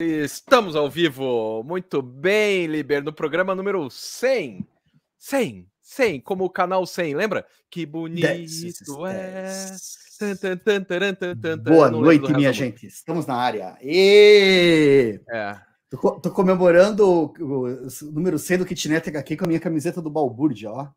Estamos ao vivo, muito bem, Liber, no programa número 100. 100, 100, como o canal 100, lembra? Que bonito é. Boa noite, minha gente. Estamos na área. E... É. Tô, tô comemorando o, o, o, número 100 do Kitnet HQ com a minha camiseta do Balbúrdia, ó.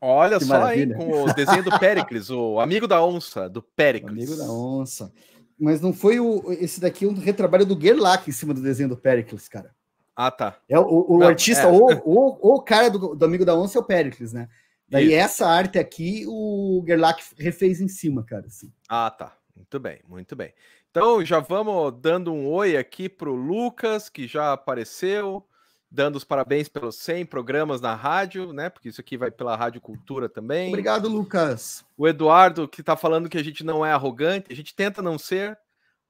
Olha que só maravilha. aí, com o desenho do Pericles, o amigo da onça, do Pericles. O amigo da onça. Mas não foi o, esse daqui um retrabalho do Gerlach em cima do desenho do Pericles, cara. Ah, tá. É o, o não, artista, é. ou, ou o cara do, do, amigo da onça é o Pericles, né? Daí Isso. essa arte aqui o Gerlach refez em cima, cara. Assim. Ah, tá. Muito bem, muito bem. Então já vamos dando um oi aqui pro Lucas, que já apareceu dando os parabéns pelos 100 programas na rádio, né? Porque isso aqui vai pela Rádio Cultura também. Obrigado, Lucas. O Eduardo, que está falando que a gente não é arrogante, a gente tenta não ser,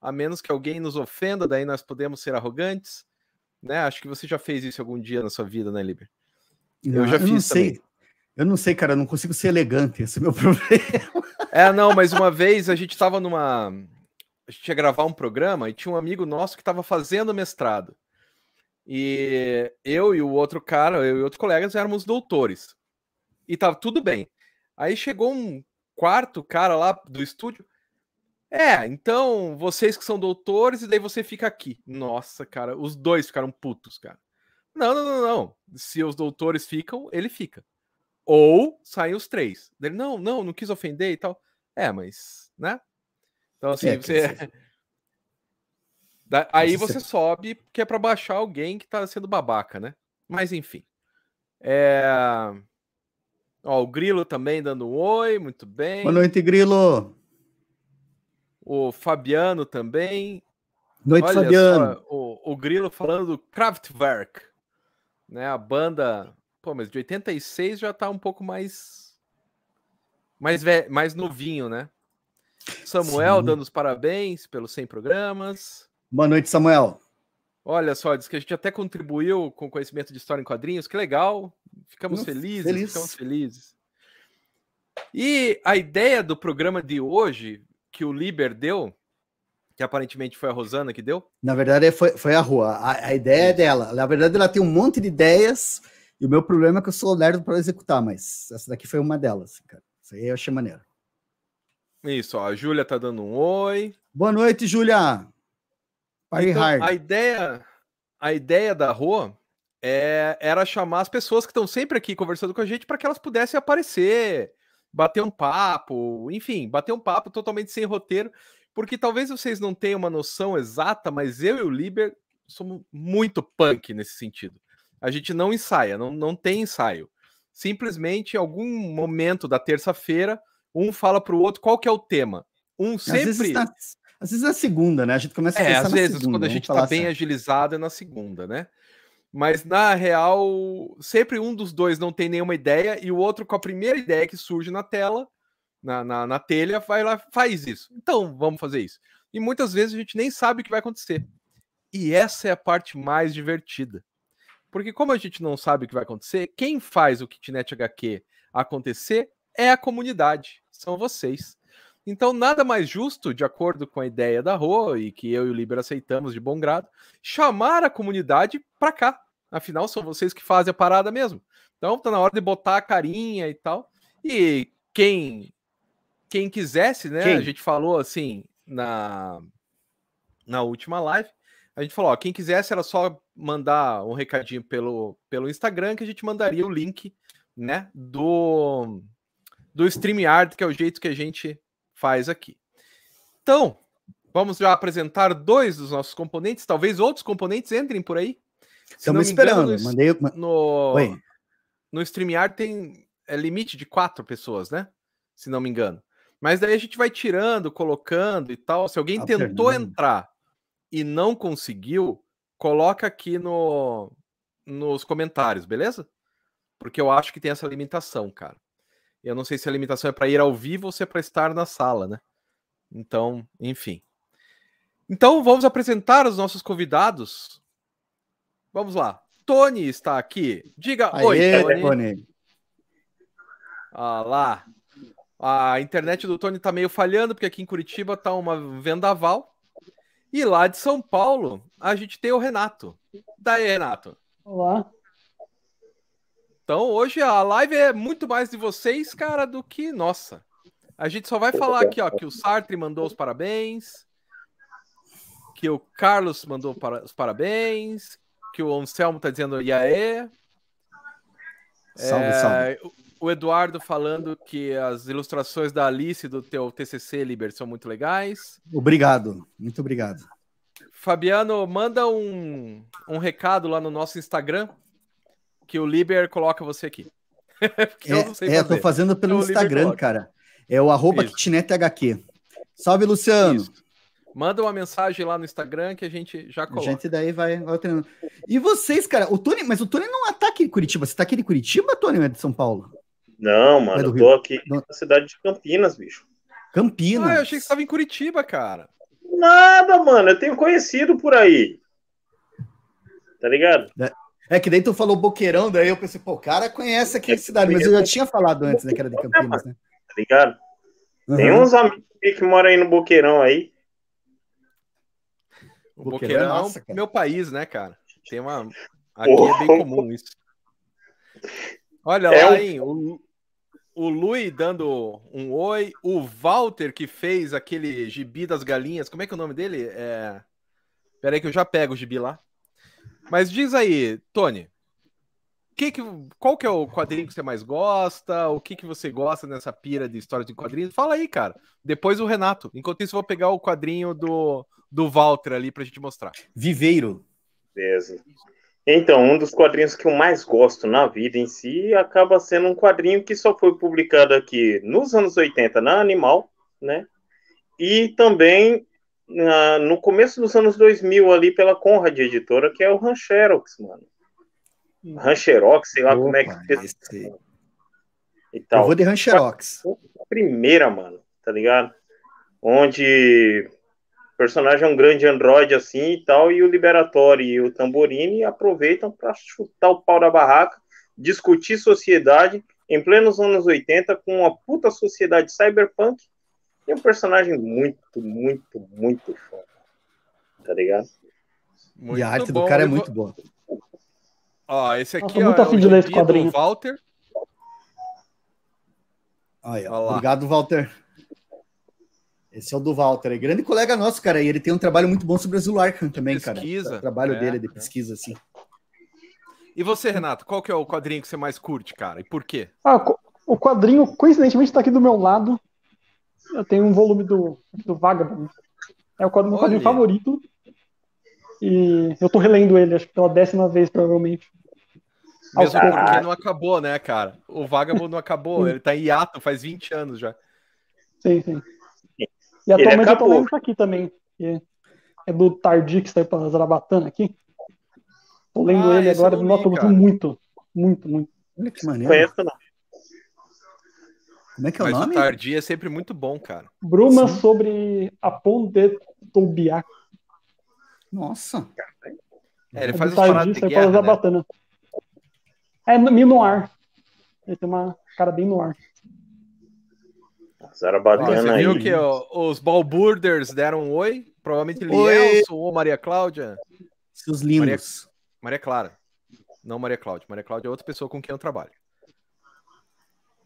a menos que alguém nos ofenda, daí nós podemos ser arrogantes. Né? Acho que você já fez isso algum dia na sua vida, né, Liber? eu já eu fiz não sei. Também. Eu não sei, cara, eu não consigo ser elegante, esse é o meu problema. É, não, mas uma vez a gente estava numa. A gente ia gravar um programa e tinha um amigo nosso que estava fazendo mestrado. E eu e o outro cara, eu e outros colegas éramos doutores. E tava tudo bem. Aí chegou um quarto cara lá do estúdio. É, então vocês que são doutores e daí você fica aqui. Nossa, cara, os dois ficaram putos, cara. Não, não, não, não. Se os doutores ficam, ele fica. Ou saem os três. Ele, não, não, não quis ofender e tal. É, mas, né? Então, assim, é, você. Da, aí você sobe que é para baixar alguém que tá sendo babaca, né? Mas enfim. É... Ó, o Grilo também dando um oi, muito bem. Boa noite, Grilo. O Fabiano também. Noite, Olha Fabiano. Só, o, o Grilo falando do Kraftwerk, né? A banda, pô, mas de 86 já tá um pouco mais mais ve... mais novinho, né? Samuel Sim. dando os parabéns pelos 100 programas. Boa noite, Samuel. Olha só, diz que a gente até contribuiu com conhecimento de história em quadrinhos, que legal. Ficamos felizes, feliz. ficamos felizes. E a ideia do programa de hoje, que o Liber deu, que aparentemente foi a Rosana que deu? Na verdade, foi, foi a Rua. A, a ideia é dela. Na verdade, ela tem um monte de ideias, e o meu problema é que eu sou lerdo para executar, mas essa daqui foi uma delas, cara. Isso aí eu achei maneiro. Isso, ó, a Júlia tá dando um oi. Boa noite, Júlia. Então, a ideia, a ideia da Rua é, era chamar as pessoas que estão sempre aqui conversando com a gente para que elas pudessem aparecer, bater um papo, enfim, bater um papo totalmente sem roteiro, porque talvez vocês não tenham uma noção exata, mas eu e o Liber somos muito punk nesse sentido. A gente não ensaia, não, não tem ensaio. Simplesmente, em algum momento da terça-feira, um fala para o outro qual que é o tema. Um sempre. Às vezes na segunda, né? A gente começa a é, às vezes, segunda, quando a gente tá bem agilizado é na segunda, né? Mas na real, sempre um dos dois não tem nenhuma ideia e o outro, com a primeira ideia que surge na tela, na, na, na telha, vai lá, faz isso. Então, vamos fazer isso. E muitas vezes a gente nem sabe o que vai acontecer. E essa é a parte mais divertida. Porque como a gente não sabe o que vai acontecer, quem faz o Kitnet HQ acontecer é a comunidade, são vocês. Então, nada mais justo, de acordo com a ideia da Rô e que eu e o Liber aceitamos de bom grado, chamar a comunidade para cá. Afinal, são vocês que fazem a parada mesmo. Então, tá na hora de botar a carinha e tal. E quem quem quisesse, né? Quem? A gente falou assim na na última live, a gente falou, ó, quem quisesse era só mandar um recadinho pelo pelo Instagram que a gente mandaria o link, né, do do StreamYard, que é o jeito que a gente faz aqui. Então, vamos já apresentar dois dos nossos componentes, talvez outros componentes entrem por aí. Estamos esperando. Engano, no, Mandei... no, Oi. no StreamYard tem é, limite de quatro pessoas, né? Se não me engano. Mas daí a gente vai tirando, colocando e tal. Se alguém tentou entrar e não conseguiu, coloca aqui no, nos comentários, beleza? Porque eu acho que tem essa limitação, cara. Eu não sei se a limitação é para ir ao vivo ou se é para estar na sala, né? Então, enfim. Então, vamos apresentar os nossos convidados. Vamos lá. Tony está aqui. Diga Aê, oi, Tony. Tony. Ah lá. A internet do Tony está meio falhando, porque aqui em Curitiba está uma vendaval. E lá de São Paulo, a gente tem o Renato. Daí, Renato. Olá. Então, hoje a live é muito mais de vocês, cara, do que nossa. A gente só vai falar aqui, ó, que o Sartre mandou os parabéns, que o Carlos mandou para, os parabéns, que o Anselmo tá dizendo iaê. Salve, é, salve. O Eduardo falando que as ilustrações da Alice do teu TCC, Liber, são muito legais. Obrigado, muito obrigado. Fabiano, manda um, um recado lá no nosso Instagram que o Liber coloca você aqui. eu não sei é, tô fazendo pelo Instagram, cara. É o arroba KitnetHQ. Salve, Luciano. Isso. Manda uma mensagem lá no Instagram que a gente já coloca. A gente daí vai, vai treinando. E vocês, cara, o Tony, mas o Tony não tá aqui em Curitiba. Você tá aqui de Curitiba, Tony, ou é de São Paulo? Não, mano, é eu tô aqui na cidade de Campinas, bicho. Campinas? Ah, eu achei que você tava em Curitiba, cara. Nada, mano, eu tenho conhecido por aí. Tá ligado? É, é que daí tu falou Boqueirão, daí eu pensei, pô, o cara conhece aqui a cidade, mas eu já tinha falado antes, né, que era de Campinas, né? Tá ligado? Uhum. Tem uns amigos que moram aí no Boqueirão aí. O Boqueirão, é nossa, meu país, né, cara? Tem uma. Aqui oh. é bem comum isso. Olha é lá, um... hein? O, o Lui dando um oi. O Walter, que fez aquele gibi das galinhas. Como é que é o nome dele? É... Peraí que eu já pego o gibi lá. Mas diz aí, Tony. Que que, qual que é o quadrinho que você mais gosta? O que, que você gosta nessa pira de histórias de quadrinhos? Fala aí, cara. Depois o Renato. Enquanto isso, eu vou pegar o quadrinho do, do Walter ali pra gente mostrar. Viveiro. Beleza. Então, um dos quadrinhos que eu mais gosto na vida em si acaba sendo um quadrinho que só foi publicado aqui nos anos 80 na Animal, né? E também na, no começo dos anos 2000 ali pela Conrad Editora, que é o Rancherox, mano. Hum. Rancherox, sei lá Opa, como é que esse... e tal. Eu vou de Rancherox. primeira, mano, tá ligado? Onde o personagem é um grande androide assim e tal, e o Liberatório e o Tamborini aproveitam para chutar o pau da barraca, discutir sociedade em plenos anos 80 com uma puta sociedade cyberpunk e um personagem muito, muito, muito foda. Tá ligado? Muito e a arte bom, do cara é muito boa. Ó, esse aqui Nossa, ó, é o esse quadrinho. do Walter. Aí, ó. Obrigado, Walter. Esse é o do Walter, é grande colega nosso, cara, e ele tem um trabalho muito bom sobre o Azul Arkham também, pesquisa, cara. O trabalho é, dele de pesquisa, assim. E você, Renato, qual que é o quadrinho que você mais curte, cara, e por quê? Ah, o quadrinho, coincidentemente, está aqui do meu lado. Eu tenho um volume do, do Vagabond. É o quadrinho, quadrinho favorito. E eu tô relendo ele, acho que pela décima vez, provavelmente. Mesmo porque não acabou, né, cara? O Vagabond não acabou, ele tá em hiato faz 20 anos já. Sim, sim. E atualmente eu tô lendo isso aqui também. é do Tardi, que está aí pra Zarabatana aqui. Tô lendo ah, ele agora, noto muito, muito, muito. Olha que maneiro. Conheço, não. Como é que é o Mas nome? o Tardi é sempre muito bom, cara. Bruma Sim. sobre a Ponte Toubiac. Nossa. É, ele é faz as paradas de guerra, né? É meio no ar. Ele tem uma cara bem no ar. Zarabatana Você viu que ó, os Balburders deram um oi? Provavelmente Lielson ou Maria Cláudia. Seus lindos. Maria, Maria Clara. Não Maria Cláudia. Maria Cláudia é outra pessoa com quem eu trabalho.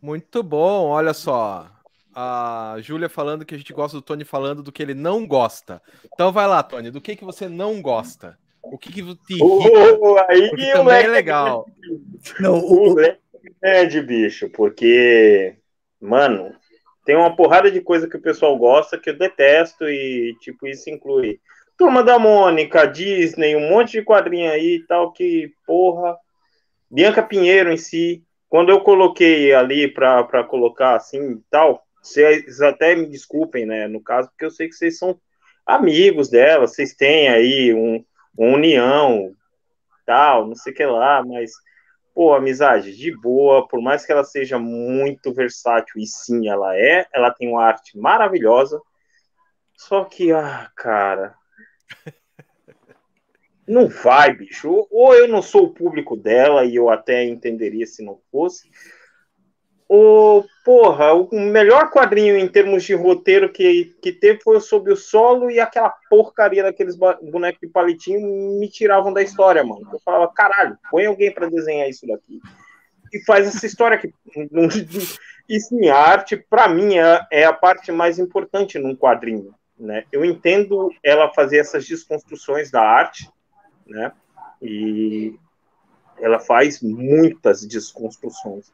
Muito bom, olha só. A Júlia falando que a gente gosta do Tony falando do que ele não gosta. Então vai lá, Tony, do que, que você não gosta? O que, que te irrita? Uh, aí porque também é legal. Não, o, o é de bicho, porque, mano, tem uma porrada de coisa que o pessoal gosta que eu detesto e, tipo, isso inclui Turma da Mônica, Disney, um monte de quadrinho aí e tal que, porra, Bianca Pinheiro em si, quando eu coloquei ali para colocar assim e tal, vocês até me desculpem, né, no caso, porque eu sei que vocês são amigos dela, vocês têm aí um, uma união, tal, não sei o que lá, mas Pô, amizade, de boa, por mais que ela seja muito versátil, e sim, ela é, ela tem uma arte maravilhosa, só que, ah, cara. Não vai, bicho. Ou eu não sou o público dela, e eu até entenderia se não fosse. o porra, o melhor quadrinho em termos de roteiro que, que teve foi sobre o solo e aquela porcaria daqueles bonecos de palitinho me tiravam da história, mano. Eu falava, caralho, põe alguém para desenhar isso daqui. E faz essa história aqui. E sim, a arte, para mim, é, é a parte mais importante num quadrinho. Né? Eu entendo ela fazer essas desconstruções da arte, né? E ela faz muitas desconstruções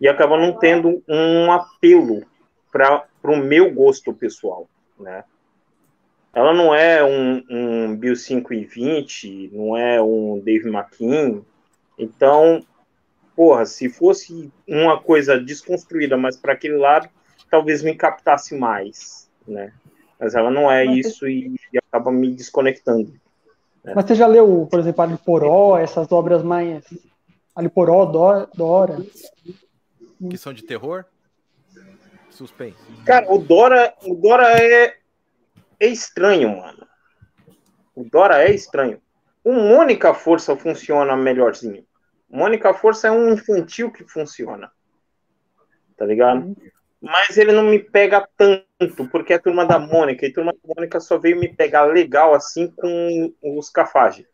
e acaba não tendo um apelo para o meu gosto pessoal, né? Ela não é um, um Bill 5 e 20, não é um Dave McKean, então, porra, se fosse uma coisa desconstruída, mas para aquele lado, talvez me captasse mais, né? Mas ela não é isso e, e, acaba me desconectando. Né? Mas você já leu, por exemplo, Aliporó, essas obras mais Aliporó, Dora, que são de terror? Suspense. Cara, o Dora, o Dora é, é estranho, mano. O Dora é estranho. O Mônica Força funciona melhorzinho. Mônica Força é um infantil que funciona. Tá ligado? Mas ele não me pega tanto, porque é a turma da Mônica. E a turma da Mônica só veio me pegar legal assim com os Cafage.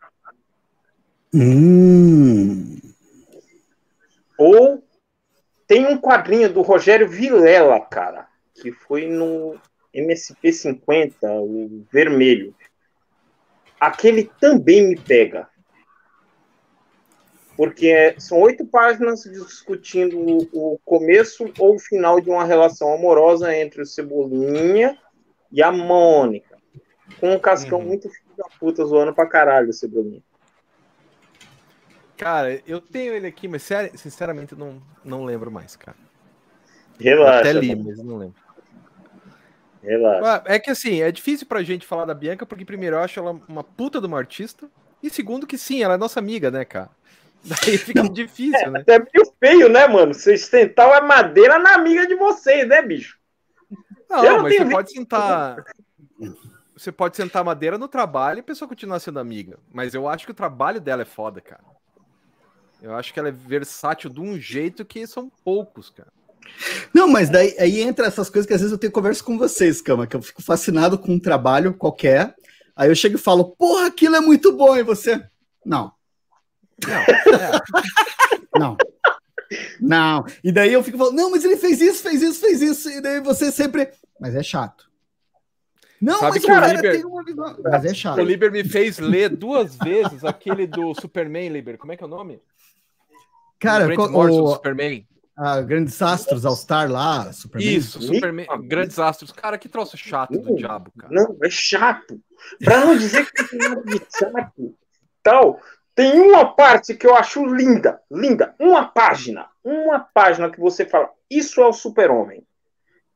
Hum. Ou tem um quadrinho do Rogério Vilela, cara, que foi no MSP 50, o vermelho. Aquele também me pega. Porque são oito páginas discutindo o, começo ou o final de uma relação amorosa entre o Cebolinha e a Mônica. Com um cascão uhum. muito filho da puta zoando pra caralho o Cebolinha. Cara, eu tenho ele aqui, mas sinceramente não, não lembro mais, cara. Relaxa. Até li, mas não lembro. Relaxa. É que assim, é difícil pra gente falar da Bianca, porque primeiro eu acho ela uma puta de uma artista, e segundo que sim, ela é nossa amiga, né, cara? Daí fica difícil, é, né? Até meio feio, né, mano? Vocês sentar a madeira na amiga de vocês, né, bicho? Não, não mas você pode sentar. Você pode sentar madeira no trabalho e a pessoa continuar sendo amiga. Mas eu acho que o trabalho dela é foda, cara. Eu acho que ela é versátil de um jeito que são poucos, cara. Não, mas daí aí entra essas coisas que às vezes eu tenho conversa com vocês, Cama, que eu fico fascinado com um trabalho qualquer. Aí eu chego e falo, porra, aquilo é muito bom, e você? Não. Não. É. não. Não. E daí eu fico falando, não, mas ele fez isso, fez isso, fez isso. E daí você sempre. Mas é chato. Não, Sabe mas que cara, o Liber... tem uma visão. Mas é chato. O Liber me fez ler duas vezes aquele do Superman, Liber. Como é que é o nome? Cara, o, o Superman. Ah, Grandes Astros, All Star lá, Superman. Isso, Superman, Grandes Astros. Cara, que troço chato do diabo, cara. Não, é chato. Pra não dizer que é chato. Tal, tem uma parte que eu acho linda, linda. Uma página, uma página que você fala, isso é o super-homem.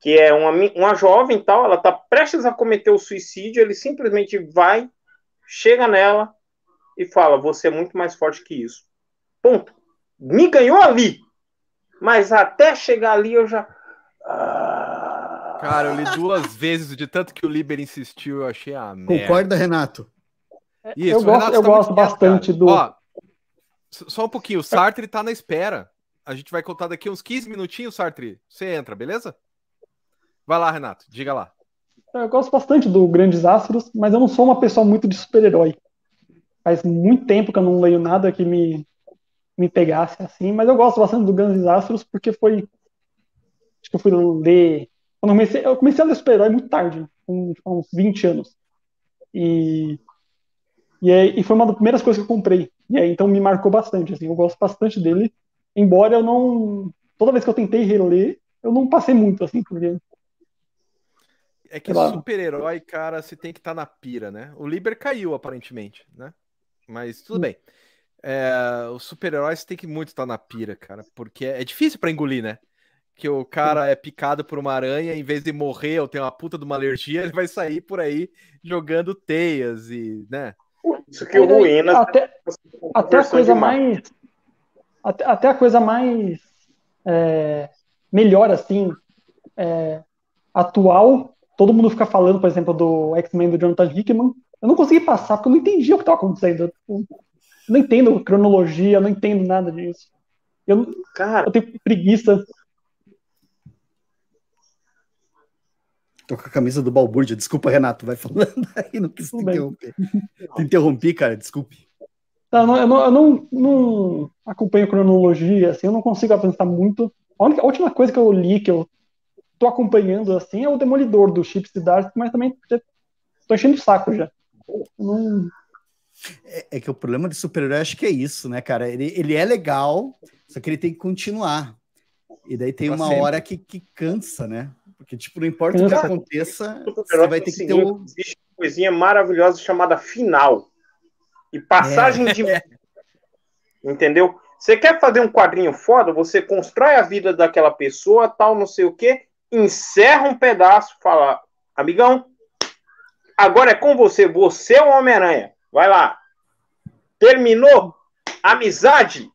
Que é uma, uma jovem tal, ela tá prestes a cometer o suicídio, ele simplesmente vai, chega nela e fala, você é muito mais forte que isso. Ponto me ganhou ali. Mas até chegar ali eu já. Ah... Cara, eu li duas vezes, de tanto que o Liber insistiu, eu achei a merda. Concorda, Renato? Isso, eu gosto, eu tá gosto bastante do. Ó, só um pouquinho, o Sartre tá na espera. A gente vai contar daqui uns 15 minutinhos, Sartre. Você entra, beleza? Vai lá, Renato, diga lá. Eu gosto bastante do Grandes Astros, mas eu não sou uma pessoa muito de super-herói. Faz muito tempo que eu não leio nada que me me pegasse assim, mas eu gosto bastante do Guns Astros porque foi. Acho que eu fui ler. Quando eu comecei, eu comecei a ler super-herói muito tarde, com uns 20 anos. E, e, aí, e foi uma das primeiras coisas que eu comprei. E aí, então me marcou bastante. Assim, eu gosto bastante dele, embora eu não. Toda vez que eu tentei reler, eu não passei muito, assim, porque. É que super-herói, cara, você tem que estar tá na pira, né? O Liber caiu, aparentemente, né? Mas tudo bem. É, os super-heróis tem que muito estar na pira, cara, porque é difícil para engolir, né? Que o cara é picado por uma aranha, em vez de morrer ou ter uma puta de uma alergia, ele vai sair por aí jogando teias e, né? Isso que é ruim, né? Até, até a coisa mais. Até, até, a coisa mais. É, melhor, assim. É, atual. Todo mundo fica falando, por exemplo, do X-Men do Jonathan Hickman. Eu não consegui passar porque eu não entendi o que estava acontecendo não entendo cronologia, não entendo nada disso. Eu, Cara, eu tenho preguiça. Tô com a camisa do Balbúrdia. Desculpa, Renato, vai falando aí, não quis te interromper. Te interrompi, cara, desculpe. Tá, eu, não, eu, não, eu não, não, acompanho cronologia, assim, eu não consigo avançar muito. A, única, a, última coisa que eu li, que eu tô acompanhando, assim, é o Demolidor do Chip Dark, mas também tô enchendo o saco já. Não... É, é, que o problema de super-herói acho que é isso, né, cara? Ele, ele é legal, só que ele tem que continuar. E daí tem pra uma sempre. hora que, que cansa, né? Porque, tipo, não importa o que aconteça, você vai ter que ter um... Existe uma coisinha maravilhosa chamada final. E passagem é. de. Entendeu? Você quer fazer um quadrinho foda, você constrói a vida daquela pessoa, tal, não sei o quê, encerra um pedaço, fala, amigão, agora é com você, você é o Homem-Aranha. Vai lá. Terminou? Amizade?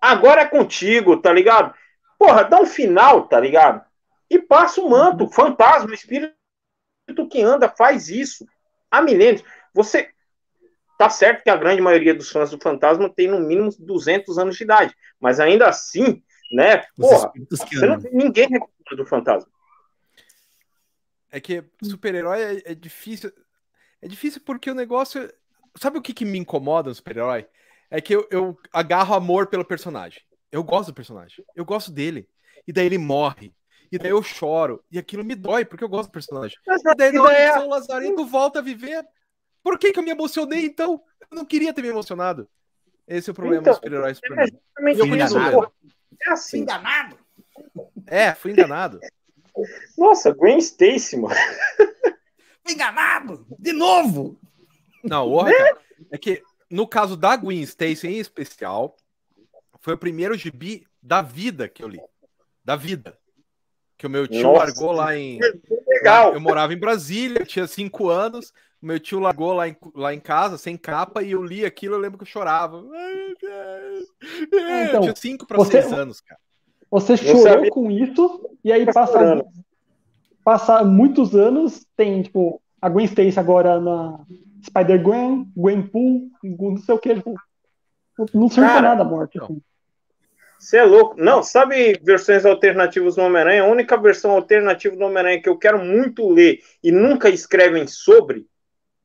Agora é contigo, tá ligado? Porra, dá um final, tá ligado? E passa o manto, uhum. fantasma, espírito que anda, faz isso. Há milênios. Você, Tá certo que a grande maioria dos fãs do Fantasma tem no mínimo 200 anos de idade, mas ainda assim, né? Porra, não, ninguém reclama do Fantasma. É que super-herói é, é, difícil. É difícil porque o negócio. Sabe o que, que me incomoda no super-herói? É que eu, eu agarro amor pelo personagem. Eu gosto do personagem. Eu gosto dele. E daí ele morre. E daí eu choro. E aquilo me dói, porque eu gosto do personagem. Mas, e daí, na hora é... São Lazarento volta a viver, por que, que eu me emocionei então? Eu não queria ter me emocionado. Esse é o problema então, dos super-heróis pra mim. É, eu é assim. Fui enganado. É, fui enganado. Nossa, Gwen Stacy, mano. Fui enganado! De novo! Não, o é? é que no caso da Gwen Stacy em especial, foi o primeiro gibi da vida que eu li. Da vida. Que o meu tio Nossa, largou lá em. Legal. Eu morava em Brasília, tinha cinco anos meu tio largou lá em, lá em casa, sem capa, e eu li aquilo, eu lembro que eu chorava. É, então, eu tinha 5 para 6 anos, cara. Você chorou com isso, e aí passa, passa muitos anos, tem, tipo, a Gwen Stacy agora na Spider-Gwen, Gwenpool, não sei o que, tipo, não serve pra nada a morte. Assim. Você é louco. Não, sabe versões alternativas do Homem-Aranha? A única versão alternativa do Homem-Aranha que eu quero muito ler e nunca escrevem sobre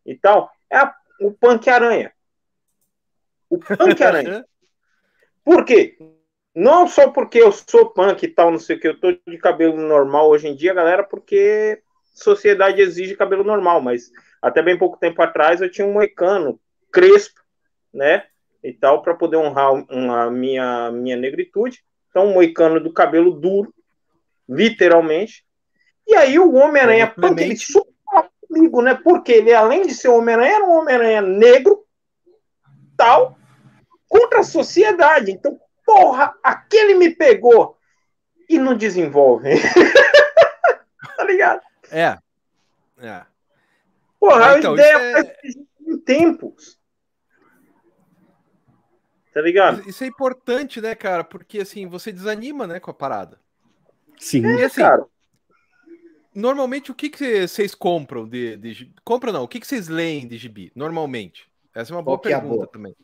e tal, é a, o Punk Aranha. O Punk Aranha. Por quê? Não só porque eu sou punk e tal, não sei o que, eu tô de cabelo normal hoje em dia, galera, porque sociedade exige cabelo normal, mas até bem pouco tempo atrás eu tinha um moicano crespo, né? E tal, para poder honrar uma, minha, minha negritude. Então, um moicano do cabelo duro, literalmente. E aí o Homem-Aranha Punk, ele super comigo, né? Porque ele, além de ser Homem-Aranha, era um Homem-Aranha negro, tal, contra a sociedade. Então, porra, aquele me pegou e não desenvolve. tá ligado? É. É. Porra, então, a ideia é... em tempos. Tá ligado? Isso é importante, né, cara? Porque assim, você desanima, né, com a parada. Sim. E assim, cara normalmente o que, que vocês compram de, de Compram não, o que, que vocês leem de gibi, normalmente? Essa é uma boa Qual pergunta boa? também.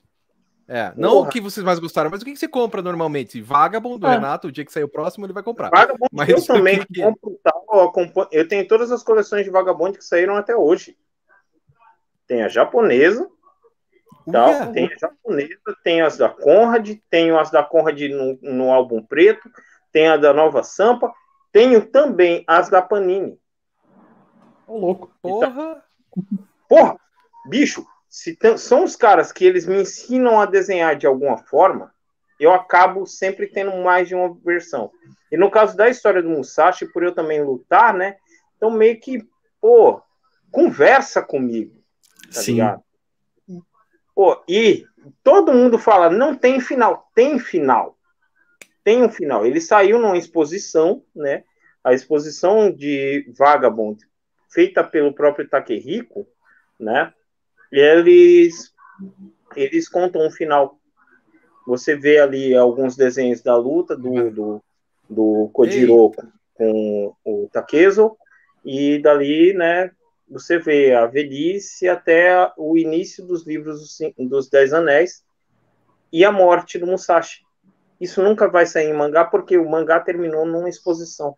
É, não Porra. o que vocês mais gostaram, mas o que, que você compra normalmente? Vagabond do ah. Renato, o dia que sair o próximo, ele vai comprar. Vagabond mas eu também que... compro tal, eu tenho todas as coleções de Vagabond que saíram até hoje. Tem a japonesa, tal, tem a japonesa, tem as da Conrad, tenho as da Conrad no, no álbum preto, tem a da Nova Sampa, tenho também as da Panini. Ô, louco. Porra! Porra! Bicho, se são os caras que eles me ensinam a desenhar de alguma forma, eu acabo sempre tendo mais de uma versão. E no caso da história do Musashi, por eu também lutar, né? Então meio que, pô, conversa comigo. Tá Sim. ligado? Pô, e todo mundo fala, não tem final. Tem final tem um final. Ele saiu numa exposição, né? A exposição de Vagabond, feita pelo próprio Takehiko, né? E eles, eles contam um final. Você vê ali alguns desenhos da luta do, do, do Kojiro Ei. com o Takezo, e dali, né, você vê a velhice até o início dos livros dos Dez Anéis e a morte do Musashi. Isso nunca vai sair em mangá porque o mangá terminou numa exposição.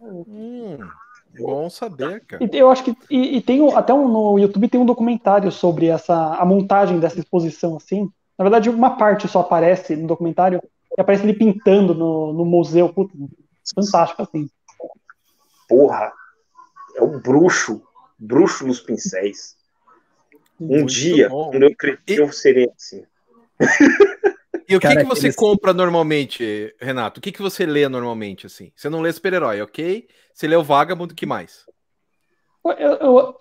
Hum, bom saber, cara. E, eu acho que e, e tem até um, no YouTube tem um documentário sobre essa a montagem dessa exposição assim. Na verdade, uma parte só aparece no documentário e aparece ele pintando no, no museu. Puta, fantástico assim. Porra, é o bruxo, bruxo nos pincéis. Um Muito dia, bom. quando eu crescer, e... eu serei assim. E o que, que você compra normalmente, Renato? O que, que você lê normalmente, assim? Você não lê super-herói, ok? Você lê o Vagabond, o que mais? Eu, eu,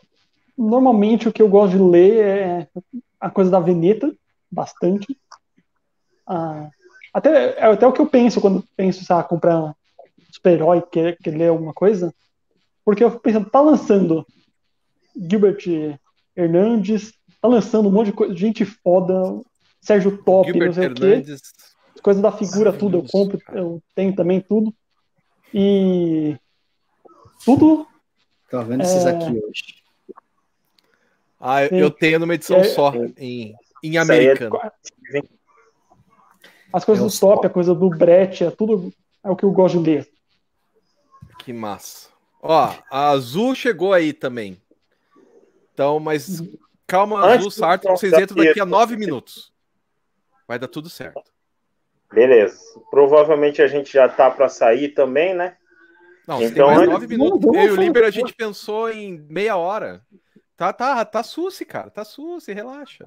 normalmente o que eu gosto de ler é a coisa da Veneta, bastante. Ah, até, é até o que eu penso quando penso, sei lá, comprar super-herói, quer, quer ler alguma coisa. Porque eu fico pensando, tá lançando Gilbert Hernandes, tá lançando um monte de coisa, gente foda, Sérgio Top, Gilbert não sei Hernandes. o quê. Coisas da figura, tudo eu compro, eu tenho também tudo. E tudo. Tá vendo é... esses aqui hoje. Ah, eu tenho numa edição é... só, em, em americano. As coisas do top, a coisa do Brett, é tudo é o que eu gosto de ler. Que massa. Ó, a Azul chegou aí também. Então, mas calma, Azul, Sarto, vocês entram daqui a nove minutos. Vai dar tudo certo. Beleza. Provavelmente a gente já tá para sair também, né? Não, então, tem mais nove minutos. Eu e o Liber, a gente pensou em meia hora. Tá, tá, tá susse, cara. Tá susse, relaxa.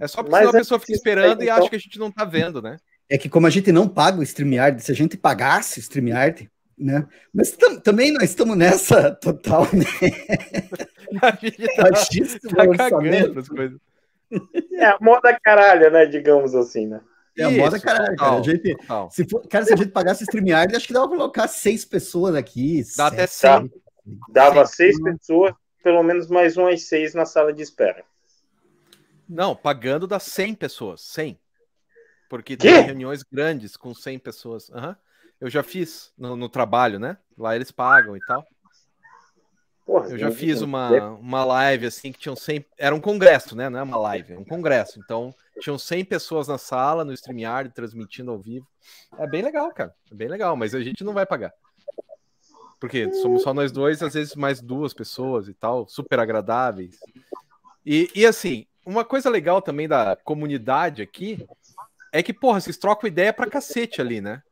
É só porque a pessoa fica esperando e então... acha que a gente não tá vendo, né? É que como a gente não paga o StreamYard, se a gente pagasse o StreamYard, né? Mas também nós estamos nessa total, né? a gente tá, tá cagando as coisas. É a moda caralho, né? Digamos assim, né? É a moda caralho, cara. A gente, se for, cara, se a gente pagasse StreamYard, acho que dava pra colocar seis pessoas aqui. Dá até cem. Dava seis pessoas, pelo menos mais umas seis na sala de espera. Não, pagando dá 100 pessoas, 100. Porque que? tem reuniões grandes com 100 pessoas. Uhum. Eu já fiz no, no, trabalho, né? Lá eles pagam e tal. Porra, eu já fiz uma, uma live assim que tinham 100. Era um congresso, né? Não é uma live, é um congresso. Então tinham 100 pessoas na sala, no StreamYard, transmitindo ao vivo. É bem legal, cara. É bem legal, mas a gente não vai pagar. Porque somos só nós dois, às vezes mais duas pessoas e tal, super agradáveis. E, e assim, uma coisa legal também da comunidade aqui é que, porra, vocês trocam ideia pra cacete ali, né?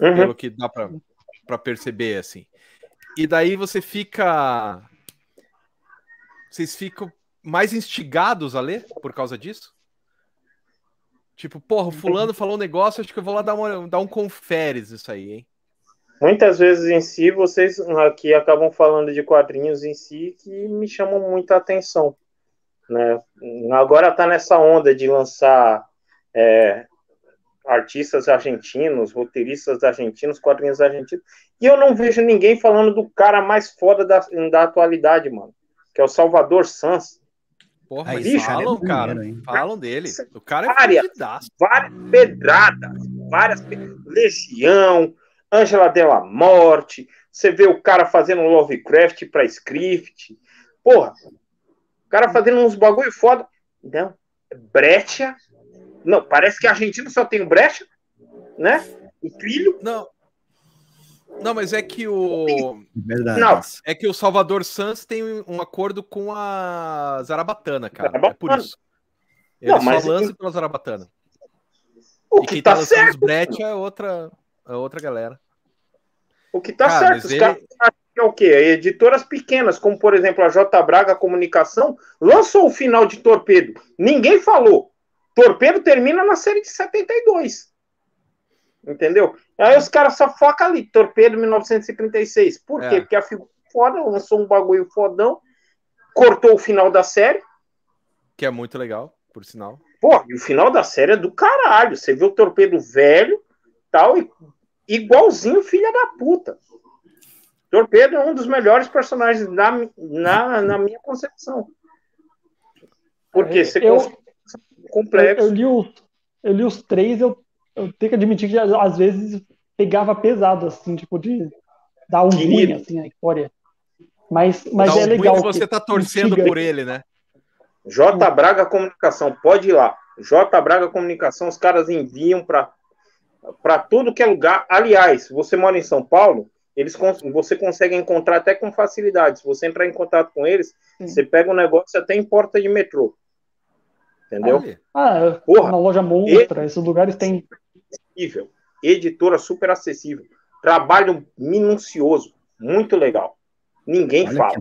Uhum. Pelo que dá pra perceber, assim. E daí você fica. Vocês ficam mais instigados a ler por causa disso? Tipo, porra, o fulano falou um negócio, acho que eu vou lá dar, uma, dar um conferes isso aí, hein? Muitas vezes em si, vocês aqui acabam falando de quadrinhos em si que me chamam muita atenção. Né? Agora tá nessa onda de lançar é, artistas argentinos, roteiristas argentinos, quadrinhos argentinos. E eu não vejo ninguém falando do cara mais foda da, da atualidade, mano. Que é o Salvador Sanz. Porra, mas Bicho, falam, é cara. Falam dele. O cara é várias, várias pedradas. Várias Legião, Angela Della Morte. Você vê o cara fazendo Lovecraft pra script. Porra, o cara fazendo uns bagulho foda. Não, Brecha não, parece que a Argentina só tem o Brecha, né? O Trilho. Não. Não, mas é que o. Verdade. Não. É que o Salvador Santos tem um acordo com a Zarabatana, cara. Zarabatana. É por isso. Ele não, só lança que... pela Zarabatana. O que e quem tá, tá certo. Os Brett é outra, é outra galera. O que tá cara, certo. Os ele... caras é o quê? Editoras pequenas, como por exemplo a J Braga Comunicação, lançou o final de Torpedo. Ninguém falou. Torpedo termina na série de 72. Entendeu? Aí os caras só focam ali, Torpedo 1936. Por quê? É. Porque a figura foda, lançou um bagulho fodão, cortou o final da série. Que é muito legal, por sinal. Pô, e o final da série é do caralho. Você vê o Torpedo velho, tal, e igualzinho filha da puta. Torpedo é um dos melhores personagens na, na, na minha concepção. Porque é, você eu, complexo. Eu, eu, li, o, eu li os três, eu, eu tenho que admitir que às vezes pegava pesado, assim, tipo, de dar um ruim, assim, a história. Mas, mas é legal. você tá torcendo por ele, né? J Braga Comunicação, pode ir lá. J Braga Comunicação, os caras enviam para para tudo que é lugar. Aliás, você mora em São Paulo, eles você consegue encontrar até com facilidade. Se você entrar em contato com eles, Sim. você pega um negócio até em porta de metrô. Entendeu? Ah, Porra, na loja Monstra, esses lugares têm. Acessível. Editora super acessível. Trabalho minucioso. Muito legal. Ninguém Olha fala.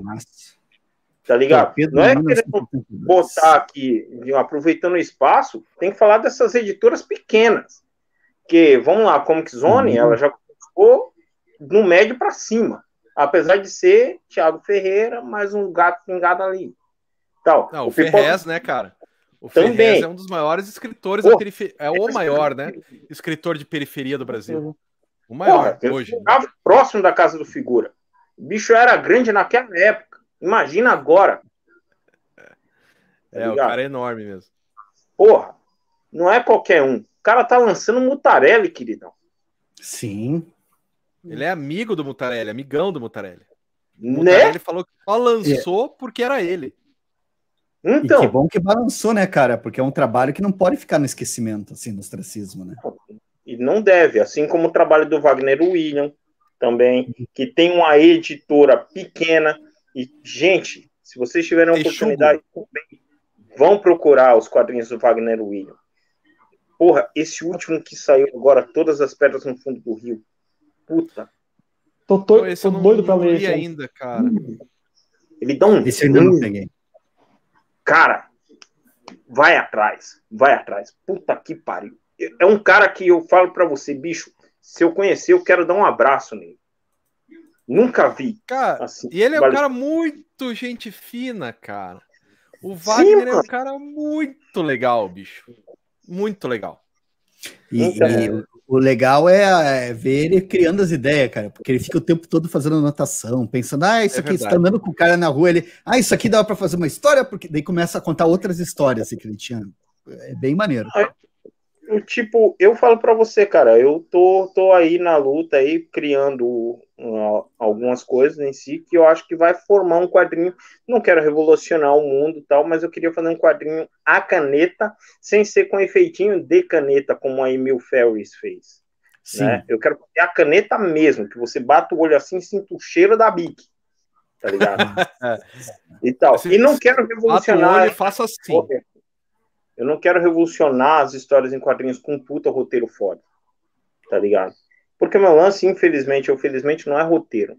Tá ligado? Não é querendo botar aqui, aproveitando o espaço, tem que falar dessas editoras pequenas. Que, vamos lá, Comic Zone, uhum. ela já começou no médio para cima. Apesar de ser Thiago Ferreira, mais um gato pingado ali. Tal. Não, o, o Ferrez, né, cara? O Também. Ferrez é um dos maiores escritores da periferia. É o maior, né? Escritor de periferia do Brasil. O maior Porra, hoje. Né? próximo da casa do Figura. O bicho era grande naquela época. Imagina agora. É, tá o cara é enorme mesmo. Porra, não é qualquer um. O cara tá lançando Mutarelli, queridão. Sim. Ele é amigo do Mutarelli, amigão do Mutarelli. O né? Mutarelli falou que só lançou é. porque era ele. Então. E que bom que balançou, né, cara? Porque é um trabalho que não pode ficar no esquecimento, assim, no ostracismo, né? E não deve, assim como o trabalho do Wagner William também, que tem uma editora pequena, e, gente, se vocês tiverem a oportunidade, vão procurar os quadrinhos do Wagner William. Porra, esse último que saiu agora, Todas as Pedras no Fundo do Rio. Puta. Tô, tô, tô doido pra ler ainda, cara. Ele dá um. Esse ainda não peguei. Cara, vai atrás, vai atrás. Puta que pariu. É um cara que eu falo para você, bicho, se eu conhecer, eu quero dar um abraço nele. Nunca vi. Cara, assim, e ele é um cara muito gente fina, cara. O Wagner Sim, é um cara muito legal, bicho. Muito legal. E, então, e o legal é, é, ver ele criando as ideias, cara, porque ele fica o tempo todo fazendo anotação, pensando, ah, isso é aqui, você tá andando com o cara na rua, ele, ah, isso aqui dá para fazer uma história, porque daí começa a contar outras histórias assim, que ele tinha. É bem maneiro. Tipo, eu falo para você, cara, eu tô, tô aí na luta aí, criando uh, algumas coisas em si, que eu acho que vai formar um quadrinho, não quero revolucionar o mundo e tal, mas eu queria fazer um quadrinho a caneta, sem ser com efeitinho de caneta, como a Emil Ferris fez. Né? Eu quero fazer a caneta mesmo, que você bata o olho assim e sinta o cheiro da Bic. Tá ligado? e tal. E não quero revolucionar. Faça assim. Eu não quero revolucionar as histórias em quadrinhos com um puta roteiro foda. Tá ligado? Porque meu lance, infelizmente ou felizmente, não é roteiro.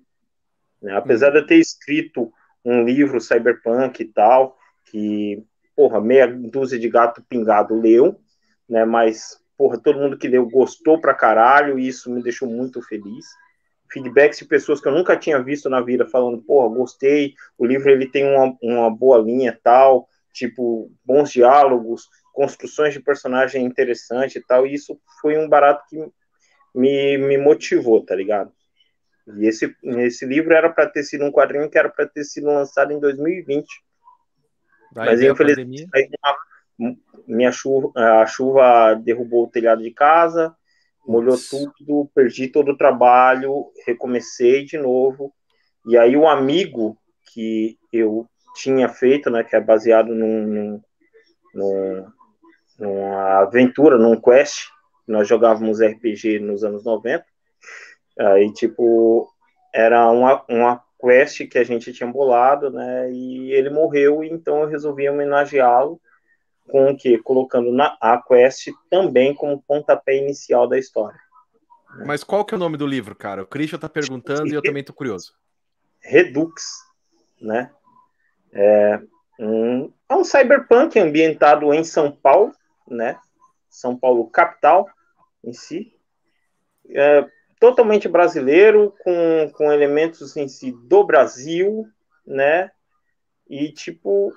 Né? Apesar de eu ter escrito um livro cyberpunk e tal, que, porra, meia dúzia de gato pingado leu, né? Mas, porra, todo mundo que leu gostou pra caralho e isso me deixou muito feliz. Feedbacks de pessoas que eu nunca tinha visto na vida falando, porra, gostei, o livro ele tem uma, uma boa linha tal, tipo, bons diálogos, construções de personagem interessante e tal, e isso foi um barato que me, me motivou, tá ligado? E esse, esse livro era para ter sido um quadrinho que era para ter sido lançado em 2020. Vai Mas infelizmente minha chuva, a chuva derrubou o telhado de casa, molhou tudo, perdi todo o trabalho, recomecei de novo. E aí o amigo que eu tinha feito, né, que é baseado num, num, num, numa aventura, num quest. Nós jogávamos RPG nos anos 90. Aí, tipo, era uma, uma quest que a gente tinha bolado, né? E ele morreu, então eu resolvi homenageá-lo com o que? Colocando na, a quest também como pontapé inicial da história. Mas qual que é o nome do livro, cara? O Christian tá perguntando e eu também tô curioso. Redux, né? É um, é um cyberpunk ambientado em São Paulo, né? São Paulo capital em si. É, totalmente brasileiro, com, com elementos em si do Brasil, né? E tipo,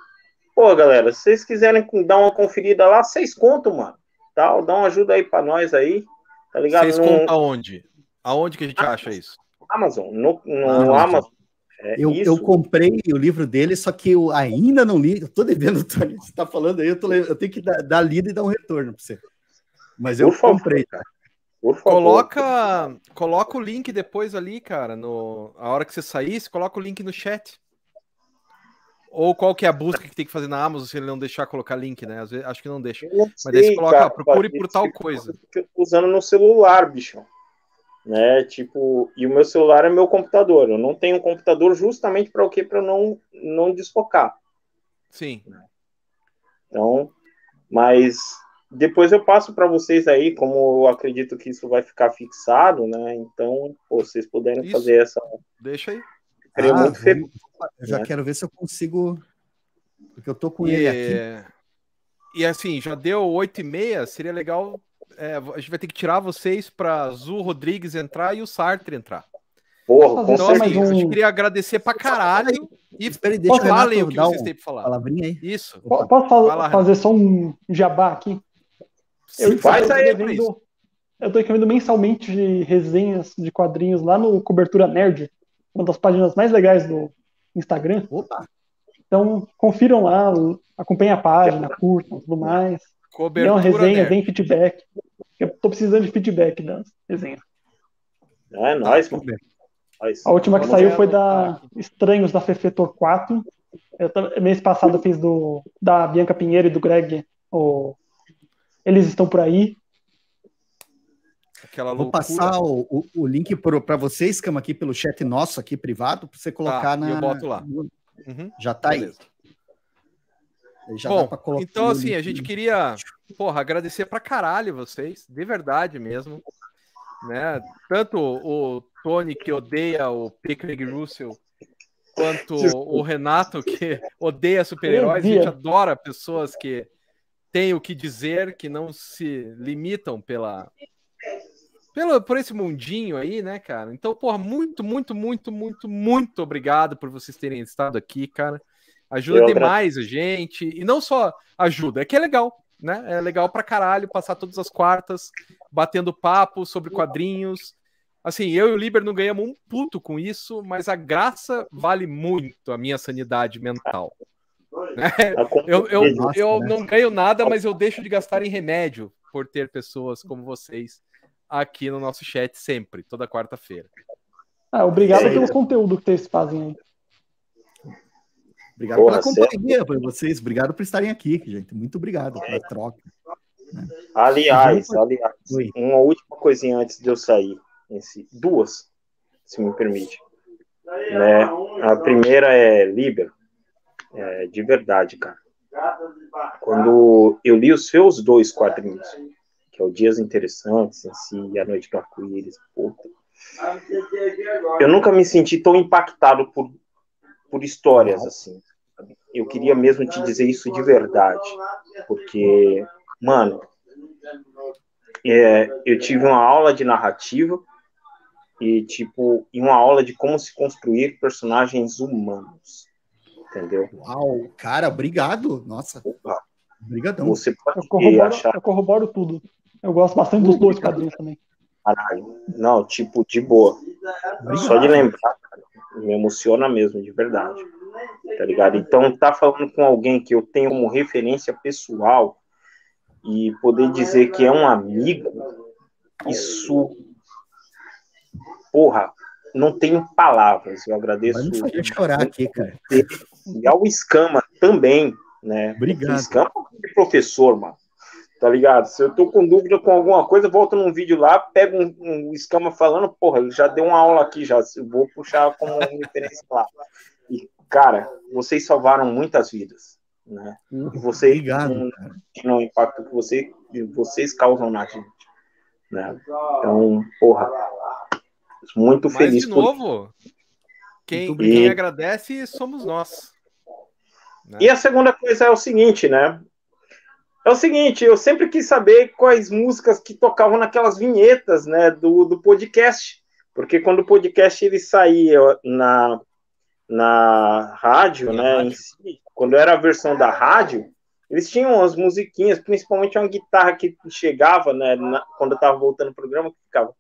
pô, galera, se vocês quiserem dar uma conferida lá, vocês contam, mano. Tal, dá uma ajuda aí para nós aí, tá ligado? Vocês contam aonde? Aonde que a gente acha isso? Amazon, no, no Amazon. Amazon. É eu, eu, comprei o livro dele, só que eu ainda não li. Eu tô devendo, Tony. Você tá falando aí, eu, tô, eu tenho que dar, dar lida e dar um retorno para você. Mas eu comprei, cara. Coloca, coloca o link depois ali, cara. No, a hora que você sair, você coloca o link no chat. Ou qual que é a busca que tem que fazer na Amazon se ele não deixar colocar link, né? Às vezes, acho que não deixa. Não Mas aí você coloca, cara, procure por tal coisa. usando no celular, bicho. Né? Tipo, e o meu celular é meu computador. Eu não tenho um computador justamente para o quê? Para não não desfocar. Sim. Então, mas depois eu passo para vocês aí, como eu acredito que isso vai ficar fixado, né? Então, pô, vocês puderem isso. fazer essa. Deixa aí. Ah, muito vamos... Eu já né? quero ver se eu consigo. Porque eu tô com e... ele aqui. E assim, já deu oito e meia, seria legal. É, a gente vai ter que tirar vocês para Azul Rodrigues entrar e o Sartre entrar. Porra, com então, assim, um... a gente queria agradecer pra caralho. E Espera, deixa falem o que vocês um têm pra falar. Palavrinha aí. Isso. Posso fazer, fazer só um jabá aqui? Eu, Faz aí, devendo, eu tô escrevendo mensalmente de resenhas de quadrinhos lá no Cobertura Nerd, uma das páginas mais legais do Instagram. Opa! Então, confiram lá, acompanhem a página, curtam, tudo mais. Cobertura uma resenha, vem feedback. Eu tô precisando de feedback das resenhas. É nóis, mano. A última que saiu foi da Estranhos da Fefetor 4. Eu, mês passado eu fiz do da Bianca Pinheiro e do Greg o eles estão por aí. Aquela Vou passar o, o, o link para vocês, Cama, aqui pelo chat nosso, aqui privado, para você colocar tá, na. Eu boto lá. Uhum. Já tá Beleza. aí. Já Bom, então assim, a gente queria, porra, agradecer pra caralho vocês, de verdade mesmo, né? Tanto o Tony que odeia o Pickering Russell, quanto o Renato que odeia super-heróis, a gente adora pessoas que têm o que dizer, que não se limitam pela, pela por esse mundinho aí, né, cara? Então, porra, muito, muito, muito, muito, muito obrigado por vocês terem estado aqui, cara. Ajuda Eu demais a gente. E não só ajuda, é que é legal, né? É legal pra caralho passar todas as quartas batendo papo sobre quadrinhos. Assim, eu e o Liber não ganhamos um puto com isso, mas a graça vale muito a minha sanidade mental. Né? Eu, eu, eu não ganho nada, mas eu deixo de gastar em remédio por ter pessoas como vocês aqui no nosso chat sempre, toda quarta-feira. Ah, obrigado é pelo conteúdo que vocês fazem aí. Obrigado Porra, pela companhia para vocês, obrigado por estarem aqui, gente. Muito obrigado pela troca. Né? Aliás, aliás, Oi. uma última coisinha antes de eu sair. Esse, duas, se me permite. Né? A primeira é Liber é, de verdade, cara. Quando eu li os seus dois quadrinhos, que é o Dias Interessantes em si e A Noite do Arco-Íris, eu nunca me senti tão impactado por, por histórias assim. Eu queria mesmo te dizer isso de verdade, porque, mano, é, eu tive uma aula de narrativa e tipo, e uma aula de como se construir personagens humanos entendeu? Uau, cara, obrigado. Nossa. Opa. Obrigadão. Você pode eu corroboro, achar... eu corroboro tudo. Eu gosto bastante dos dois quadrinhos também. Caralho. Não, tipo, de boa. Obrigado. Só de lembrar, cara, me emociona mesmo, de verdade. Tá ligado? Então, tá falando com alguém que eu tenho como referência pessoal e poder dizer que é um amigo, isso. Porra, não tenho palavras. Eu agradeço. Vai me chorar aqui, cara. E ao Escama também, né? Obrigado. O Escama é professor, mano. Tá ligado? Se eu tô com dúvida com alguma coisa, volto num vídeo lá, pego um, um escama falando, porra, ele já deu uma aula aqui já, eu vou puxar como referência lá. E, cara, vocês salvaram muitas vidas, né? E vocês Obrigado, não, o impacto que você, vocês causam na gente, né? Então, porra, muito Mas, feliz. de novo, por... quem, quem agradece somos nós. Né? E a segunda coisa é o seguinte, né? É o seguinte, eu sempre quis saber quais músicas que tocavam naquelas vinhetas, né, do, do podcast, porque quando o podcast ele saía na, na rádio, né, si, quando era a versão da rádio, eles tinham umas musiquinhas, principalmente uma guitarra que chegava, né, na, quando eu tava voltando o programa, que ficava.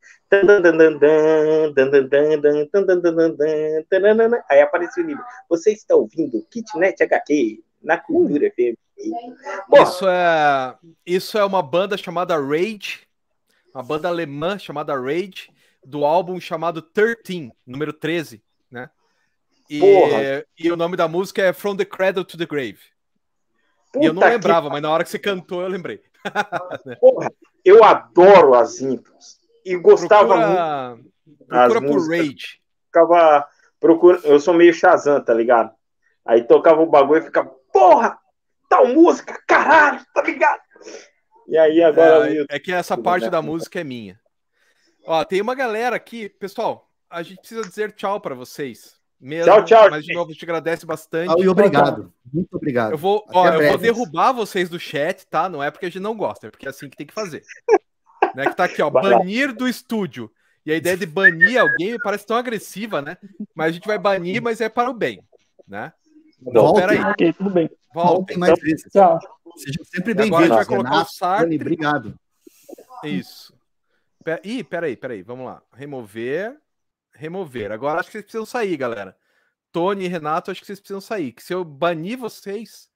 Aí aparecia o livro. Você está ouvindo Kitnet HQ na Cultura FM. Isso é, isso é uma banda chamada Rage, uma banda alemã chamada Rage, do álbum chamado 13, número 13, né? E, e o nome da música é From the Cradle to the Grave. Puta e eu não lembrava, que... mas na hora que você cantou, eu lembrei. Porra, eu adoro as intros. e gostava procura, muito. Procura por Rage. Ficava procura, eu sou meio Shazam, tá ligado? Aí tocava o bagulho e ficava, porra, tal música, caralho, tá ligado? E aí agora. É, é que essa parte da música é minha. Ó, tem uma galera aqui, pessoal. A gente precisa dizer tchau para vocês. Mesmo, tchau, tchau. Mas de novo, te agradece bastante. e obrigado. Muito obrigado. Eu vou, ó, eu vou derrubar vocês do chat, tá? Não é porque a gente não gosta, é porque é assim que tem que fazer. né? Que tá aqui, ó. Banir do estúdio. E a ideia de banir alguém me parece tão agressiva, né? Mas a gente vai banir, mas é para o bem, né? Então, peraí. Ok, tudo bem. Voltem mais vezes. Tchau. Seja sempre bem-vindo. Agora a gente vai colocar o Sartre. Obrigado. Isso. Ih, peraí, peraí. Vamos lá. Remover. Remover. Agora acho que vocês precisam sair, galera. Tony e Renato, acho que vocês precisam sair. Que se eu banir vocês.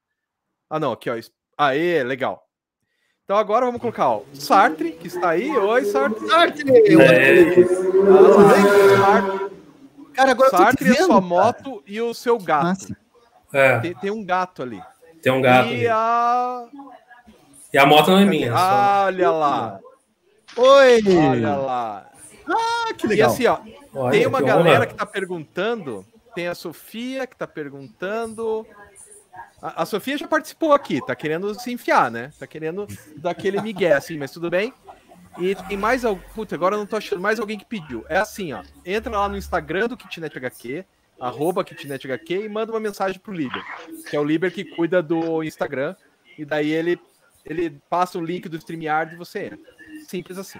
Ah, não, aqui, ó. Aê, legal. Então agora vamos colocar ó, Sartre, que está aí. Oi, Sartre. Sartre! É. Sartre. Cara, agora Sartre, vendo, a sua moto e o seu gato. É. Tem, tem, um gato ali. Tem um gato. E ali. a. E a moto não é minha. Olha lá. Oi! Olha lá. Ah, que legal. E assim, ó, Olha, tem uma galera honra. que tá perguntando. Tem a Sofia que tá perguntando. A, a, Sofia já participou aqui, tá querendo se enfiar, né? Tá querendo dar aquele migué, assim, mas tudo bem. E tem mais algum. Puta, agora eu não tô achando mais alguém que pediu. É assim, ó. Entra lá no Instagram do Kitnet HQ, arroba e manda uma mensagem pro Liber, que é o Liber que cuida do Instagram. E daí ele, ele passa o link do StreamYard e você entra. Simples assim.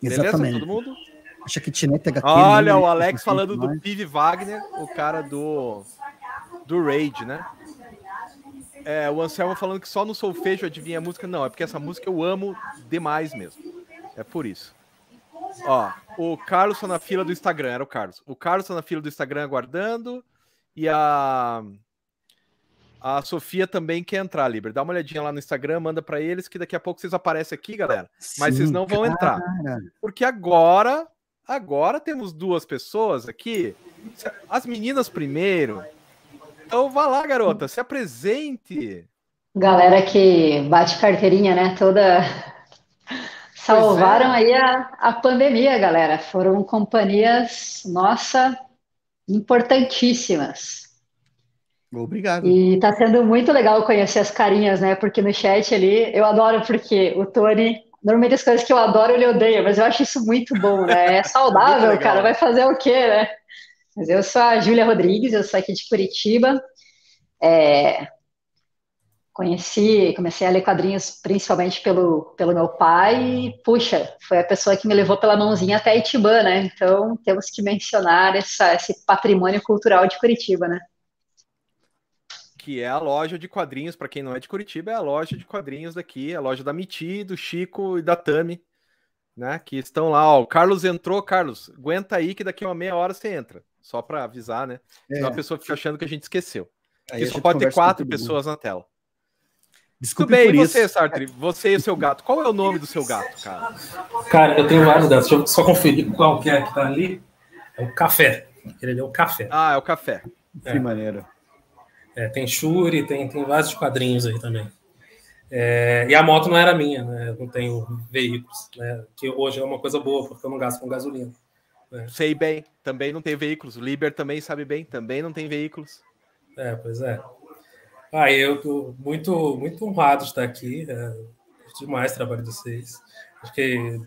Exatamente. Beleza, todo mundo? Acha que HQ. Olha, o Alex falando do Pive Wagner, o cara do. Do Raid, né? É, o Anselmo falando que só no solfejo adivinha a música. Não, é porque essa música eu amo demais mesmo. É por isso. Ó, o Carlos tá na fila do Instagram, era o Carlos. O Carlos tá na fila do Instagram aguardando. E a. A Sofia também quer entrar, Liber. Dá uma olhadinha lá no Instagram, manda para eles que daqui a pouco vocês aparecem aqui, galera. Mas Sim, vocês não vão cara. entrar. Porque agora, agora temos duas pessoas aqui. As meninas primeiro, então vá lá, garota, se apresente. Galera que bate carteirinha, né? Toda. Salvaram é. aí a, a pandemia, galera. Foram companhias, nossa, importantíssimas. Obrigado. E tá sendo muito legal conhecer as carinhas, né? Porque no chat ali, eu adoro porque o Tony, normalmente as coisas que eu adoro ele odeia, mas eu acho isso muito bom, né? É saudável, cara, vai fazer o quê, né? Mas eu sou a Júlia Rodrigues, eu sou aqui de Curitiba. É, conheci, comecei a ler quadrinhos principalmente pelo, pelo meu pai e, puxa, foi a pessoa que me levou pela mãozinha até Itibã, né? Então, temos que mencionar essa, esse patrimônio cultural de Curitiba, né? Que é a loja de quadrinhos, para quem não é de Curitiba, é a loja de quadrinhos daqui, a loja da Miti, do Chico e da Tami né? Que estão lá, ó. O Carlos entrou, Carlos, aguenta aí que daqui a uma meia hora você entra. Só para avisar, né? É. Senão a pessoa fica achando que a gente esqueceu. Aí só pode ter quatro pessoas na tela. Desculpe Tudo bem, e você, Sartre? Você e o seu gato. Qual é o nome do seu gato, cara? Cara, eu tenho vários gatos. Deixa eu só conferir qual que é que tá ali. É o café. Ele é o café. Ah, é o café. Que é. maneiro. É, tem Shuri, tem, tem vários quadrinhos aí também. É, e a moto não era minha, né? Eu não tenho veículos, né? Que hoje é uma coisa boa, porque eu não gasto com gasolina. Né? Sei bem, também não tem veículos. O Liber também sabe bem, também não tem veículos. É, pois é. Ah, eu estou muito, muito honrado de estar aqui. É, demais o trabalho de vocês. Acho que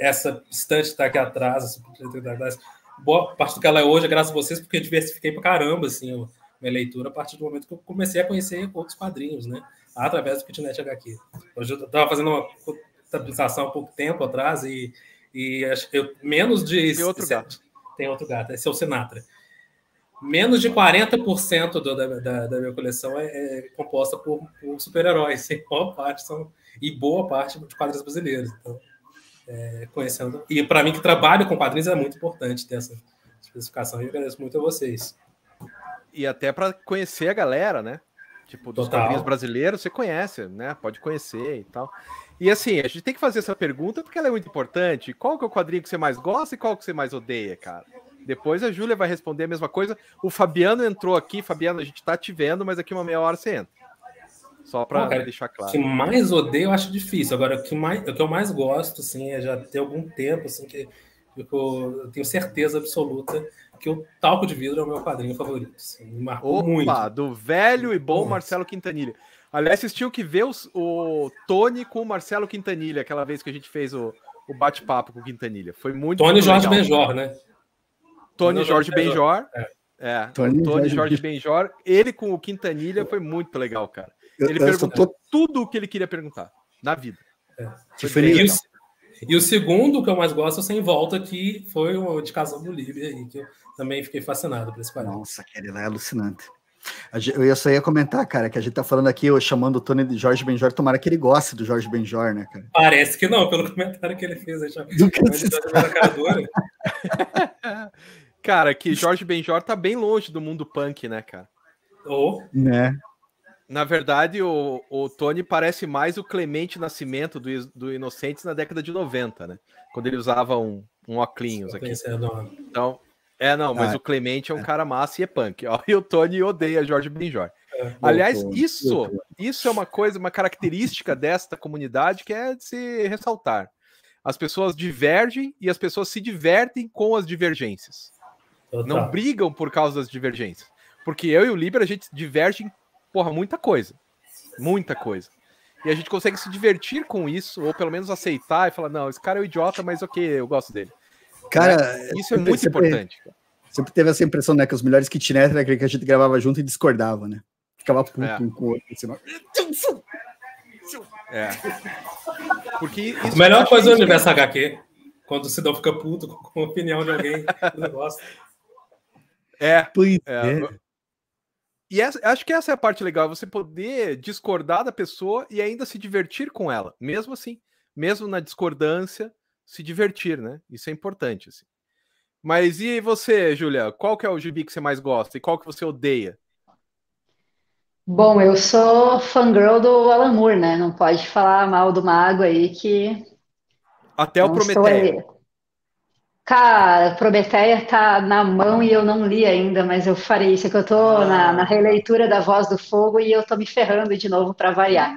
essa estante está aqui atrás, essa boa parte do que ela é hoje é graças a vocês, porque eu diversifiquei para caramba assim, minha leitura a partir do momento que eu comecei a conhecer outros quadrinhos, né? através do Kitnet HQ. Hoje eu estava fazendo uma contabilização há pouco tempo atrás e, e eu, menos de. Tem outro gato. Tem outro gato, esse é o Sinatra. Menos de 40% do, da, da, da minha coleção é, é composta por, por super-heróis. Boa parte são. E boa parte de quadrinhos brasileiros. Então, é, conhecendo. E para mim, que trabalho com quadrinhos, é muito importante ter essa especificação. E eu agradeço muito a vocês. E até para conhecer a galera, né? Tipo, dos Total. quadrinhos brasileiros, você conhece, né? Pode conhecer e tal. E assim, a gente tem que fazer essa pergunta porque ela é muito importante. Qual que é o quadrinho que você mais gosta e qual que você mais odeia, cara? Depois a Júlia vai responder a mesma coisa. O Fabiano entrou aqui. Fabiano, a gente tá te vendo, mas aqui uma meia hora você entra. Só para deixar claro. O que mais odeio eu acho difícil. Agora, o que, mais, o que eu mais gosto, assim, é já ter algum tempo, assim, que eu, eu tenho certeza absoluta que o Talco de Vidro é o meu quadrinho favorito. Assim, me marcou Opa, muito. do velho e bom Nossa. Marcelo Quintanilha. Aliás, vocês tinham que ver os, o Tony com o Marcelo Quintanilha, aquela vez que a gente fez o, o bate-papo com o Quintanilha. Foi muito Tony muito Jorge Benjor, né? Tony Jorge Benjor. É. é. Tony, Tony Jorge Benjor. Ele com o Quintanilha foi muito legal, cara. Ele eu, perguntou tô... tudo o que ele queria perguntar na vida. É. E, o, e, o, segundo que eu mais gosto, sem volta, que foi o de Casal do Líbia, aí, que eu também fiquei fascinado por esse quadrinho. Nossa, aquele lá é alucinante. Eu só ia comentar, cara, que a gente tá falando aqui, eu chamando o Tony de Jorge Benjor, tomara que ele goste do Jorge Benjor, né, cara? Parece que não, pelo comentário que ele fez. Aí, do que cara, que Jorge Benjor tá bem longe do mundo punk, né, cara? Oh. Né? Na verdade, o, o Tony parece mais o Clemente Nascimento do, do Inocentes na década de 90, né? Quando ele usava um, um óculos aqui. Então, é, não, mas ah, o Clemente é um é. cara massa e é punk. Ó, e o Tony odeia Jorge Benjor. É, Aliás, isso, isso é uma coisa, uma característica desta comunidade que é de se ressaltar. As pessoas divergem e as pessoas se divertem com as divergências. Total. Não brigam por causa das divergências. Porque eu e o Liber, a gente diverge em, porra, muita coisa. Muita coisa. E a gente consegue se divertir com isso, ou pelo menos aceitar e falar, não, esse cara é um idiota, mas ok, eu gosto dele. Cara, né? isso é muito sempre, importante. Sempre teve essa impressão, né? Que os melhores kitnet era aquele que a gente gravava junto e discordava, né? Ficava puto é. um com o outro. Assim, é. Porque a melhor coisa do universo HQ, quando o Sidão fica puto com a opinião de alguém do negócio. É. Pois é. é. E essa, acho que essa é a parte legal, você poder discordar da pessoa e ainda se divertir com ela, mesmo assim, mesmo na discordância, se divertir, né? Isso é importante, assim. Mas e você, Julia? Qual que é o gibi que você mais gosta e qual que você odeia? Bom, eu sou fangirl do Alan Moore, né? Não pode falar mal do mago aí que. Até o Prometeia. Cara, Prometeia tá na mão e eu não li ainda, mas eu farei isso, é que eu tô ah. na, na, releitura da Voz do Fogo e eu tô me ferrando de novo para variar.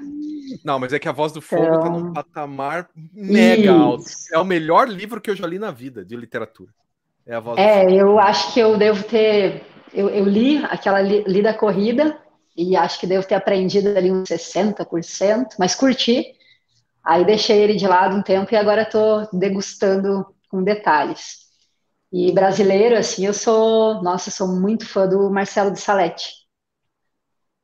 Não, mas é que a Voz do Fogo então... tá num patamar mega Isso. alto. É o melhor livro que eu já li na vida de literatura. É a Voz É, eu acho que eu devo ter. Eu, eu li aquela li, li da corrida e acho que devo ter aprendido ali uns 60%, mas curti. Aí deixei ele de lado um tempo e agora estou degustando com detalhes. E brasileiro, assim, eu sou, nossa, eu sou muito fã do Marcelo de Salete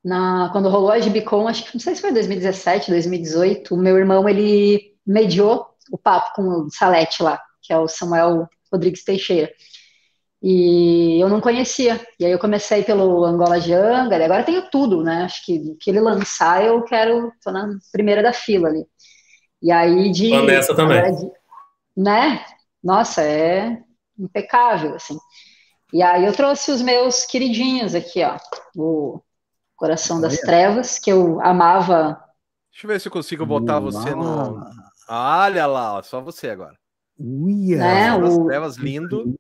na, quando rolou a Gibicon, acho que não sei se foi 2017, 2018, o meu irmão ele mediou o papo com o Salete lá, que é o Samuel Rodrigues Teixeira. E eu não conhecia. E aí eu comecei pelo Angola Janga, e agora tenho tudo, né? Acho que que ele lançar, eu quero, tô na primeira da fila ali. E aí de. Vanessa também. De, né? Nossa, é impecável, assim. E aí eu trouxe os meus queridinhos aqui, ó. O Coração das Trevas, que eu amava. Deixa eu ver se eu consigo botar Uau. você no. Olha lá, só você agora. Uia! Né? O... Trevas lindo.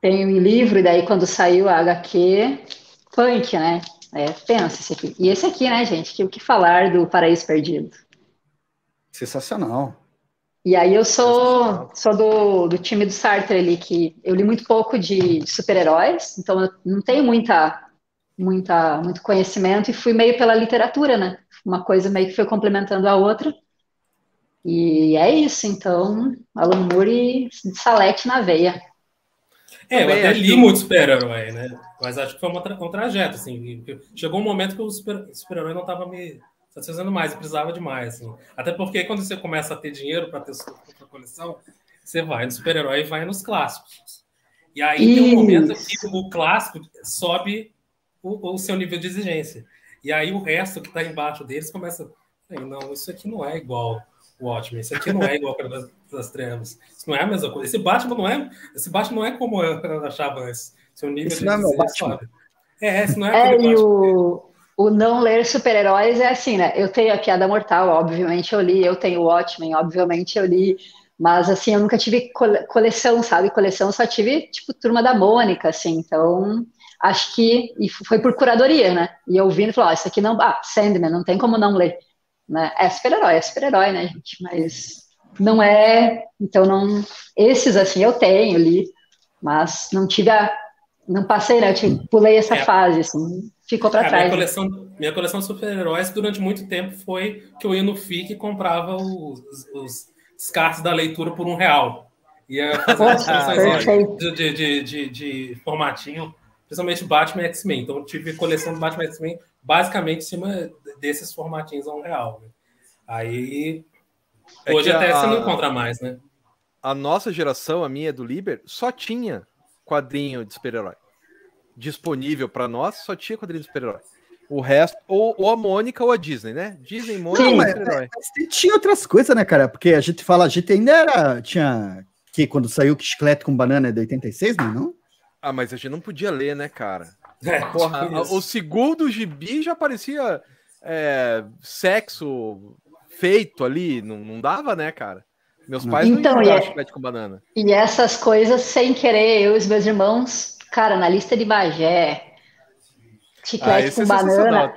Tem um livro, e daí quando saiu a HQ, punk, né? É, pensa esse aqui. E esse aqui, né, gente? Que o que falar do Paraíso Perdido? Sensacional. E aí eu sou, sou do, do time do Sartre ali, que eu li muito pouco de super-heróis, então eu não tenho muita muita, muito conhecimento e fui meio pela literatura, né? Uma coisa meio que foi complementando a outra. E é isso, então, Alan Moore e Salete na veia. É, eu até li muito super-herói, né? Mas acho que foi uma tra um trajeto, assim. Chegou um momento que o super-herói super não estava me satisfazendo mais, eu precisava de mais, assim. Até porque quando você começa a ter dinheiro para ter sua coleção, você vai no super-herói e vai nos clássicos. E aí Isso. tem um momento que o clássico sobe o, o seu nível de exigência. E aí o resto que está embaixo deles começa. Não, isso aqui não é igual o Watchmen, isso aqui não é igual para das, das Trevas. Isso não é a mesma coisa. Esse Batman não é, esse Batman não é como eu achava antes. Seu nível Isso de não é Batman. É, esse não é, é e o, o não ler super-heróis é assim, né? Eu tenho a Piada Mortal, obviamente eu li, eu tenho o Watchmen, obviamente eu li, mas assim, eu nunca tive coleção, sabe? Coleção só tive, tipo, Turma da Mônica, assim, então acho que e foi por curadoria, né? E eu ouvindo, falou, ah, isso aqui não, ah, Sandman, não tem como não ler. Né? É super-herói, é super-herói, né, gente? Mas não é, então não, esses assim eu tenho, li, mas não tive a, não passei, né, eu tive, pulei essa é. fase, assim, ficou para trás. Minha coleção, minha coleção de super-heróis durante muito tempo foi que eu ia no FIC e comprava os, os descartes da leitura por um real. Ia fazer de, de, de, de, formatinho, principalmente Batman e X-Men. Então eu tive coleção do Batman e X-Men basicamente em cima desses formatinhos a um real. Né? Aí é hoje até a, você não encontra mais, né? A nossa geração, a minha do Liber, só tinha quadrinho de super-herói. Disponível para nós, só tinha quadrinho de super-herói. O resto, ou, ou, a Mônica ou a Disney, né? Disney, Mônica Sim, mas, mas, tinha outras coisas, né, cara? Porque a gente fala, a gente ainda era. Tinha. Que quando saiu o chiclete com banana é de 86, não, é não? Ah, mas a gente não podia ler, né, cara? É, Porra, tipo o segundo gibi já parecia é, sexo feito ali, não, não dava, né, cara? Meus pais então, não iam é, chiclete com banana. E essas coisas, sem querer, eu e os meus irmãos, cara, na lista de Bagé, chiclete ah, com é banana.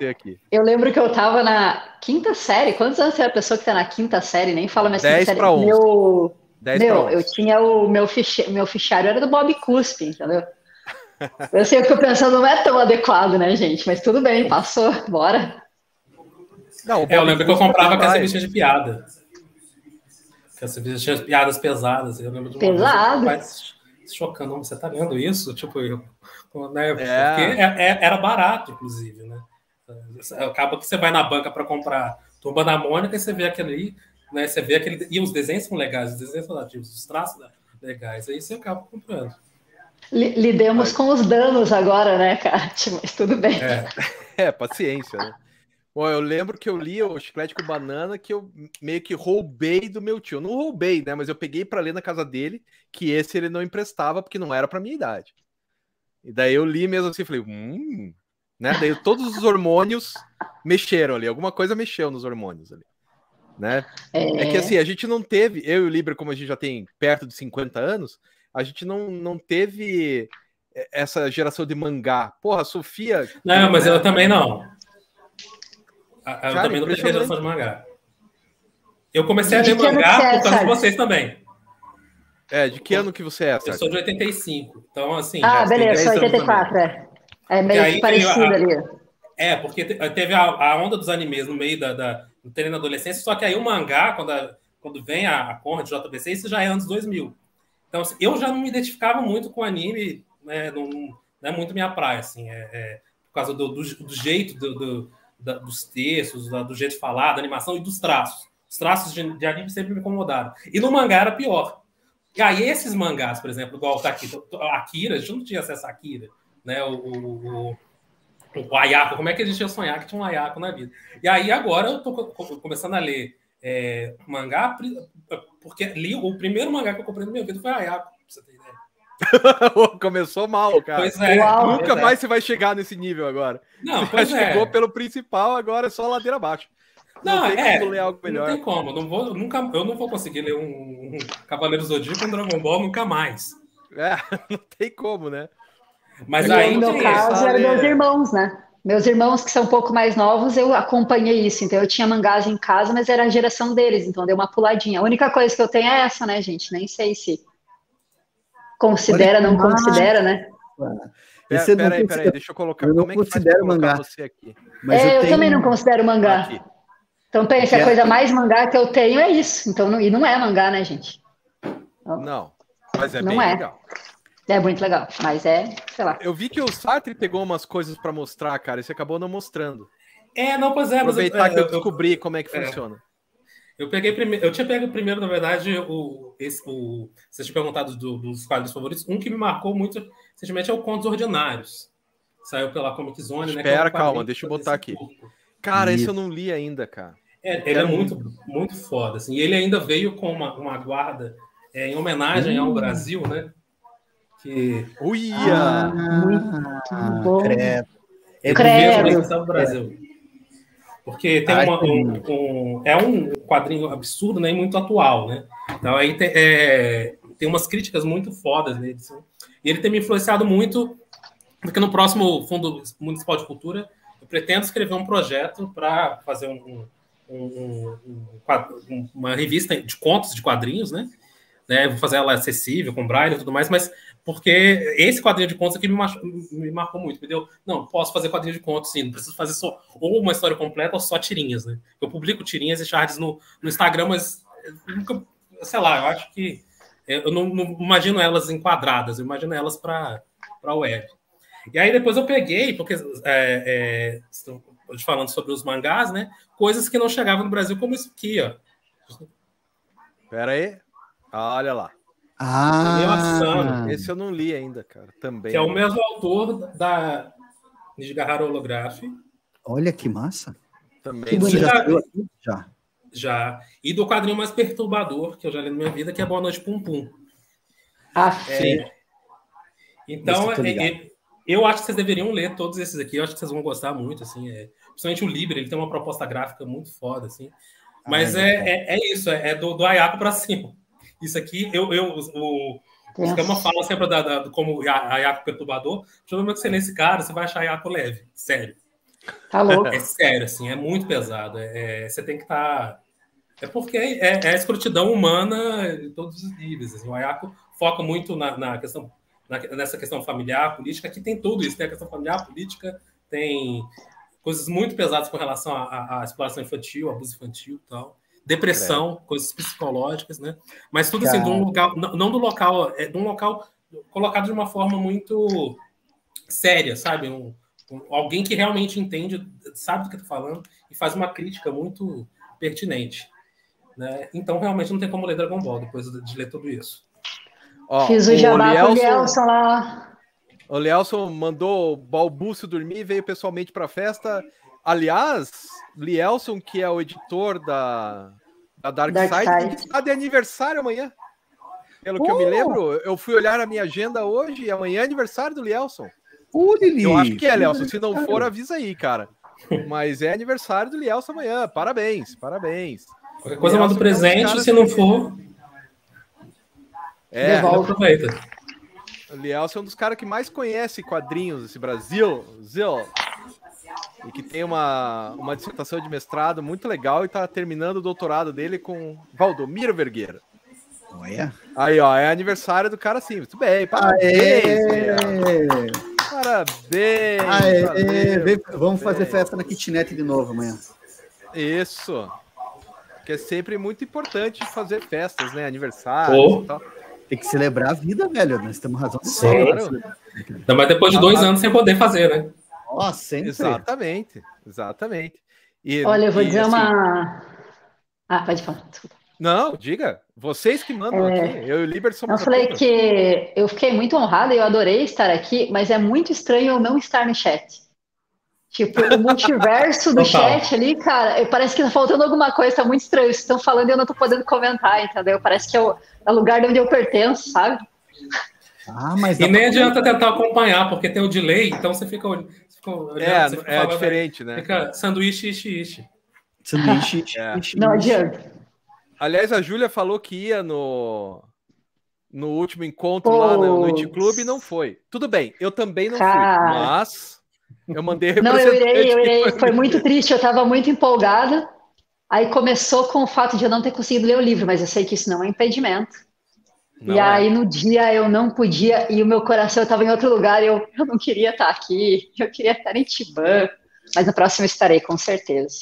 Eu lembro que eu tava na quinta série. Quantos anos é a pessoa que tá na quinta série? Nem fala mais 10 série. Pra 11. Meu, 10 meu eu tinha o meu, ficha, meu fichário era do Bob Cuspe, entendeu? Eu sei o que eu pensando não é tão adequado, né, gente? Mas tudo bem, passou, bora. Não, é, eu lembro que eu comprava aquelas revistas de piada. Aquelas revistas tinha piadas pesadas. Eu lembro de uma Pesado. Chocando. Você tá vendo isso? Tipo, eu, né? Porque é. É, é, era barato, inclusive, né? Acaba que você vai na banca para comprar Turma da Mônica e você vê aquele aí, né? Você vê aquele. E os desenhos são legais, os desenhos são ativos, os traços legais. Aí você acaba comprando. Lidemos Mas... com os danos agora, né, Kátia? Mas tudo bem. É, é paciência, né? Bom, eu lembro que eu li o Chiclete com Banana que eu meio que roubei do meu tio. Não roubei, né? Mas eu peguei para ler na casa dele, que esse ele não emprestava porque não era para minha idade. E daí eu li mesmo assim, falei, hum, né? Daí todos os hormônios mexeram ali, alguma coisa mexeu nos hormônios ali, né? É, é que assim, a gente não teve, eu e o Libra, como a gente já tem perto de 50 anos, a gente não, não teve essa geração de mangá. Porra, a Sofia. Não, mas eu também não. Eu também não tenho geração de mangá. Eu comecei a ler mangá por causa de vocês também. É, de que ano que você é? Eu sou de 85. Então, assim. Ah, beleza, sou 84, é. É meio parecido a, ali. É, porque teve a, a, onda dos animes no meio da, da, do treino na adolescência, só que aí o mangá, quando, a, quando vem a, a Conrad JBC, isso já é anos 2000. Então, assim, eu já não me identificava muito com anime, né, não, não é muito minha praia, assim, é, é por causa do, do, do jeito do, do da, dos textos, da, do jeito de falar, da animação e dos traços. Os traços de, de, anime sempre me incomodaram. E no mangá era pior. E aí, esses mangás, por exemplo, igual tá aqui, Akira, a gente não tinha acesso a Akira, né? O, o, o, o Ayako, como é que a gente ia sonhar que tinha um Ayako na vida? E aí, agora eu tô começando a ler é, mangá, porque li, o primeiro mangá que eu comprei na minha vida foi Ayako, pra você ter ideia. Começou mal, cara. Pois é, Uau, Nunca mais é. você vai chegar nesse nível agora. Não, pois Já chegou é. pelo principal, agora é só ladeira abaixo. Não, não tem é, como ler algo melhor. Não tem como. Não vou, nunca, eu não vou conseguir ler um, um Cavaleiro Zodíaco um Dragon Ball nunca mais. É, não tem como, né? Mas e aí, no meu caso, eram meus irmãos, né? Meus irmãos, que são um pouco mais novos, eu acompanhei isso. Então, eu tinha mangás em casa, mas era a geração deles. Então, deu uma puladinha. A única coisa que eu tenho é essa, né, gente? Nem sei se Considera, não considera, né? Pera, pera aí, pera aí, deixa eu colocar. Eu não Como é considero mangá. Você aqui? Mas é, eu, eu também não considero mangá. Aqui. Então pense, a coisa mais mangá que eu tenho é isso. Então, não, e não é mangá, né, gente? Não, mas é não bem é. legal. É muito legal, mas é, sei lá. Eu vi que o Sartre pegou umas coisas para mostrar, cara, e você acabou não mostrando. É, não, pois é. Aproveitar mas, é, que eu descobri como é que é. funciona. Eu peguei primeiro, eu tinha pego primeiro, na verdade, o, esse, o você tinha perguntado do, dos quadros favoritos. Um que me marcou muito recentemente é o Contos Ordinários. Saiu pela Comic Zone, né? Espera, é calma, deixa eu botar aqui. Cara, esse eu não li ainda, cara. É, ele é muito, muito foda, assim. E ele ainda veio com uma, uma guarda é, em homenagem ao. Brasil, né? Que... Uia! Ah, muito bom. Credo. É Credo. do Brasil. Porque tem uma, um, um, é um quadrinho absurdo né, e muito atual, né? Então aí tem, é, tem umas críticas muito fodas nele. Assim. E ele tem me influenciado muito Porque no próximo Fundo Municipal de Cultura, eu pretendo escrever um projeto para fazer um, uma revista de contos de quadrinhos, né? né? Vou fazer ela acessível, com braille e tudo mais, mas porque esse quadrinho de contos aqui me, me marcou muito, entendeu? Não, posso fazer quadrinho de contos, sim, não preciso fazer só ou uma história completa ou só tirinhas, né? Eu publico tirinhas e charts no, no Instagram, mas nunca, sei lá, eu acho que eu não, não imagino elas enquadradas, eu imagino elas para a web. E aí depois eu peguei, porque é, é, falando sobre os mangás, né? Coisas que não chegavam no Brasil, como isso aqui, ó. Pera aí. Olha lá. Ah, esse eu não li ainda, cara. Também. Que é o mesmo autor da Nijigahara Holograph. Olha que massa. Também. Que já, já. Já. E do quadrinho mais perturbador que eu já li na minha vida, que é Boa Noite Pum Pum. Ah, é, sim. Então, é, é, eu acho que vocês deveriam ler todos esses aqui. Eu acho que vocês vão gostar muito, assim. É, principalmente o Libre, ele tem uma proposta gráfica muito foda, assim. Mas ah, é, é, é, isso, é, do, do Ayako para cima. Isso aqui, eu, eu o, o Escama fala sempre da, da, como Ayako perturbador. Deixa eu que você nesse cara, você vai achar Ayako leve, sério. Tá louco. É sério, assim, é muito pesado. É, é você tem que estar. Tá... É porque é, é, a escrotidão humana em todos os níveis. Assim. O Ayako foca muito na, na questão, na, nessa questão familiar, política, que tem tudo isso. Tem a questão familiar, política, tem coisas muito pesadas com relação à, à exploração infantil, abuso infantil e tal. Depressão, é. coisas psicológicas, né? Mas tudo assim, de um lugar, não, não do local, é de um local colocado de uma forma muito séria, sabe? Um, alguém que realmente entende, sabe do que está falando e faz uma crítica muito pertinente. Né? Então, realmente, não tem como ler Dragon Ball depois de ler tudo isso. Ó, Fiz o, o jabá Lielson, Lielson lá. O Lielson mandou o Balbúcio dormir e veio pessoalmente para a festa. Aliás, Lielson, que é o editor da, da Dark, Dark Side, Side. está de aniversário amanhã. Pelo uh! que eu me uh! lembro, eu fui olhar a minha agenda hoje e amanhã é aniversário do Lielson. Eu acho que é, Lielson. Se não for, avisa aí, cara. Mas é aniversário do Lielson amanhã. Parabéns, parabéns. Qualquer coisa manda presente, é se não for. É, aproveita. O Lielson é um dos caras que mais conhece quadrinhos desse Brasil. Zil. E que tem uma, uma dissertação de mestrado muito legal e está terminando o doutorado dele com Valdomiro Vergueira. Olha. Aí, ó, é aniversário do cara sim. Muito bem, parabéns. Parabéns! Aê, vem, vamos fazer festa na kitnet de novo amanhã. Isso. Que é sempre muito importante fazer festas, né? Aniversário oh. e tal. Tem que celebrar a vida, velho. Nós temos razão ser. Claro. mas depois de dois ah, anos sem poder fazer, né? Nossa, sempre. Exatamente, exatamente. E, Olha, eu vou dizer assim... uma. Ah, pode falar, desculpa. Não, diga. Vocês que mandam é... aqui. Eu e o Liber somos. Eu falei que eu fiquei muito honrada e eu adorei estar aqui, mas é muito estranho eu não estar no chat. Tipo, o multiverso do chat ali, cara, parece que tá faltando alguma coisa, tá muito estranho. Vocês estão falando e eu não tô podendo comentar, entendeu? Parece que é o, é o lugar onde eu pertenço, sabe? Ah, mas e nem adianta tentar acompanhar, porque tem o delay, então você fica, olhando. é, fica é diferente, né? Fica sanduíche, ishi, ishi. Sanduíche, é. Não adianta. Aliás, a Júlia falou que ia no, no último encontro Pô. lá no, no Club e não foi. Tudo bem, eu também não Cara. fui, mas eu mandei Não, eu irei, eu irei. Foi muito triste, eu estava muito empolgada. Aí começou com o fato de eu não ter conseguido ler o livro, mas eu sei que isso não é impedimento. Não e é. aí no dia eu não podia, e o meu coração estava em outro lugar, eu, eu não queria estar aqui, eu queria estar em Tibã, mas no próximo estarei, com certeza.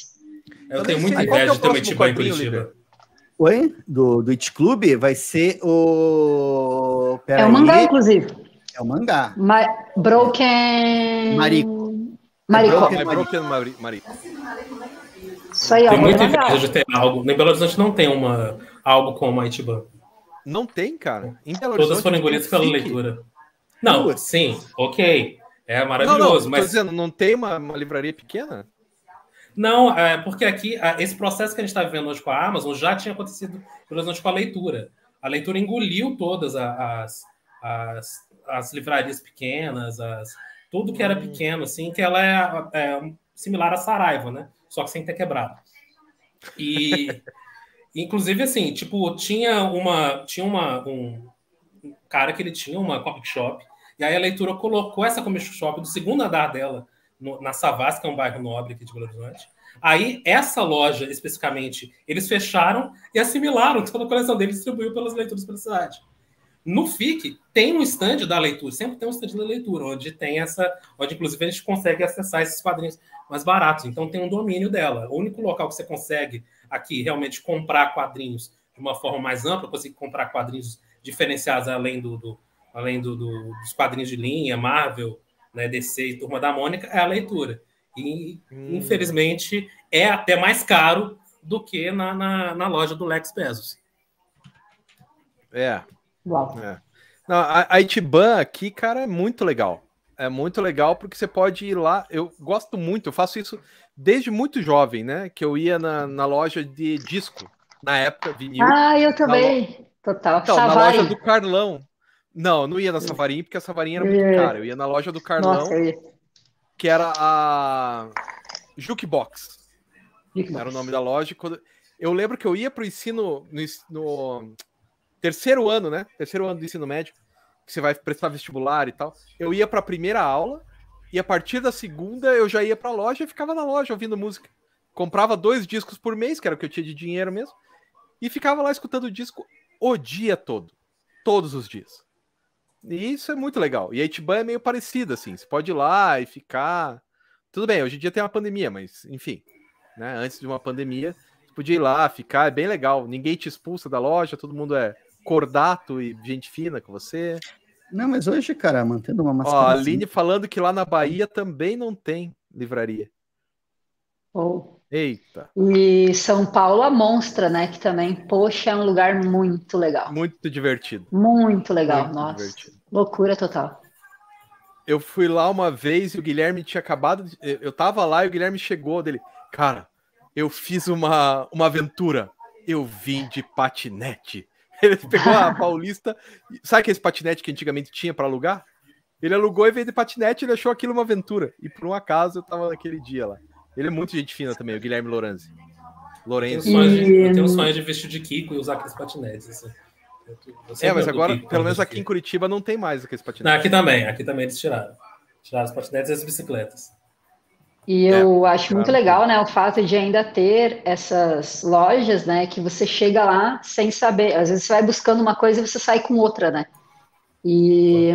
Eu, eu tenho muita ideia de ter uma Tibã em Curitiba. Oi? Do, do It Club vai ser o. Pera é o mangá, inclusive. É o mangá. Ma Broken. Marico. Marico. É Broken, Marico. Isso aí, Tem muita inveja de ter algo. Nem Belo Horizonte não tem uma, algo como a Itiban. Não tem, cara. Todas foram engolidas pela leitura. Não, sim, ok. É maravilhoso, não, não, mas. dizendo, não tem uma, uma livraria pequena? Não, é porque aqui, esse processo que a gente está vivendo hoje com a Amazon já tinha acontecido, por exemplo, com a leitura. A leitura engoliu todas as, as, as livrarias pequenas, as, tudo que era hum. pequeno, assim, que ela é, é similar a Saraiva, né? Só que sem ter quebrado. E, inclusive, assim, tipo, tinha uma, tinha uma, um cara que ele tinha uma comic shop E aí a leitura colocou essa comic shop do segundo andar dela, no, na Savassi, que é um bairro nobre aqui de Belo Horizonte. Aí, essa loja, especificamente, eles fecharam e assimilaram toda a coleção deles e distribuiu pelas leituras pela cidade. No FIC, tem um stand da leitura, sempre tem um stand da leitura, onde tem essa, onde inclusive a gente consegue acessar esses quadrinhos mais baratos. Então tem um domínio dela. O único local que você consegue aqui realmente comprar quadrinhos de uma forma mais ampla, conseguir comprar quadrinhos diferenciados além do, do além do, do, dos quadrinhos de linha, Marvel, né, DC e Turma da Mônica, é a leitura. E, hum. infelizmente, é até mais caro do que na, na, na loja do Lex Bezos. É. é. Não, a, a Itiban aqui, cara, é muito legal. É muito legal porque você pode ir lá. Eu gosto muito, eu faço isso desde muito jovem, né? Que eu ia na, na loja de disco, na época, vinil. Ah, eu também. Lo... Total. Então, na loja do Carlão. Não, não ia na Savarim, porque a Savarim era muito cara. Eu ia na loja do Carlão, Nossa, que era a Jukebox. Jukebox. Era o nome da loja. Quando... Eu lembro que eu ia para o ensino no, no, terceiro ano, né? Terceiro ano do ensino médio, que você vai prestar vestibular e tal. Eu ia para a primeira aula e a partir da segunda eu já ia para a loja e ficava na loja ouvindo música. Comprava dois discos por mês, que era o que eu tinha de dinheiro mesmo, e ficava lá escutando o disco o dia todo, todos os dias. E isso é muito legal. E a Itiban é meio parecida, assim. Você pode ir lá e ficar. Tudo bem, hoje em dia tem uma pandemia, mas enfim. Né? Antes de uma pandemia, você podia ir lá, ficar, é bem legal. Ninguém te expulsa da loja, todo mundo é cordato e gente fina com você. Não, mas hoje, cara, mantendo uma máscara. Ó, a Aline falando que lá na Bahia também não tem livraria. Oh. Eita. E São Paulo a Monstra, né? Que também, poxa, é um lugar muito legal. Muito divertido. Muito legal, muito nossa. Divertido. Loucura total. Eu fui lá uma vez e o Guilherme tinha acabado. De... Eu tava lá e o Guilherme chegou dele. Cara, eu fiz uma, uma aventura. Eu vim de patinete. Ele pegou a Paulista. Sabe aquele patinete que antigamente tinha para alugar? Ele alugou e veio de patinete e ele achou aquilo uma aventura. E por um acaso eu tava naquele dia lá. Ele é muito gente fina também, o Guilherme Lorenzi. Lorenzo. Eu tenho um sonho de vestir de Kiko e usar aqueles patinetes. Assim. É, mas agora, Kiko, pelo menos aqui em Curitiba, não tem mais aqueles patinetes. Não, aqui também, aqui também eles tiraram. Tiraram os patinetes e as bicicletas. E eu é, acho muito legal, né, o fato de ainda ter essas lojas, né, que você chega lá sem saber. Às vezes você vai buscando uma coisa e você sai com outra, né? E,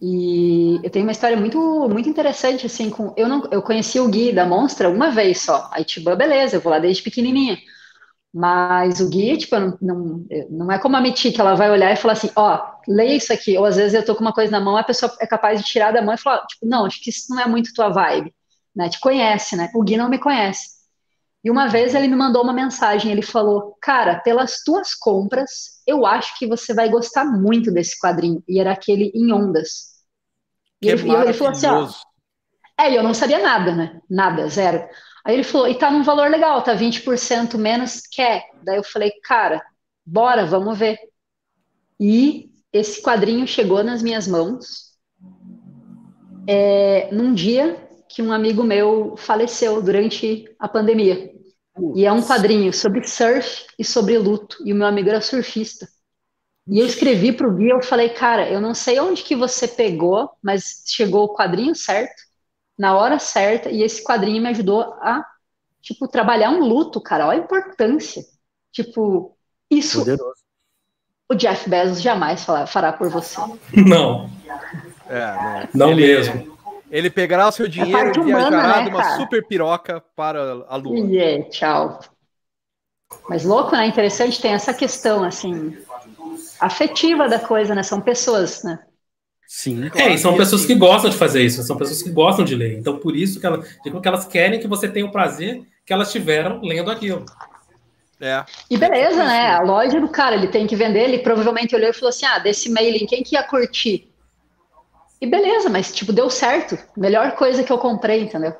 e eu tenho uma história muito, muito interessante, assim, com... Eu, não, eu conheci o Gui da Monstra uma vez só. A Itiban, beleza, eu vou lá desde pequenininha. Mas o Gui, tipo, não, não, não é como a Meti, que ela vai olhar e falar assim, ó, oh, leia isso aqui. Ou às vezes eu tô com uma coisa na mão, a pessoa é capaz de tirar da mão e falar, tipo, não, acho que isso não é muito tua vibe. Né? Te conhece, né? O Gui não me conhece. E uma vez ele me mandou uma mensagem, ele falou: Cara, pelas tuas compras, eu acho que você vai gostar muito desse quadrinho. E era aquele em ondas. E ele, ele, falou assim: ó. É, eu não sabia nada, né? Nada, zero. Aí ele falou: E tá num valor legal, tá 20% menos, quer? Daí eu falei: Cara, bora, vamos ver. E esse quadrinho chegou nas minhas mãos é, num dia que um amigo meu faleceu durante a pandemia. E é um quadrinho sobre surf e sobre luto. E o meu amigo era surfista. E eu escrevi para o Gui, eu falei, cara, eu não sei onde que você pegou, mas chegou o quadrinho certo, na hora certa, e esse quadrinho me ajudou a, tipo, trabalhar um luto, cara. Olha a importância. Tipo, isso Poderoso. o Jeff Bezos jamais fará por você. Não. É, não. Não Ele... mesmo. Ele pegará o seu dinheiro e viajará né, uma super piroca para a Lua. Yeah, é, tchau. Mas louco, né? Interessante, tem essa questão, assim, afetiva da coisa, né? São pessoas, né? Sim. Claro. É, e são pessoas que gostam de fazer isso, são pessoas que gostam de ler. Então, por isso que, elas, que elas querem que você tenha o prazer que elas tiveram lendo aquilo. É. E beleza, né? A loja do cara, ele tem que vender, ele provavelmente olhou e falou assim: ah, desse mailing, quem que ia curtir? E beleza, mas tipo, deu certo. Melhor coisa que eu comprei, entendeu?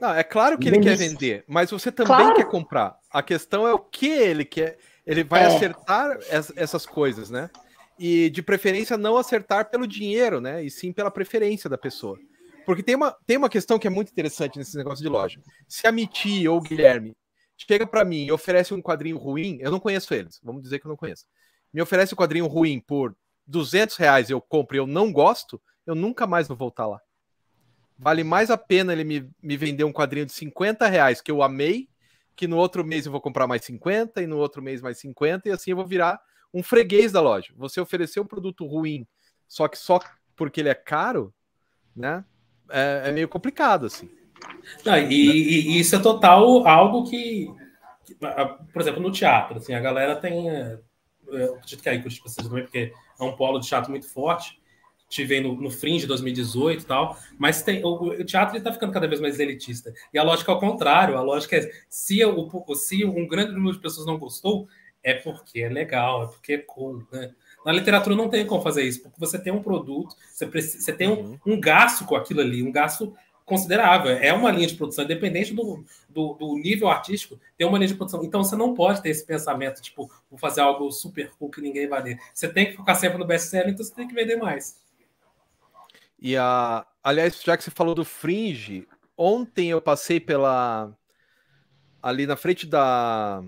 Não, é claro que ele quer vender, mas você também claro. quer comprar. A questão é o que ele quer. Ele vai é. acertar essas coisas, né? E de preferência não acertar pelo dinheiro, né? E sim pela preferência da pessoa. Porque tem uma, tem uma questão que é muito interessante nesse negócio de loja. Se a Miti ou o Guilherme chega para mim e oferece um quadrinho ruim, eu não conheço eles, vamos dizer que eu não conheço. Me oferece um quadrinho ruim por 200 reais eu compro e eu não gosto, eu nunca mais vou voltar lá. Vale mais a pena ele me, me vender um quadrinho de 50 reais que eu amei, que no outro mês eu vou comprar mais 50 e no outro mês mais 50 e assim eu vou virar um freguês da loja. Você oferecer um produto ruim, só que só porque ele é caro, né? É, é meio complicado assim. Não, e, e, isso é total algo que, que, por exemplo, no teatro, assim, a galera tem, é, eu acredito que aí com vocês também, porque é um polo de teatro muito forte tive no, no Fringe 2018 e tal, mas tem, o, o teatro está ficando cada vez mais elitista. E a lógica é o contrário, a lógica é se, o, se um grande número de pessoas não gostou, é porque é legal, é porque é cool, né? Na literatura não tem como fazer isso, porque você tem um produto, você, precisa, você tem um, uhum. um gasto com aquilo ali, um gasto considerável. É uma linha de produção, independente do, do, do, nível artístico, tem uma linha de produção. Então você não pode ter esse pensamento, tipo, vou fazer algo super cool que ninguém vai ler. Você tem que focar sempre no best-seller, então você tem que vender mais. E a, aliás, já que você falou do Fringe, ontem eu passei pela ali na frente da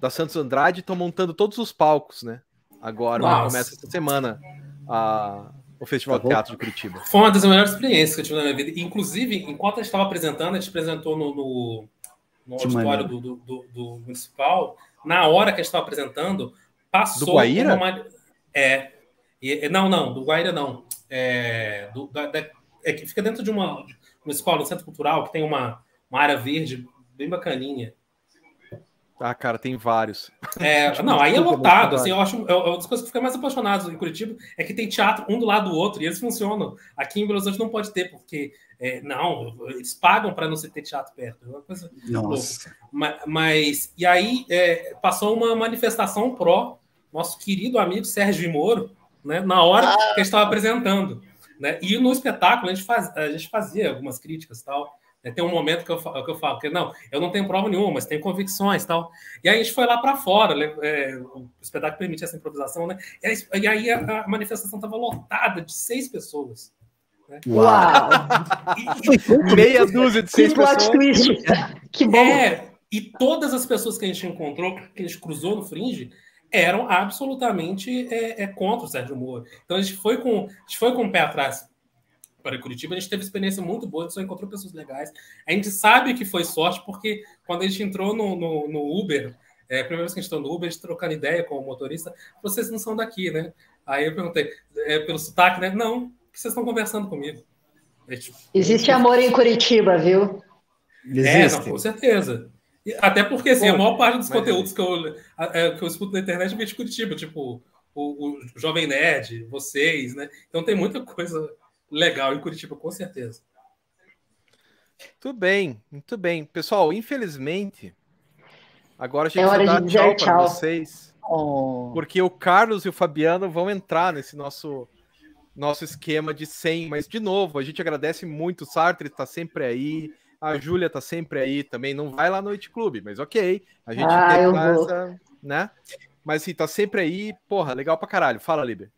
da Santos Andrade, estão montando todos os palcos, né? Agora começa essa semana a, o Festival tá de Teatro de Curitiba. Foi uma das melhores experiências que eu tive na minha vida. Inclusive, enquanto a gente estava apresentando, a gente apresentou no, no, no auditório do, do, do, do, municipal. Na hora que a gente estava apresentando, passou. Do Guaíra? Uma... É. E, não, não, do Guaíra não é, do, da, da, é, que fica dentro de uma, uma escola, um centro cultural, que tem uma, uma área verde bem bacaninha. Ah, cara, tem vários. É, não, aí é lotado. Assim, eu acho, é uma das coisas que fica mais apaixonado em Curitiba é que tem teatro um do lado do outro e eles funcionam. Aqui em Belo Horizonte não pode ter, porque é, não, eles pagam para não se ter teatro perto. É uma coisa Nossa. Mas, mas, e aí é, passou uma manifestação pró nosso querido amigo Sérgio Moro, né, na hora ah. que a gente estava apresentando. Né? E no espetáculo a gente, faz, a gente fazia algumas críticas e tal. Né? Tem um momento que eu, que eu falo que não, eu não tenho prova nenhuma, mas tenho convicções tal. E aí a gente foi lá para fora, é, o espetáculo permitia essa improvisação, né? E aí, e aí a, a, manifestação estava lotada de seis pessoas. Né? Uau! E, Meia dúzia de seis pessoas. Twist. Que bom! É, e todas as pessoas que a gente encontrou, que a gente cruzou no Fringe, eram absolutamente é, é, contra o Sérgio Moro. Então a gente foi com, a gente foi com o pé atrás para Curitiba, a gente teve experiência muito boa, a gente só encontrou pessoas legais. A gente sabe que foi sorte, porque quando a gente entrou no, no, no Uber, é, a primeira vez que a gente entrou no Uber, a gente trocando ideia com o motorista, vocês não são daqui, né? Aí eu perguntei, é, pelo sotaque, né? Não, vocês estão conversando comigo. Gente, Existe amor em Curitiba, viu? É, não, com certeza. Até porque, assim, Pô, a maior parte dos conteúdos que eu, é, que eu escuto na internet vem de Curitiba, tipo o, o, Jovem Nerd, vocês, né? Então tem muita coisa legal em Curitiba, com certeza. Tudo bem, muito bem. Pessoal, infelizmente, agora a gente é hora dar tchau, tchau. para vocês. Oh. Porque o Carlos e o Fabiano vão entrar nesse nosso nosso esquema de 100. Mas, de novo, a gente agradece muito. O Sartre está sempre aí. A Júlia tá sempre aí também. Não vai lá no Noite Clube, mas ok. A gente ah, tem essa, né? Mas assim, tá sempre aí. Porra, legal pra caralho. Fala, Liber.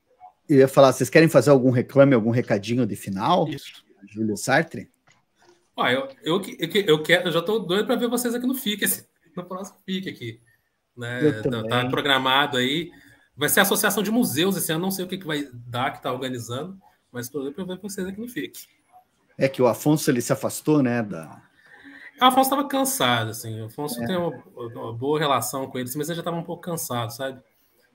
Eu ia falar, vocês querem fazer algum reclame, algum recadinho de final? Isso. Júlio Sartre? Ah, eu, eu, eu, eu, quero, eu já tô doido para ver vocês aqui no FIC, no próximo FIC aqui. Né? Tá, tá programado aí. Vai ser a Associação de Museus esse ano, não sei o que, que vai dar, que tá organizando, mas tô doido para ver vocês aqui no FIC. É que o Afonso ele se afastou, né? Da... O Afonso estava cansado, assim. O Afonso é. tem uma, uma, boa relação com ele, mas ele já estava um pouco cansado, sabe?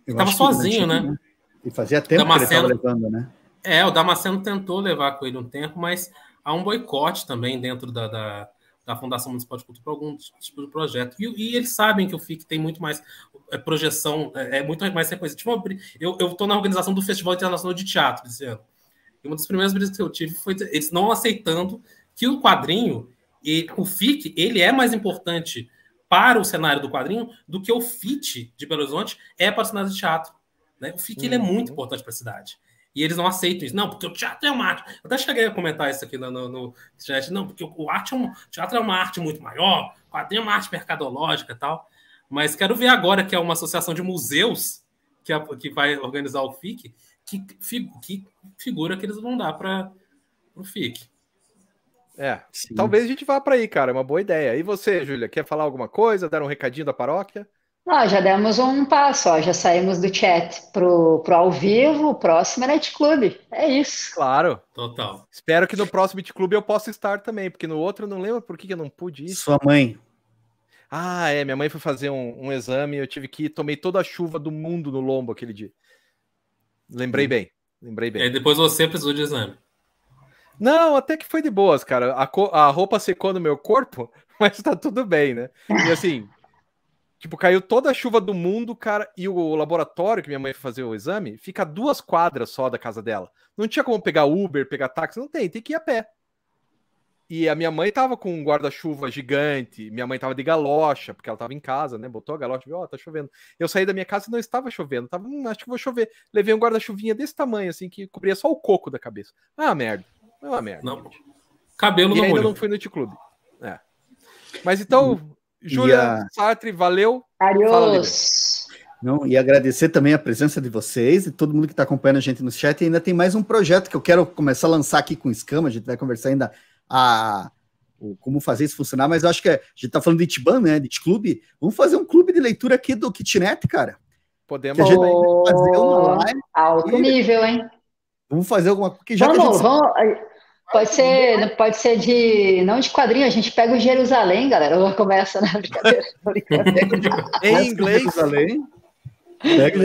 Ele estava sozinho, né? né? E fazia tempo Damasceno, que ele estava levando, né? É, o Damasceno tentou levar com ele um tempo, mas há um boicote também dentro da, da, da Fundação Municipal de Cultura para algum tipo de projeto. E, e, eles sabem que o FIC tem muito mais é, projeção, é, é muito mais reconhecido. Tipo, eu estou na organização do Festival Internacional de Teatro esse ano. E uma das primeiras brisas que eu tive foi eles não aceitando que o quadrinho e o FIC ele é mais importante para o cenário do quadrinho do que o FIT de Belo Horizonte é para o cenário de teatro. Né? O FIC uhum. ele é muito importante para a cidade. E eles não aceitam isso. Não, porque o teatro é uma arte. Eu até cheguei a comentar isso aqui no, no, no chat. Não, porque o, arte é um, teatro é uma arte muito maior, o quadrinho é uma arte mercadológica e tal. Mas quero ver agora que é uma associação de museus que, é, que vai organizar o FIC, que, que figura que eles vão dar para o FIC. É, Sim. talvez a gente vá para aí, cara, é uma boa ideia. E você, Júlia, quer falar alguma coisa, dar um recadinho da paróquia? Ah, já demos um passo, ó, já saímos do chat pro, pro ao vivo, o próximo é Net Club. É isso. Claro. Total. Espero que no próximo Net Club eu possa estar também, porque no outro eu não lembro por que eu não pude ir. Sua mãe. Ah, é. Minha mãe foi fazer um, um exame, eu tive que ir, tomei toda a chuva do mundo no lombo aquele dia. Lembrei hum. bem. Lembrei bem. E depois você precisou de exame. Não, até que foi de boas, cara. A, a roupa secou no meu corpo, mas tá tudo bem, né? E assim, tipo, caiu toda a chuva do mundo, cara, e o laboratório que minha mãe foi fazer o exame fica duas quadras só da casa dela. Não tinha como pegar Uber, pegar táxi, não tem, tem que ir a pé. E a minha mãe tava com um guarda-chuva gigante, minha mãe tava de galocha, porque ela tava em casa, né? Botou a galocha e viu, ó, oh, tá chovendo. Eu saí da minha casa e não estava chovendo, tava, hum, acho que vou chover. Levei um guarda-chuvinha desse tamanho, assim, que cobria só o coco da cabeça. Ah, merda. É uma merda. Não. Cabelo e ainda não fui no T-Clube. É. Mas então, Júlia a... Sartre, valeu. Adiós. Não, e agradecer também a presença de vocês e todo mundo que está acompanhando a gente no chat. E ainda tem mais um projeto que eu quero começar a lançar aqui com o Escama. A gente vai conversar ainda a, o, como fazer isso funcionar, mas eu acho que a gente tá falando de Itiban, né? De Clube. Vamos fazer um clube de leitura aqui do Kitnet, cara. Podemos que a gente vai fazer uma live. Alto e... nível, hein? Vamos fazer alguma coisa. Já vamos, gente... vamos. Pode ser, pode ser de. Não de quadrinho, a gente pega o Jerusalém, galera. Começa na brincadeira. em inglês. Jerusalém. Pega,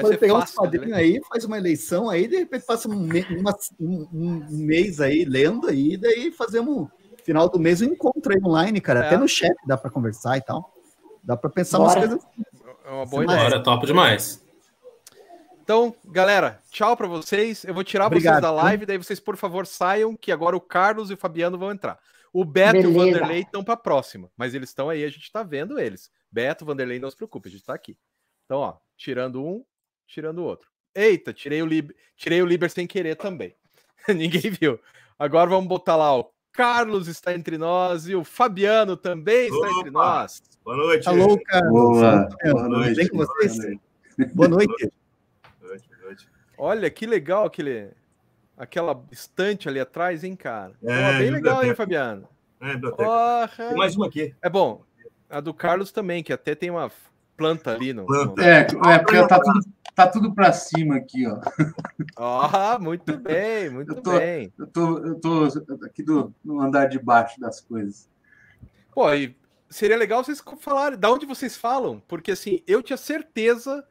pode pegar fácil, uns quadrinhos né? aí, faz uma eleição aí, de repente passa um, uma, um, um, mês aí lendo aí, daí fazemos final do mês um encontro aí online, cara. É. Até no chat dá para conversar e tal. Dá para pensar Bora. umas coisas. É uma boa ideia. Bora, top demais. Então, galera, tchau para vocês. Eu vou tirar Obrigado, vocês da live, daí vocês, por favor, saiam, que agora o Carlos e o Fabiano vão entrar. O Beto Beleza. e o Vanderlei estão para a próxima, mas eles estão aí, a gente está vendo eles. Beto, Vanderlei, não se preocupe, a gente está aqui. Então, ó, tirando um, tirando o outro. Eita, tirei o, Liber, tirei o Liber sem querer também. Ninguém viu. Agora vamos botar lá, o Carlos está entre nós e o Fabiano também está Opa. entre nós. Boa noite. Alô, Carlos. Boa, Boa noite. Bem com vocês? Boa noite. Olha que legal aquele, aquela estante ali atrás, hein, cara? É, bem legal, hein, Fabiano? É, biblioteca. Tem mais uma aqui. É bom. A do Carlos também, que até tem uma planta ali. No, planta. É, é, porque tá tudo, tá tudo para cima aqui, ó. Ah, muito bem, muito eu tô, bem. Eu tô, eu tô aqui do, no andar de baixo das coisas. Pô, e seria legal vocês falarem da onde vocês falam, porque assim, eu tinha certeza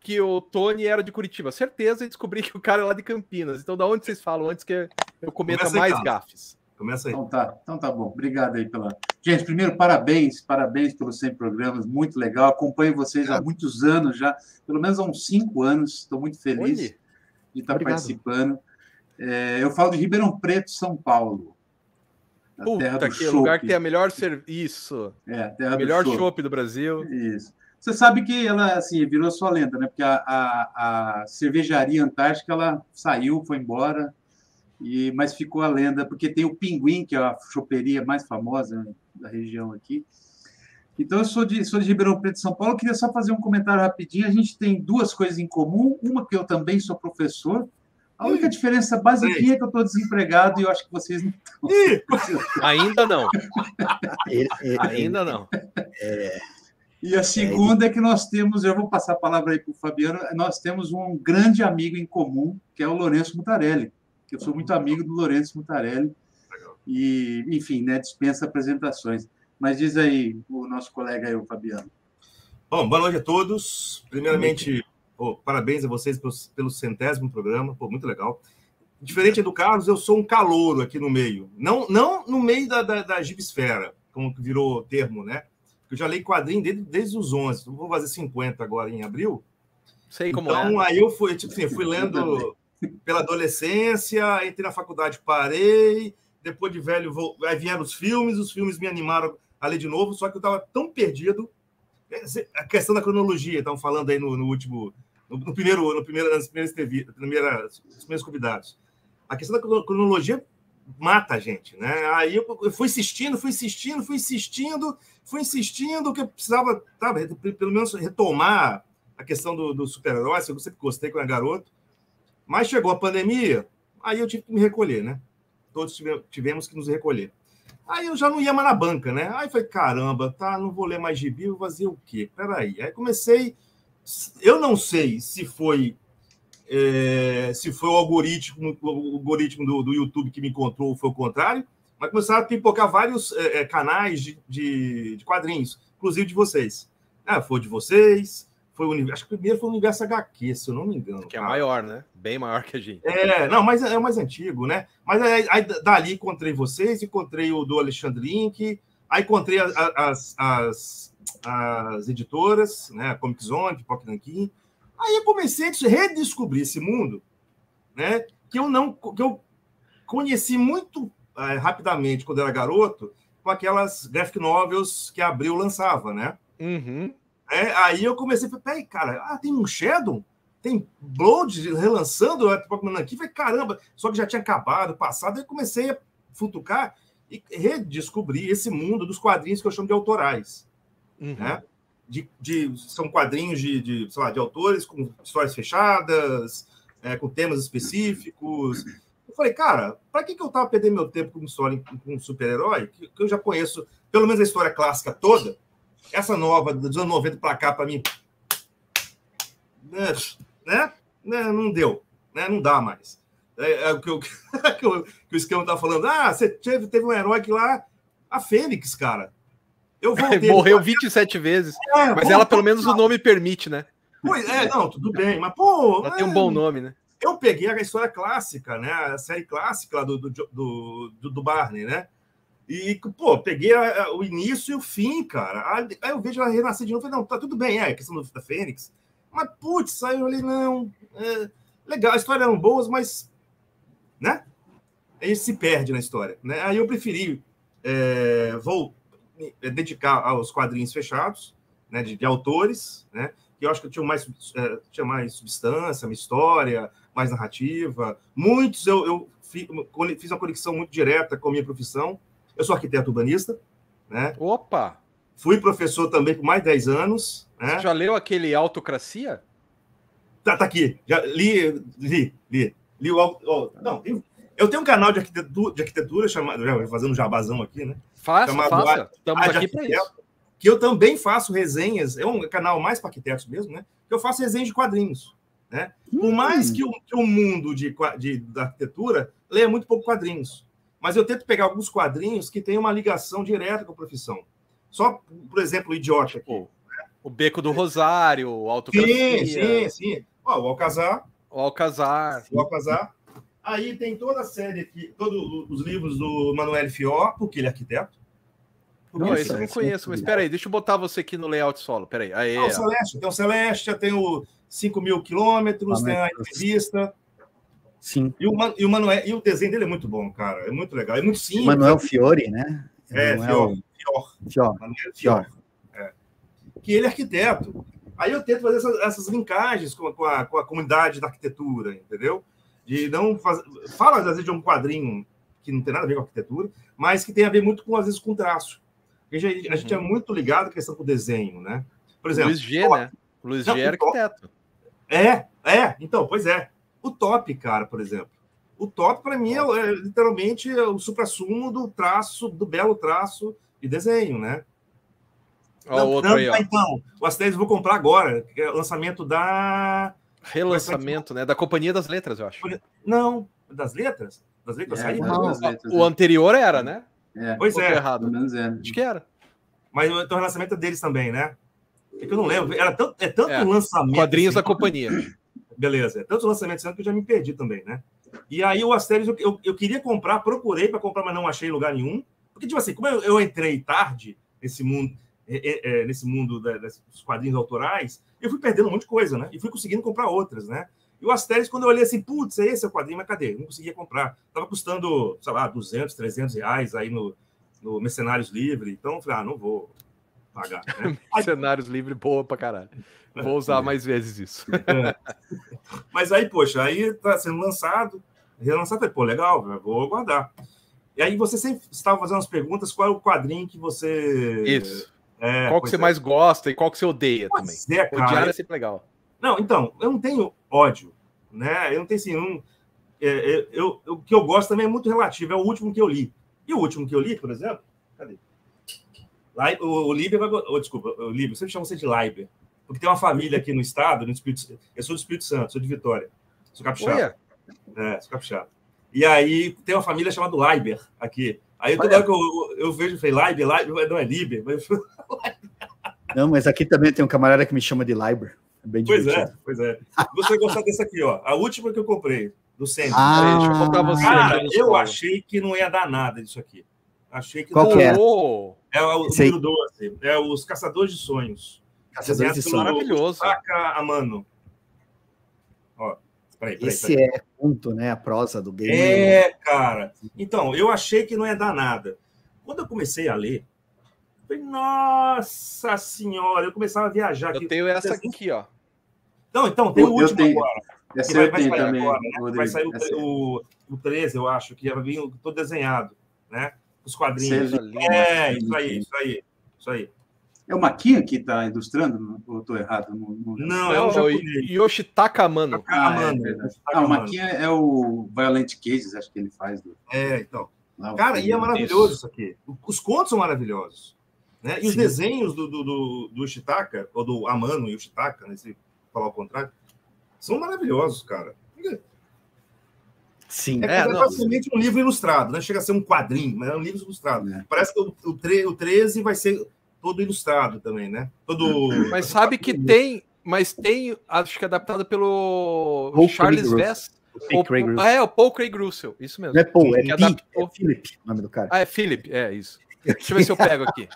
que o Tony era de Curitiba, certeza, e descobri que o cara é lá de Campinas. Então, da onde vocês falam antes que eu cometa mais gafes? Começa aí. Então tá, então tá bom. Obrigado aí pela. Gente, primeiro, parabéns, parabéns pelos 100 programas, muito legal. Acompanho vocês há muitos anos já, pelo menos há uns cinco anos. Estou muito feliz Oi. de estar Obrigado. participando. É, eu falo de Ribeirão Preto, São Paulo. A Puta, terra do que é lugar que tem a melhor serviço. É, a terra melhor chopp do Brasil. Isso. Você sabe que ela assim virou sua lenda, né? Porque a, a, a cervejaria Antártica ela saiu, foi embora e, mas ficou a lenda, porque tem o Pinguim, que é a choperia mais famosa da região aqui. Então, eu sou de, sou de Ribeirão Preto, São Paulo. Eu queria só fazer um comentário rapidinho. A gente tem duas coisas em comum. Uma, que eu também sou professor. A única diferença básica é que eu estou desempregado e eu acho que vocês não estão. Ainda não. Ainda não. É... E a segunda é que nós temos, eu vou passar a palavra aí para o Fabiano, nós temos um grande amigo em comum, que é o Lourenço Mutarelli que eu sou muito amigo do Lourenço Mutarelli. E, enfim, né, dispensa apresentações. Mas diz aí o nosso colega aí, o Fabiano. Bom, boa noite a todos. Primeiramente, oh, parabéns a vocês pelo, pelo, centésimo programa, pô, muito legal. Diferente do Carlos, eu sou um calouro aqui no meio. Não, não no meio da, da, da gibsfera, como virou termo, né? Eu já leio quadrinho desde, desde os 11. Vou fazer 50 agora em abril. Sei como então, é. Então, aí eu fui, tipo assim, fui lendo pela adolescência, entrei na faculdade, parei, depois de velho, vou... aí vieram os filmes, os filmes me animaram a ler de novo, só que eu estava tão perdido. A questão da cronologia, estão falando aí no, no último, no, no, primeiro, no primeiro, nas primeiras, primeiras, os primeiros convidados. A questão da cronologia mata a gente, né? Aí eu, eu fui insistindo, fui insistindo, fui insistindo, fui insistindo que eu precisava, sabe, pelo menos retomar a questão do, do super-herói, eu sempre gostei quando era garoto. Mas chegou a pandemia, aí eu tive que me recolher, né? Todos tivemos que nos recolher. Aí eu já não ia mais na banca, né? Aí falei, caramba, tá, não vou ler mais gibi, vou fazer o quê? Peraí. Aí comecei. Eu não sei se foi é, se foi o algoritmo, o algoritmo do, do, YouTube que me encontrou ou foi o contrário, mas começaram a pipocar vários é, é canais de, de, de, quadrinhos, inclusive de vocês. Ah, foi de vocês, foi o universo. Acho que o primeiro foi o universo HQ, se eu não me engano. Que é cara. é maior, né? Bem maior que a gente. É, não, mas é mais antigo, né? Mas aí, aí dali encontrei vocês, encontrei o do Alexandre Link, aí encontrei as, as, as, as editoras, né? Comic Zone, Pipoca Nankin. Aí eu comecei a redescobrir esse mundo, né? Que eu não, que eu conheci muito é, rapidamente quando era garoto, com aquelas graphic novels que a Abril lançava, né? Uhum. É, aí eu comecei a falar, peraí, cara, ah, tem um Shadow? Tem Blood relançando a Pokémon aqui? Falei, caramba, só que já tinha acabado, passado, aí comecei a futucar e redescobrir esse mundo dos quadrinhos que eu chamo de autorais. Uhum. Né? De, de, são quadrinhos de, de, sei lá, de autores com histórias fechadas, é, com temas específicos. Eu falei, cara, para que, que eu tava perdendo meu tempo com história com um super-herói, que, que, eu já conheço pelo menos a história clássica toda, essa nova, dos anos 90 para cá, para mim, né, né, né, não deu, né, não dá mais. É, é o que, eu, que, o, que o esquema tá falando. Ah, você teve, teve um herói que lá, a Fênix, cara. Eu voltei, Morreu 27 vezes. É, mas ela, pelo menos, o nome permite, né? Pois é, não, tudo bem, mas, pô. Ela é, tem um bom nome, né? Eu peguei a história clássica, né? A série clássica do, do, do, do Barney, né? E, pô, peguei a, a, o início e o fim, cara. Aí eu vejo ela renascer de novo. Falei, não, tá tudo bem, é, a questão da Fênix. Mas, putz, saiu ali, não. É, legal, a história eram boas, mas. Né? Aí se perde na história. Né? Aí eu preferi é, vou é, dedicar aos quadrinhos fechados, né, de, de autores, né? Que eu acho que tinha mais, é, tinha mais substância, uma história, mais narrativa. Muitos eu, eu fiz uma conexão muito direta com a minha profissão. Eu sou arquiteto urbanista, né? Opa! Fui professor também por mais de 10 anos. Né? Você já leu aquele Autocracia? Tá, tá aqui. Já li, li, li. li o, oh, não, eu tenho um canal de arquitetura, de arquitetura chamado, já fazendo um jabazão aqui, né? Faça, chamado faça. Estamos aqui para isso. Que eu também faço resenhas, é um canal mais para arquitetos mesmo, né? Que eu faço resenhas de quadrinhos. Né? Hum. Por mais que o, que o mundo de, de, da arquitetura leia muito pouco quadrinhos mas eu tento pegar alguns quadrinhos que têm uma ligação direta com a profissão. Só, por exemplo, o Idiota aqui. O, o Beco do Rosário, o Alto Sim, sim, sim. Ó, o Alcazar. O Alcazar. O Alcazar. Aí tem toda a série aqui, todos os livros do Manuel Fior, porque ele é arquiteto. Não, esse eu não conheço, mas espera aí, deixa eu botar você aqui no layout solo. Peraí. Aí, ah, o Celeste, tem o Celeste, tem o 5 mil quilômetros, tem a entrevista. Sim. E o, e o Manuel, e o desenho dele é muito bom, cara. É muito legal. É muito simples. Manuel Fiore, né? É, Fior. Fior. Fior. Manuel Fior. É. Que ele é arquiteto. Aí eu tento fazer essas, essas linkagens com, com, a, com a comunidade da arquitetura, entendeu? De não fazer. Fala, às vezes, de um quadrinho que não tem nada a ver com arquitetura, mas que tem a ver muito com, às vezes, com traço. A gente, a gente é uhum. muito ligado à questão do desenho, né? Por exemplo. Luiz G, ó, né? Luiz G é arquiteto. É, é. Então, pois é. O top, cara, por exemplo. O top, para mim, é, é, literalmente o supra-sumo do traço, do belo traço de desenho, né? Ó, não, outro não, aí, ó. Então, o Asterix eu vou comprar agora, que é o lançamento da. Relançamento, né? Da Companhia das Letras, eu acho. Não, das letras? Das letras é, Não, letras, o anterior era, né? É. Pois é. Errado. menos é. Acho que era. Mas então, o relançamento é deles também, né? É que eu não lembro. Era tanto, é tanto é. lançamento. Quadrinhos assim, da companhia. Beleza. Tantos lançamentos que eu já me perdi também, né? E aí o Asterix eu, eu, eu queria comprar, procurei para comprar, mas não achei lugar nenhum. Porque, tipo assim, como eu, eu entrei tarde nesse mundo, é, é, é nesse mundo da, dos quadrinhos autorais, eu fui perdendo um monte de coisa, né? E fui conseguindo comprar outras, né? E o Asterix, quando eu olhei assim, putz, esse é o quadrinho, mas cadê? não conseguia comprar. Tava custando, sei lá, 200, 300 reais aí no, no Mercenários Livre. Então, eu falei, ah, não vou pagar. Né? Mercenários Livre, boa pra caralho. Vou usar mais vezes isso. É. Mas aí, poxa, aí tá sendo lançado, relançado, pô, legal, vou guardar. E aí você sempre estava fazendo as perguntas, qual é o quadrinho que você... Isso. É, qual que você é. mais gosta e qual que você odeia pois também. É, cara. Odiar é sempre legal. Não, então, eu não tenho ódio, né? Eu não tenho assim, um, é, é eu, eu, o que eu gosto também é muito relativo, é o último que eu li, E o último que eu li, por exemplo, cadê? O, o Liber vai. Oh, desculpa, o Liber, eu sempre chamo você de Liber. Porque tem uma família aqui no estado, no Espírito Eu sou do Espírito Santo, sou de Vitória. Sou capixaba. É, sou capixaba. E aí tem uma família chamada Liber aqui. Aí toda hora que eu, eu vejo, eu falei, Liber, Liber, não é Liber. Mas... Não, mas aqui também tem um camarada que me chama de Liber. É pois é, pois é. Você gostar dessa aqui, ó. A última que eu comprei, do Centro. Ah, deixa eu contar você. Cara, eu achei que não ia dar nada disso aqui. Achei que Qual não... que é? É o número 12. É os Caçadores de Sonhos. Caçadores de Sonhos. Maravilhoso. Saca a mano. Ó, peraí, peraí, Esse peraí. é conto, né? A prosa do game. É, cara. Então, eu achei que não ia dar nada. Quando eu comecei a ler, eu falei, nossa senhora, eu começava a viajar. Eu tenho essa aqui, ó. Não, então, tem o último tenho. agora. Essa vai, vai sair também, agora, né? Vai sair o, o, o 13, eu acho, que ia vir todo desenhado, né? Os quadrinhos. É, isso aí, isso aí, isso aí. É o Maquinha que está ilustrando? Ou estou errado? Não, não... não, é o japonês. Yoshitaka Amano. Ah, é, ah, o Maquinha é o Violent Cases, acho que ele faz. Do... É, então. Lá, Cara, e é maravilhoso isso. aqui. Os contos são maravilhosos. Né? E Sim. os desenhos do, do, do, do Yoshitaka, ou do Amano Yoshitaka, né, se falar o contrário, são maravilhosos, cara. Sim, é, é basicamente um livro ilustrado, né? Chega a ser um quadrinho, mas é um livro ilustrado. É. Parece que o, o, o 13 vai ser todo ilustrado também, né? Todo. Mas sabe que tem, mas tem, acho que adaptado pelo Paul Charles Vess. Ah, é, o Paul Craig Russell, isso mesmo. Não é Paul, é, adaptou... é Philip, o nome do cara. Ah, é Philip, é isso. Deixa eu ver se eu pego aqui.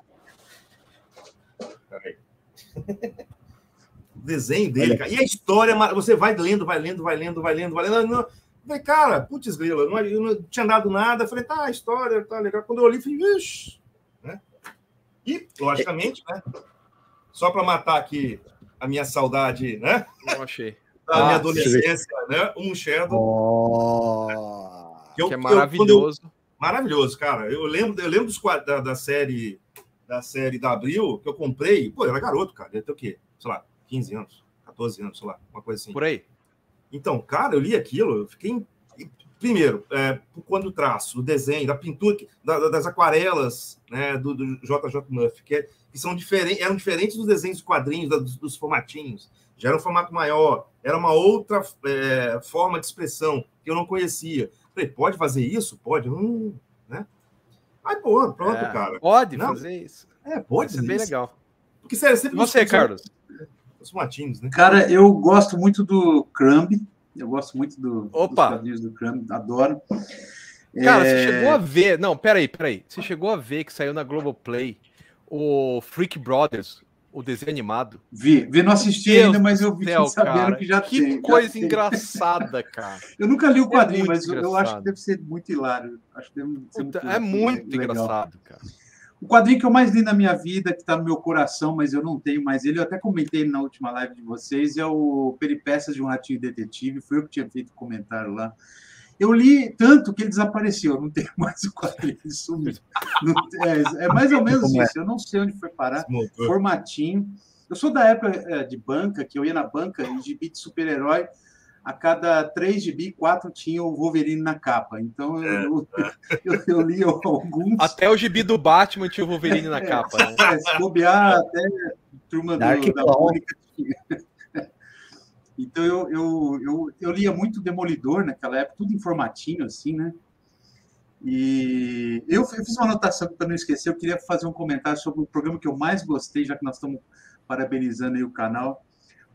O desenho dele, cara. E a história, você vai lendo, vai lendo, vai lendo, vai lendo, vai lendo. Falei, cara, putz, grila, não, eu não tinha dado nada. falei, tá, a história tá legal. Quando eu olhei, falei, ixi, e, logicamente, né? Só para matar aqui a minha saudade, né? Não achei. Da ah, minha adolescência, né? Um Shadow. Oh, que, eu, que é maravilhoso. Eu, maravilhoso, cara. Eu lembro, eu lembro dos da, da série da série da Abril que eu comprei. Pô, eu era garoto, cara. Ia ter o quê? Sei lá, 15 anos, 14 anos, sei lá, uma coisa assim. Por aí. Então, cara, eu li aquilo, eu fiquei primeiro, é, quando traço, do desenho, da pintura, da, das aquarelas né, do, do JJ Murphy, que, é, que são diferentes, eram diferentes dos desenhos de quadrinhos, dos, dos, formatinhos. Já era um formato maior, era uma outra é, forma de expressão que eu não conhecia. Falei, pode fazer isso? Pode. Hum, né? Aí, pô, pronto, é, cara. Pode não, fazer isso. É, pode. Isso é bem legal. Porque, sério, sempre. Você, Carlos? Os formatinhos, né? Cara, eu gosto muito do Crumb eu gosto muito do, Opa. dos quadrinhos do Crumb, adoro. Cara, é... você chegou a ver. Não, peraí, peraí. Você chegou a ver que saiu na Globoplay o Freak Brothers, o desenho animado? Vi, vi não assisti Deus ainda, mas eu vi céu, sabendo cara, que já que tem. Que coisa engraçada, cara. Eu nunca li o é quadrinho, é mas engraçado. eu acho que deve ser muito hilário. Acho que deve ser muito, é muito engraçado, cara. O quadrinho que eu mais li na minha vida, que está no meu coração, mas eu não tenho mais ele, eu até comentei na última live de vocês, é o Peripécias de um Ratinho Detetive. Foi eu que tinha feito o comentário lá. Eu li tanto que ele desapareceu, não tenho mais o quadrinho, ele sumiu. É, é, mais ou menos é? isso, eu não sei onde foi parar. Formatinho. Eu sou da época é, de banca, que eu ia na banca, de gibi de super-herói, a cada três GB, quatro tinha o Wolverine na capa. Então eu, é. eu, eu, li alguns. Até o gibi do Batman tinha o Wolverine na é, capa. Né? É, se bobear, até turma do, da Mônica tinha. Então eu, eu, eu, eu lia muito Demolidor naquela época, tudo em formatinho, assim, né? E eu, eu fiz uma anotação para não esquecer, eu queria fazer um comentário sobre o programa que eu mais gostei, já que nós estamos parabenizando aí o canal.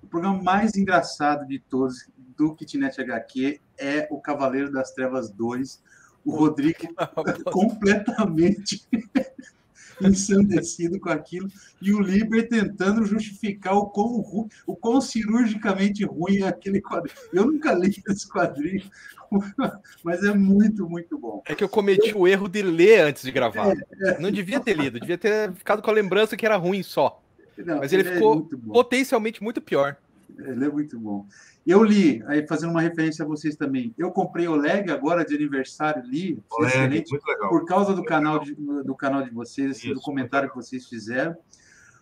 O programa mais engraçado de todos, do Kitnet HQ é o Cavaleiro das Trevas 2. O Rodrigo completamente ensandecido com aquilo e o Liber tentando justificar o quão, ru... o quão cirurgicamente ruim é aquele quadrinho. Eu nunca li esse quadrinho, mas é muito, muito bom. É que eu cometi o erro de ler antes de gravar. É, é. Não devia ter lido, devia ter ficado com a lembrança que era ruim só. Não, mas ele, ele é ficou é potencialmente muito pior. Ele é muito bom. Eu li, aí fazendo uma referência a vocês também. Eu comprei o Leg agora de aniversário, li, Oleg, por causa do canal de, do canal de vocês, Isso, do comentário que vocês fizeram.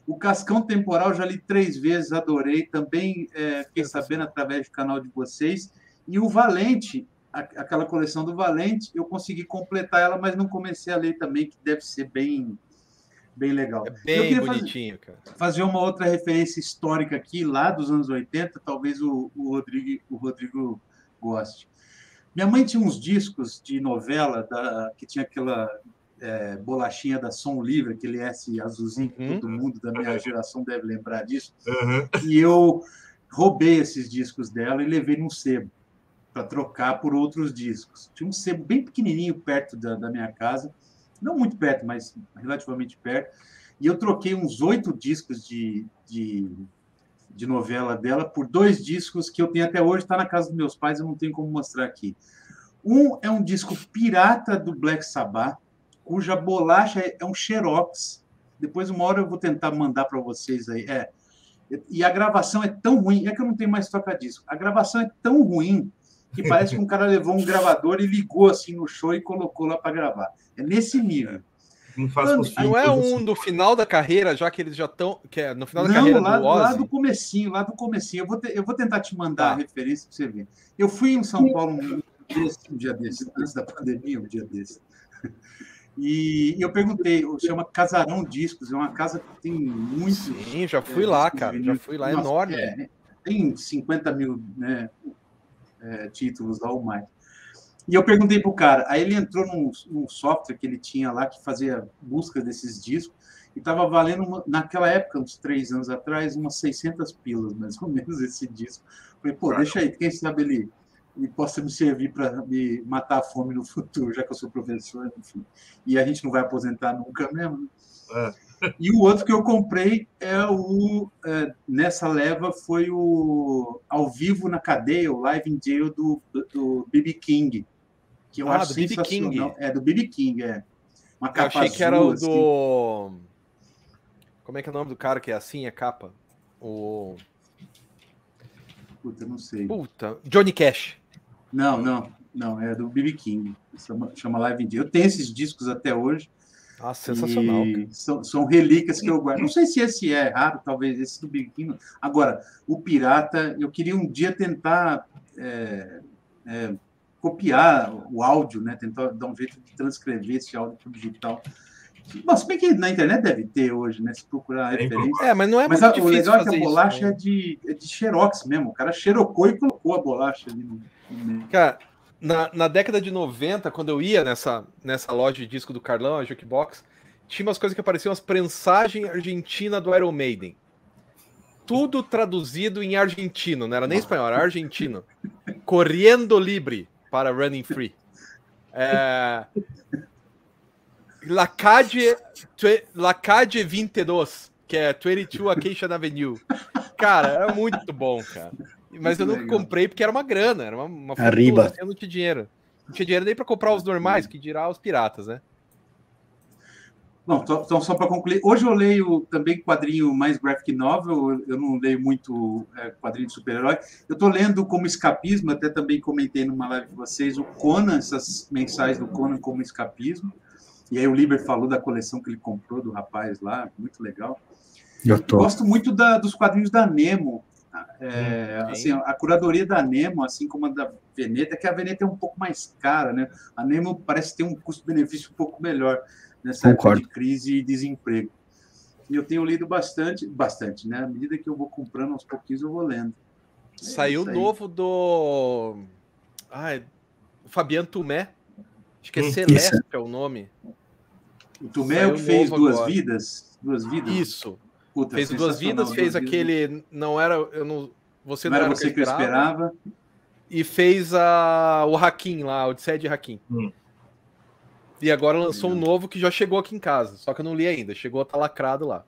O Cascão Temporal já li três vezes, adorei. Também é, fiquei sabendo através do canal de vocês. E o Valente, a, aquela coleção do Valente, eu consegui completar ela, mas não comecei a ler também, que deve ser bem, bem legal. É bem bonitinho, fazer, cara. Fazer uma outra referência histórica aqui, lá dos anos 80, talvez o, o, Rodrigo, o Rodrigo goste. Minha mãe tinha uns discos de novela da, que tinha aquela é, bolachinha da Som Livre, aquele S azulzinho que uhum. todo mundo da minha geração deve lembrar disso. Uhum. E eu roubei esses discos dela e levei num sebo para trocar por outros discos. Tinha um sebo bem pequenininho perto da, da, minha casa, não muito perto, mas relativamente perto. E eu troquei uns oito discos de, de, de, novela dela por dois discos que eu tenho até hoje, está na casa dos meus pais, eu não tenho como mostrar aqui. Um é um disco pirata do Black Sabbath, cuja bolacha é, é um xerox. Depois, uma hora, eu vou tentar mandar para vocês aí. É. E a gravação é tão ruim, é que eu não tenho mais toca disco. A gravação é tão ruim que parece que um cara levou um gravador e ligou assim no show e colocou lá para gravar. É nesse nível. Não, não é um assim. do final da carreira, já que eles já estão. Que é no final da não, carreira lá, do Ozzy. lá do comecinho, lá do comecinho. Eu vou, te, eu vou tentar te mandar tá. a referência para você ver. Eu fui em São Paulo um, um dia desse, antes da pandemia, um dia desse. E eu perguntei, chama Casarão Discos, é uma casa que tem muito. Sim, já fui é, lá, cara, já fui lá, Nossa, enorme. É, tem 50 mil né, é, títulos lá ou mais. E eu perguntei para o cara, aí ele entrou num, num, software que ele tinha lá que fazia busca desses discos e estava valendo, uma, naquela época, uns três anos atrás, umas 600 pilas, mais ou menos, esse disco. Falei, pô, deixa aí, quem sabe ele e possa me servir para me matar a fome no futuro, já que eu sou professor, enfim. E a gente não vai aposentar nunca mesmo. Né? É. E o outro que eu comprei é o é, nessa leva foi o ao vivo na cadeia, o Live in Jail do, do BB King, que eu ah, acho do BB King. É do BB King, é. Uma capa eu achei azul, que era o assim. do Como é que é o nome do cara que é assim a capa? O Puta, não sei. Puta, Johnny Cash. Não, não, não, é do BB King. Chama, chama Live in Day. Eu tenho esses discos até hoje. Ah, sensacional. São, são, relíquias que eu guardo. Não sei se esse é raro, talvez esse do King. Agora, o Pirata, eu queria um dia tentar é, é, copiar o áudio, né? Tentar dar um jeito de transcrever esse áudio para o digital. Bom, se bem que na internet deve ter hoje, né? Se procurar referência. É, mas não é mas muito a, o legal é que a bolacha isso, né? é, de, é de xerox mesmo. O cara xerocou e colocou a bolacha ali no. Cara, na, na década de 90, quando eu ia nessa, nessa loja de disco do Carlão, a Jukebox, tinha umas coisas que apareciam as prensagens argentina do Iron Maiden. Tudo traduzido em argentino, não era nem espanhol, era argentino. Correndo Libre para Running Free. É... La Cade, La Cade 22, que é 22 Acacia Avenue. Cara, era muito bom, cara. Mas eu nunca comprei porque era uma grana, era uma, uma Arriba. eu não tinha dinheiro. Não tinha dinheiro nem para comprar os normais, que dirá os piratas, né? Bom, então só para concluir, hoje eu leio também quadrinho mais graphic novel, eu não leio muito é, quadrinho de super-herói. Eu estou lendo como escapismo, até também comentei numa live de vocês, o Conan, essas mensais do Conan como escapismo. E aí o Liber falou da coleção que ele comprou do rapaz lá, muito legal. Eu tô. Gosto muito da, dos quadrinhos da Nemo, é, assim, a curadoria da Nemo, assim como a da Veneta, é que a Veneta é um pouco mais cara, né? A Nemo parece ter um custo-benefício um pouco melhor nessa Concordo. época de crise e desemprego. E eu tenho lido bastante, bastante, né? À medida que eu vou comprando aos pouquinhos, eu vou lendo. É Saiu novo do. Ah, Fabiano Tumé. Acho que é hum, Celeste é o nome. O Tumé é o que fez duas agora. vidas? Duas vidas? Isso. Puta, fez duas vidas, fez duas aquele. Vidas. Não era. Eu não, você não, não era, você que eu esperava. E fez a, o Hakim lá, o Odisseia de Hakim. Hum. E agora lançou um novo que já chegou aqui em casa. Só que eu não li ainda. Chegou, tá lacrado lá.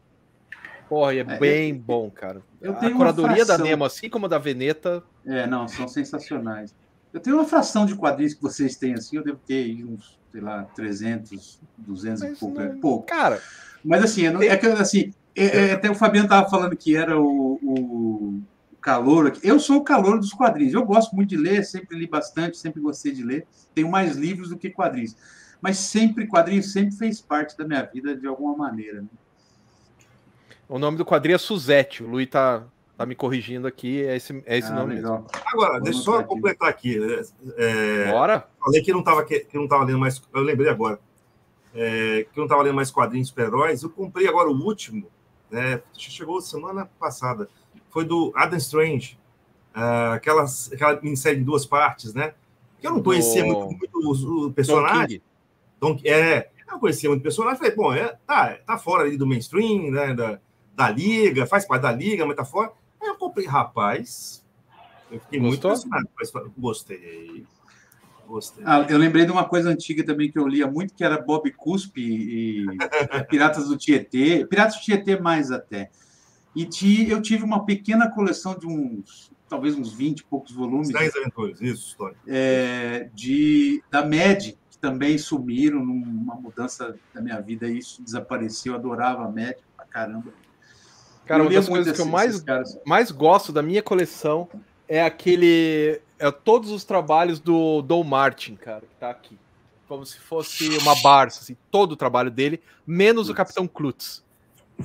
Porra, e é, é bem eu, bom, cara. Eu a curadoria da Nemo, assim como a da Veneta. É, não, são sensacionais. Eu tenho uma fração de quadrinhos que vocês têm assim, eu devo ter uns, sei lá, 300, 200 Mas e pouco. É não... É pouco. Cara. Mas assim, é que assim, é, é, até o Fabiano estava falando que era o, o calor aqui. Eu sou o calor dos quadrinhos. Eu gosto muito de ler, sempre li bastante, sempre gostei de ler. Tenho mais livros do que quadrinhos. Mas sempre, quadrinhos sempre fez parte da minha vida de alguma maneira. Né? O nome do quadrinho é Suzette. O Luiz tá, tá me corrigindo aqui. É esse, é esse ah, nome legal. mesmo. Agora, deixa eu só aqui. completar aqui. É, Bora? Falei que não estava que, não tava lendo mais. Eu lembrei agora. É, que não estava lendo mais quadrinhos super-heróis. Eu comprei agora o último, né? Chegou semana passada. Foi do Adam Strange. Uh, aquelas, aquela minissérie em duas partes, né? Que eu não conhecia do... muito, muito, o personagem. Don, é, eu não conhecia muito o personagem. Falei, bom, é, tá, tá fora ali do mainstream, né? Da, da liga, faz parte da liga, mas tá fora. Aí eu comprei, rapaz. Eu fiquei Gostou? muito impressionado. Gostei. Gostei. Ah, eu lembrei de uma coisa antiga também que eu lia muito, que era Bob Cuspe e Piratas do Tietê. Piratas do Tietê mais até. E eu tive uma pequena coleção de uns, talvez uns 20 e poucos volumes. 10 aventuras, isso, história. É, de, da MED, que também sumiram numa mudança da minha vida, e isso desapareceu. Eu adorava a MED pra caramba. Cara, uma das coisas que eu mais, mais gosto da minha coleção é aquele. É todos os trabalhos do Dom Martin, cara, que tá aqui. Como se fosse uma Barça, assim, todo o trabalho dele, menos o Capitão Klutz.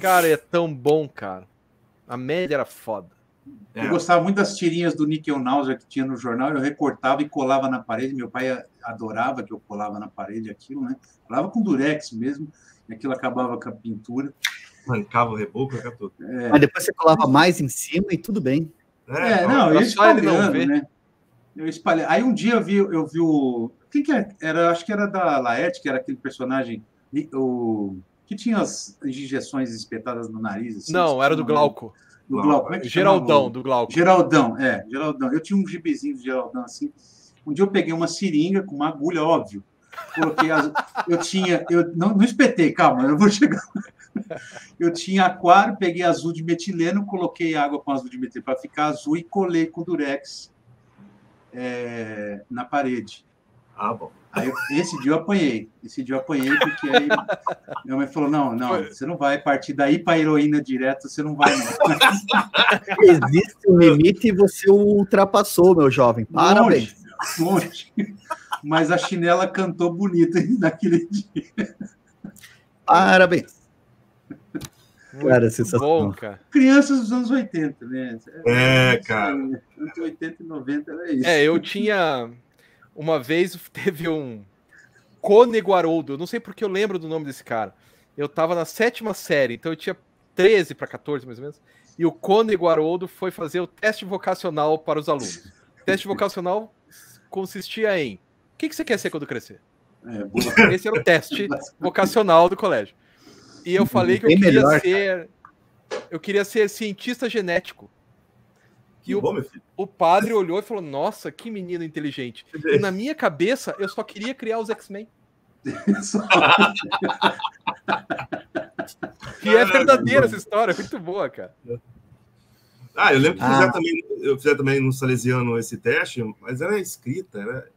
Cara, é tão bom, cara. A média era foda. Eu gostava muito das tirinhas do Nickel Nauser que tinha no jornal, eu recortava e colava na parede. Meu pai adorava que eu colava na parede aquilo, né? Colava com durex mesmo, e aquilo acabava com a pintura. Mancava o reboco, era tudo. É. Mas depois você colava mais em cima e tudo bem. É, é não, eu espalhando, né? Eu espalhei. Aí um dia eu vi, eu vi o. Quem que é? era? Acho que era da Laerte, que era aquele personagem o que tinha as injeções espetadas no nariz. Assim, não, era do Glauco. Do Glauco. É Geraldão, do Glauco. Geraldão, é, Geraldão. Eu tinha um gibizinho de Geraldão assim. Um dia eu peguei uma seringa com uma agulha, óbvio. Coloquei as... Eu tinha. Eu não, não espetei, calma, eu vou chegar. Eu tinha aquário, peguei azul de metileno, coloquei água com azul de metileno para ficar azul e colei com durex é, na parede. Ah, bom. Aí esse dia eu apanhei. Esse dia eu apanhei porque aí minha mãe falou: não, não, você não vai partir daí para heroína direto, você não vai, não. Existe um limite e você o ultrapassou, meu jovem. Parabéns. Longe, longe. Mas a chinela cantou bonita naquele dia. Parabéns. Cara, sensacional. Bom, cara. Crianças dos anos 80, né? É, cara. Entre 80 e 90 era isso. É, eu tinha. Uma vez teve um Cone Guaroldo, eu não sei porque eu lembro do nome desse cara. Eu tava na sétima série, então eu tinha 13 para 14 mais ou menos. E o Cone Guaroldo foi fazer o teste vocacional para os alunos. O teste vocacional consistia em: o que, que você quer ser quando crescer? É, Esse era o teste vocacional do colégio. E eu falei que eu queria melhor, ser. Cara. Eu queria ser cientista genético. Que e bom, o, o padre olhou e falou: Nossa, que menino inteligente. E na minha cabeça, eu só queria criar os X-Men. que é verdadeira essa história, muito boa, cara. Ah, eu lembro que ah. também, eu fiz também no Salesiano esse teste, mas era escrita, era,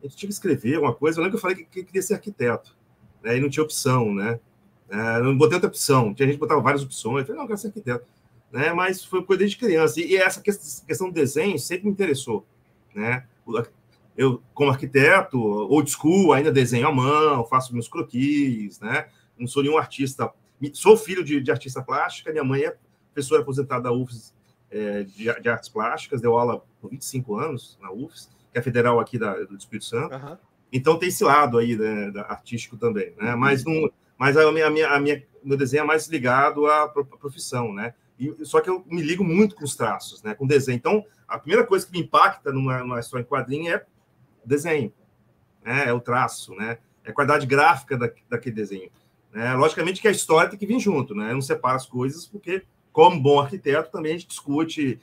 a gente tinha que escrever uma coisa. Eu lembro que eu falei que, que queria ser arquiteto, né? E não tinha opção, né? É, não botei outra opção. Tinha gente que botava várias opções. Eu falei, não, eu quero ser arquiteto. Né? Mas foi coisa desde criança. E, e essa questão do desenho sempre me interessou. Né? Eu, como arquiteto, old school, ainda desenho à mão, faço meus croquis, né? Não sou nenhum artista. Sou filho de, de artista plástica. Minha mãe é professora aposentada da UFES é, de, de, artes plásticas, deu aula por 25 anos na UFES, que é federal aqui da, do Espírito Santo. Uhum. Então tem esse lado aí né, artístico também, né? Mas não, mas a minha, a minha, a minha, meu desenho é mais ligado à profissão, né? E, só que eu me ligo muito com os traços, né? Com desenho. Então, a primeira coisa que me impacta numa, numa história em quadrinho é desenho, né? É o traço, né? É a qualidade gráfica da, daquele desenho. Né? Logicamente que a história tem que vir junto, né? Eu não separa as coisas, porque, como bom arquiteto, também a gente discute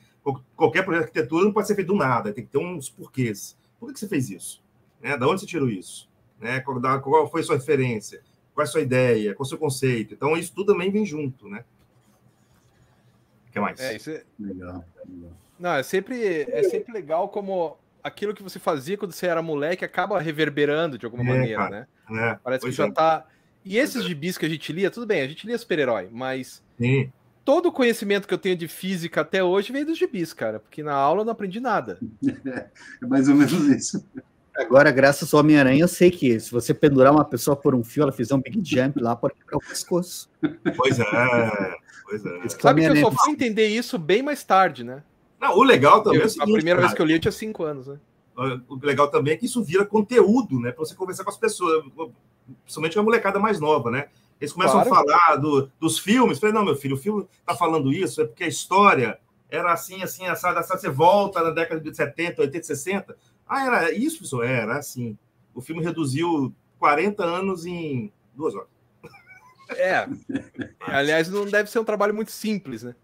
qualquer projeto de arquitetura não pode ser feito do nada, tem que ter uns porquês. Por que você fez isso? Né? Da onde você tirou isso? Né? Qual, qual foi a sua referência? Qual é a sua ideia, qual é o seu conceito. Então, isso tudo também vem junto, né? O que mais? É, isso é... Legal, Não, é sempre, é sempre legal como aquilo que você fazia quando você era moleque acaba reverberando de alguma é, maneira, cara, né? É, Parece que já é. tá. E esses gibis que a gente lia, tudo bem, a gente lia super-herói, mas Sim. todo o conhecimento que eu tenho de física até hoje veio dos gibis, cara, porque na aula eu não aprendi nada. É mais ou menos isso. Agora, graças ao Homem-Aranha, eu sei que se você pendurar uma pessoa por um fio, ela fizer um big jump lá, pode quebrar o pescoço. Pois é, pois é. Sabe que eu só fui entender isso bem mais tarde, né? Não, o legal também eu, é o seguinte, A primeira cara, vez que eu li eu tinha cinco anos, né? O legal também é que isso vira conteúdo, né? Para você conversar com as pessoas, principalmente com a molecada mais nova, né? Eles começam claro. a falar do, dos filmes. Falei, não, meu filho, o filme está falando isso, é porque a história era assim, assim, assada, assada. Você volta na década de 70, 80, 60. Ah, era isso, isso era assim. O filme reduziu 40 anos em duas horas. É. Aliás, não deve ser um trabalho muito simples, né?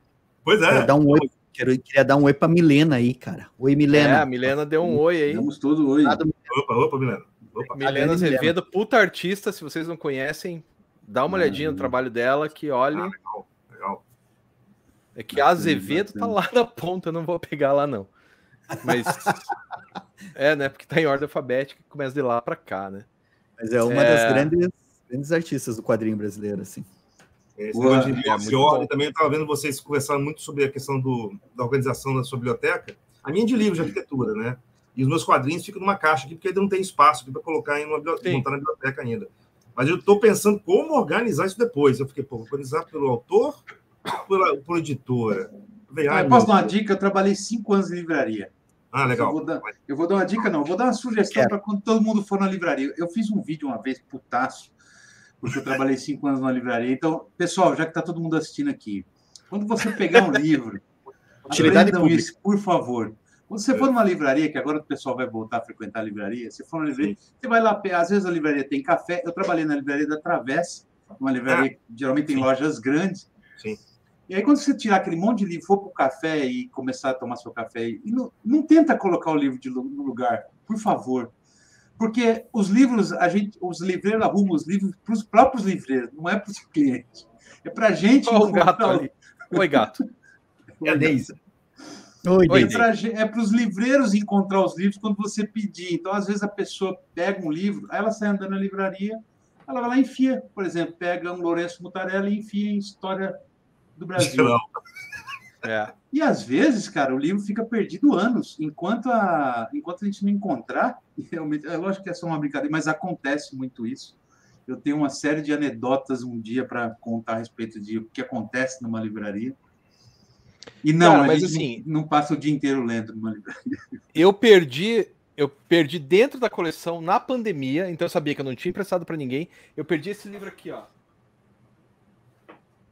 Pois é. Queria dar um oi, queria, queria dar um oi pra Milena aí, cara. Oi, Milena. É, a Milena deu um oi aí. Damos todo oi. Opa, opa, Milena. Opa. Milena Azevedo, puta artista, se vocês não conhecem, dá uma olhadinha no trabalho dela, que olha. Ah, legal, legal. É que a Azevedo tá lá na ponta, eu não vou pegar lá, não. Mas. é, né? Porque tá em ordem alfabética e começa de lá para cá, né? Mas é uma é... das grandes, grandes artistas do quadrinho brasileiro, assim. Esse Ué, de ordem também, eu estava vendo vocês conversar muito sobre a questão do, da organização da sua biblioteca. A minha é de livros de arquitetura, né? E os meus quadrinhos ficam numa caixa aqui, porque ainda não tem espaço para colocar em uma montar na biblioteca ainda. Mas eu estou pensando como organizar isso depois. Eu fiquei, pô, organizar pelo autor ou pela, pela editora? Falei, ah, eu posso dar uma dica? Eu trabalhei cinco anos em livraria. Ah, legal. Eu vou dar, eu vou dar uma dica, não. Eu vou dar uma sugestão para quando todo mundo for na livraria. Eu fiz um vídeo uma vez, putaço, porque eu trabalhei cinco anos na livraria. Então, pessoal, já que está todo mundo assistindo aqui, quando você pegar um livro, aprendam isso, por favor. Quando você for numa livraria, que agora o pessoal vai voltar a frequentar a livraria, você for numa livraria, Sim. você vai lá, às vezes a livraria tem café. Eu trabalhei na livraria da Travessa, uma livraria que geralmente tem lojas grandes. Sim. E aí, quando você tirar aquele monte de livro, for para o café e começar a tomar seu café, e não, não tenta colocar o livro de, no lugar, por favor. Porque os livros, a gente, os livreiros arrumam os livros para os próprios livreiros, não é para os clientes. É para a gente. Olha o gato ali. Oi, gato. É a Deise. Oi, é para os livreiros encontrar os livros quando você pedir. Então, às vezes, a pessoa pega um livro, aí ela sai andando na livraria, ela vai lá e enfia, por exemplo, pega um Lourenço Mutarella e enfia em História do Brasil. É. E às vezes, cara, o livro fica perdido anos, enquanto a, enquanto a gente não encontrar. Realmente, é lógico que é só uma brincadeira, mas acontece muito isso. Eu tenho uma série de anedotas um dia para contar a respeito de o que acontece numa livraria. E não, Cara, mas assim, não, não, passa o dia inteiro lendo numa livraria. Eu perdi, eu perdi dentro da coleção na pandemia, então eu sabia que eu não tinha emprestado para ninguém. Eu perdi esse livro aqui, ó.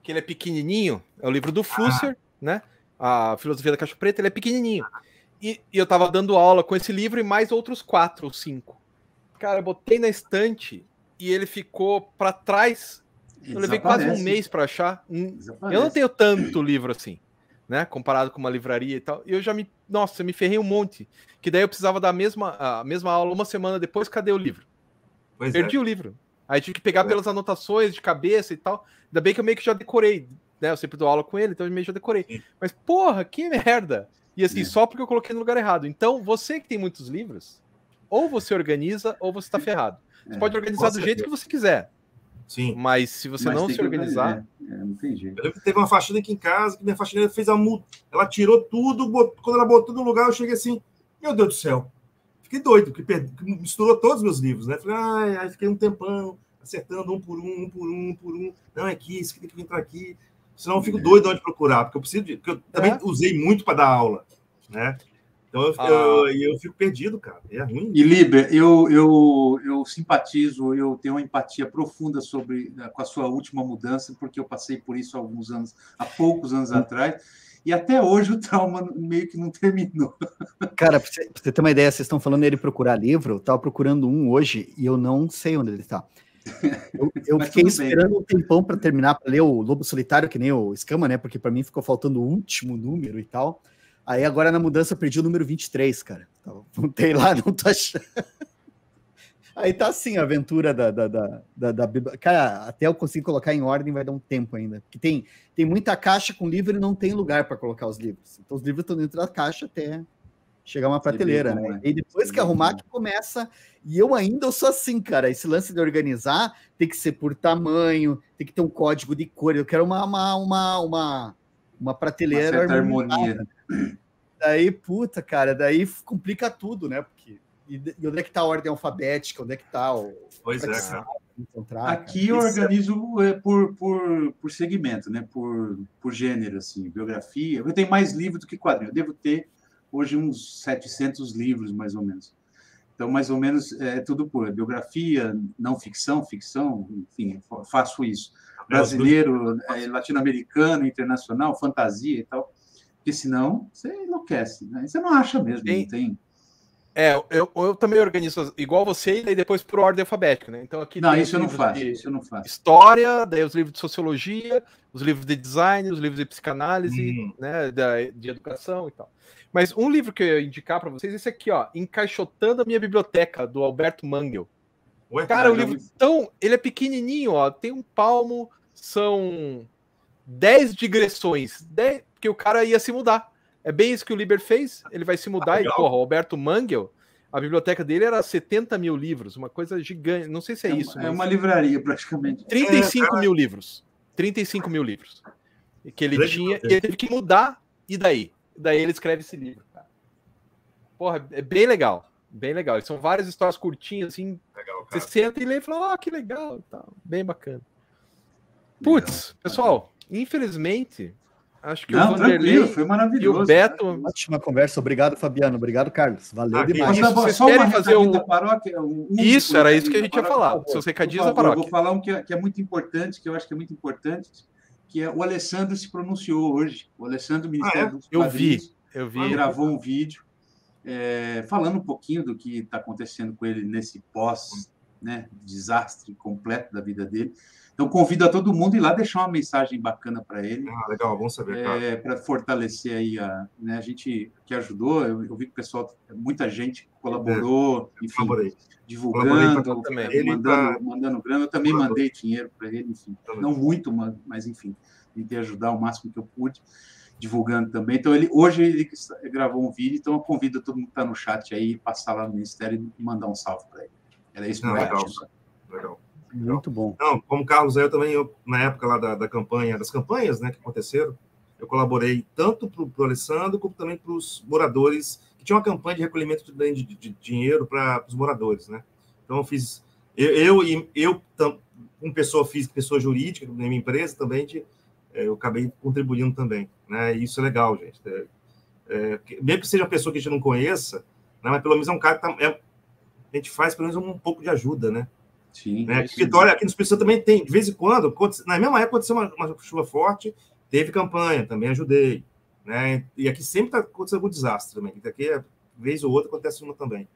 Que ele é pequenininho, é o livro do Flusser, né? A Filosofia da Caixa Preta, ele é pequenininho. E, e, eu tava dando aula com esse livro e mais outros quatro ou cinco. Cara, eu botei na estante e ele ficou para trás. Eu levei quase um mês para achar. Eu não tenho tanto livro assim né? Comparado com uma livraria e tal. E eu já me. Nossa, me ferrei um monte. Que daí eu precisava da mesma, a mesma aula uma semana depois, cadê o livro? Pois Perdi é. o livro. Aí tive que pegar é. pelas anotações de cabeça e tal. Ainda bem que eu meio que já decorei, né? Eu sempre dou aula com ele, então eu meio que já decorei. Sim. Mas, porra, que merda! E assim, é. só porque eu coloquei no lugar errado. Então, você que tem muitos livros, ou você organiza, ou você tá ferrado. Você é. pode organizar do jeito que você quiser. Sim. Mas se você Mas não se organizar. É, não tem jeito. Eu lembro que teve uma faxina aqui em casa que minha faxineira fez a multa. Ela tirou tudo, botou... quando ela botou no lugar, eu cheguei assim, meu Deus do céu. Fiquei doido, porque misturou todos os meus livros, né? Falei, ai, fiquei um tempão acertando um por um, um por um, um por um. Não, é aqui, isso aqui tem que entrar aqui. Senão eu fico é. doido onde procurar, porque eu preciso de. Porque eu também é. usei muito para dar aula, né? Então eu, ah. eu, eu, fico perdido, cara. É ruim. E Liber, eu, eu, eu simpatizo, eu tenho uma empatia profunda sobre com a sua última mudança, porque eu passei por isso há alguns anos, há poucos anos hum. atrás. E até hoje o trauma meio que não terminou. Cara, para você, você ter uma ideia, vocês estão falando ele procurar livro, eu estava procurando um hoje e eu não sei onde ele está. Eu, eu fiquei esperando bem. um tempão para terminar para ler o Lobo Solitário, que nem o Escama, né? Porque para mim ficou faltando o último número e tal. Aí agora na mudança eu perdi o número 23, cara. Então, tem lá, não tô achando. Aí tá assim a aventura da, da, da, da, Cara, até eu conseguir colocar em ordem vai dar um tempo ainda. Porque tem, tem muita caixa com livro e não tem lugar para colocar os livros. Então os livros estão dentro da caixa até chegar uma prateleira, né? E depois que arrumar que começa. E eu ainda eu sou assim, cara. Esse lance de organizar tem que ser por tamanho, tem que ter um código de cor. Eu quero uma, uma, uma, uma, uma prateleira. Uma harmonia. Daí, puta, cara, daí complica tudo, né? Porque e, e onde é que tá a ordem alfabética? Onde é que tá o. Pois é, cara. encontrar. Aqui eu organizo é, por, por, por segmento, né? por, por gênero, assim, biografia. Eu tenho mais livro do que quadrinho. Eu devo ter hoje uns 700 livros, mais ou menos. Então, mais ou menos, é tudo por biografia, não ficção, ficção, enfim, faço isso. Brasileiro, é, latino-americano, internacional, fantasia e tal. Porque senão você enlouquece, né? Você não acha mesmo, tem, não tem. É, eu, eu também organizo igual você e daí depois por ordem alfabética, né? Então aqui não, isso eu não faço, isso eu não faço. História, daí os livros de sociologia, os livros de design, os livros de psicanálise, hum. né, da, de educação e tal. Mas um livro que eu ia indicar para vocês é esse aqui, ó, Encaixotando a minha biblioteca do Alberto Mangel. Ué, cara, o livro tão, ele é pequenininho, ó, tem um palmo, são 10 digressões, 10, porque o cara ia se mudar. É bem isso que o Liber fez. Ele vai se mudar ah, e, porra, o Alberto Mangel, a biblioteca dele era 70 mil livros, uma coisa gigante. Não sei se é, é isso. É uma livraria, praticamente. 35 é, mil livros. 35 mil livros. Que ele tinha, e ele teve que mudar, e daí? Daí ele escreve esse livro. Cara. Porra, é bem legal. Bem legal. são várias histórias curtinhas, assim. Legal, você senta e lê e fala, ah, que legal. Tá. Bem bacana. Putz, pessoal, infelizmente, Acho que Não, o Vanderlei foi maravilhoso. E o Beto. Ótima conversa. Obrigado, Fabiano. Obrigado, Carlos. Valeu ah, demais. Isso, vocês só querem fazer um... paróquia, um... Isso, era isso que a gente ia falar. Seus recadinhos da paróquia. Eu vou falar um que é, que é, muito importante, que eu acho que é muito importante, que é o Alessandro se pronunciou hoje. O Alessandro, Ministério ah, é? dos Eu vi, eu vi. Gravou um vídeo é, falando um pouquinho do que está acontecendo com ele nesse pós, né, desastre completo da vida dele. Então, convido a todo mundo ir lá deixar uma mensagem bacana para ele. Ah, legal, bom saber. É, para fortalecer aí a, né, a gente que ajudou. Eu, eu, vi que o pessoal, muita gente colaborou, é, enfim, colaborei. divulgando, colaborei mandando, tá... mandando grana. Eu também mandei dinheiro para ele, enfim. Também. Não muito, mas enfim, tentei ajudar o máximo que eu pude divulgando também. Então, ele, hoje ele gravou um vídeo, então eu convido todo mundo que está no chat aí, passar lá no Ministério e mandar um salve para ele. Era isso que eu legal, legal. Muito bom. Não, como Carlos, eu também, eu, na época lá da, da campanha, das campanhas né, que aconteceram, eu colaborei tanto para o Alessandro como também para os moradores, que tinha uma campanha de recolhimento de, de, de dinheiro para os moradores, né? Então eu fiz, eu, eu e eu, como pessoa física, pessoa jurídica, na minha empresa também, de, é, eu acabei contribuindo também, né? E isso é legal, gente. É, é, mesmo que seja uma pessoa que a gente não conheça, né, mas pelo menos é um cara que tá, é, a gente faz pelo menos um pouco de ajuda, né? Sim. Né? Aqui, Vitória, aqui no Espírito Santo também tem, de vez em quando, na mesma época aconteceu uma, uma chuva forte, teve campanha, também ajudei. Né? E aqui sempre está acontecendo algum desastre também. Aqui, vez ou outra, acontece uma também.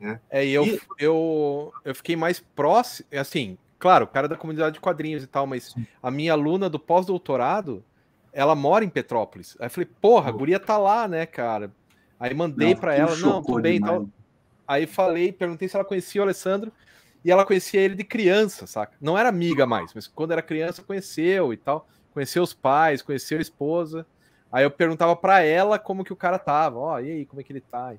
Né? É, e eu, e... eu, eu fiquei mais próximo, assim, claro, o cara da comunidade de quadrinhos e tal, mas Sim. a minha aluna do pós-doutorado, ela mora em Petrópolis. Aí eu falei, porra, a guria tá lá, né, cara? Aí mandei para ela, não, tudo bem e tal. Aí falei, perguntei se ela conhecia o Alessandro e ela conhecia ele de criança, saca? Não era amiga mais, mas quando era criança conheceu e tal. Conheceu os pais, conheceu a esposa. Aí eu perguntava para ela como que o cara tava. Ó, oh, e aí, como é que ele tá?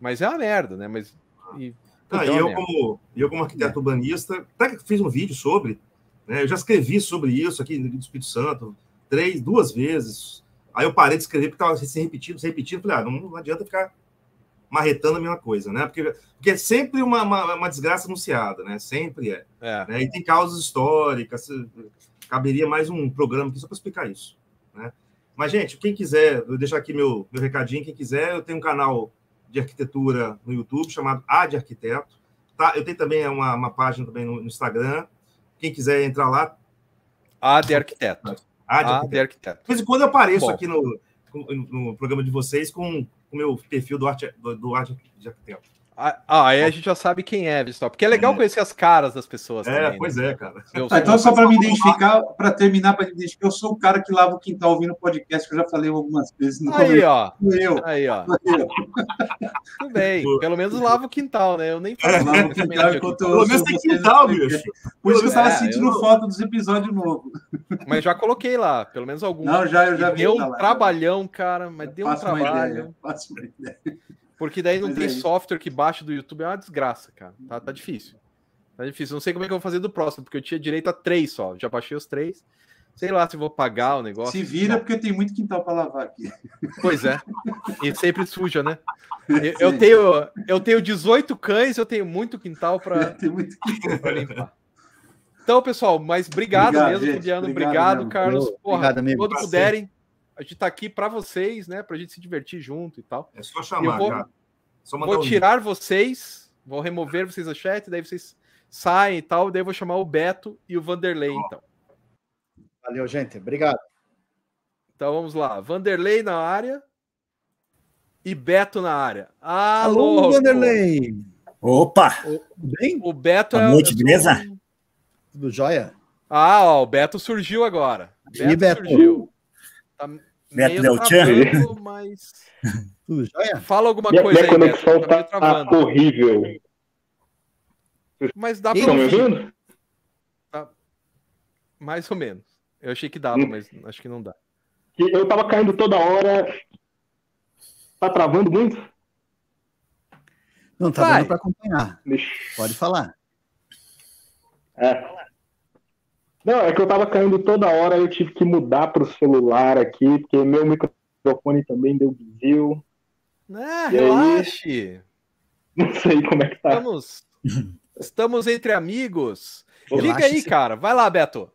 Mas é uma merda, né? Mas. E, ah, e eu, como, eu, como arquiteto urbanista, até que fiz um vídeo sobre, né? Eu já escrevi sobre isso aqui no Espírito Santo, três, duas vezes. Aí eu parei de escrever porque estava se repetindo, se repetindo. Falei, ah, não, não adianta ficar marretando a mesma coisa, né? Porque, porque é sempre uma, uma, uma desgraça anunciada, né? Sempre é. é. Né? E tem causas históricas, caberia mais um programa aqui só para explicar isso, né? Mas, gente, quem quiser, eu deixar aqui meu, meu recadinho, quem quiser, eu tenho um canal de arquitetura no YouTube chamado A de Arquiteto. Tá? Eu tenho também uma, uma página também no, no Instagram. Quem quiser entrar lá. A de Arquiteto. A de, A arquiteto. de arquiteto. De vez em quando eu apareço Bom. aqui no, no programa de vocês com o meu perfil do arte, do, do arte de arquiteto. Ah, aí a gente já sabe quem é, Vistal. Porque é legal é. conhecer as caras das pessoas. É, também, pois né? é, cara. Ah, então, só para me identificar, para terminar, para me identificar, eu sou o cara que lava o quintal ouvindo podcast, que eu já falei algumas vezes. No aí, ó. Eu. Aí, ó. Tudo bem. Pelo menos lava o quintal, né? Eu nem falo. Lava o quintal enquanto Pelo menos tem quintal, bicho. Por isso que eu estava é, sentindo eu... foto dos episódios novos. Mas já coloquei lá, pelo menos algum. Não, já, eu já vi. Deu um trabalhão, cara, mas deu um trabalho. Faço uma ideia. Porque daí não Mas tem aí. software que baixa do YouTube, é uma desgraça, cara. Tá, tá difícil. Tá difícil. Não sei como é que eu vou fazer do próximo, porque eu tinha direito a três só. Já baixei os três. Sei lá se vou pagar o negócio. Se vira, não. porque tem muito quintal para lavar aqui. Pois é. E sempre suja, né? Eu, eu, tenho, eu tenho 18 cães, eu tenho muito quintal para limpar. Então, pessoal, mas obrigado, obrigado mesmo, Juliano. Obrigado, obrigado Carlos. Porra, obrigado, amigo. Quando puderem, a gente está aqui para vocês, né? Para a gente se divertir junto e tal. É só chamar, eu vou, vou um tirar vocês, vou remover vocês do chat, daí vocês saem e tal, daí eu vou chamar o Beto e o Vanderlei, oh. então. Valeu, gente. Obrigado. Então vamos lá. Vanderlei na área e Beto na área. Alô, Alô Vanderlei! Opa! O, bem? o Beto Boa é. Noite, beleza? Tudo jóia? Ah, ó, o Beto surgiu agora. Beto, e Beto surgiu. Tá Beto Del Chan. Mas... Fala alguma minha, coisa minha aí, conexão Beto. Tá, tá horrível. Mas dá para ouvir. Tá... Mais ou menos. Eu achei que dava, hum. mas acho que não dá. Eu tava caindo toda hora. Tá travando muito? Não, tá dando para acompanhar. Pode falar. É. Não, é que eu tava caindo toda hora, eu tive que mudar pro celular aqui, porque meu microfone também deu desvio. Ah, relaxe. Aí, não sei como é que tá. Estamos, estamos entre amigos. Liga aí, cara. Vai lá, Beto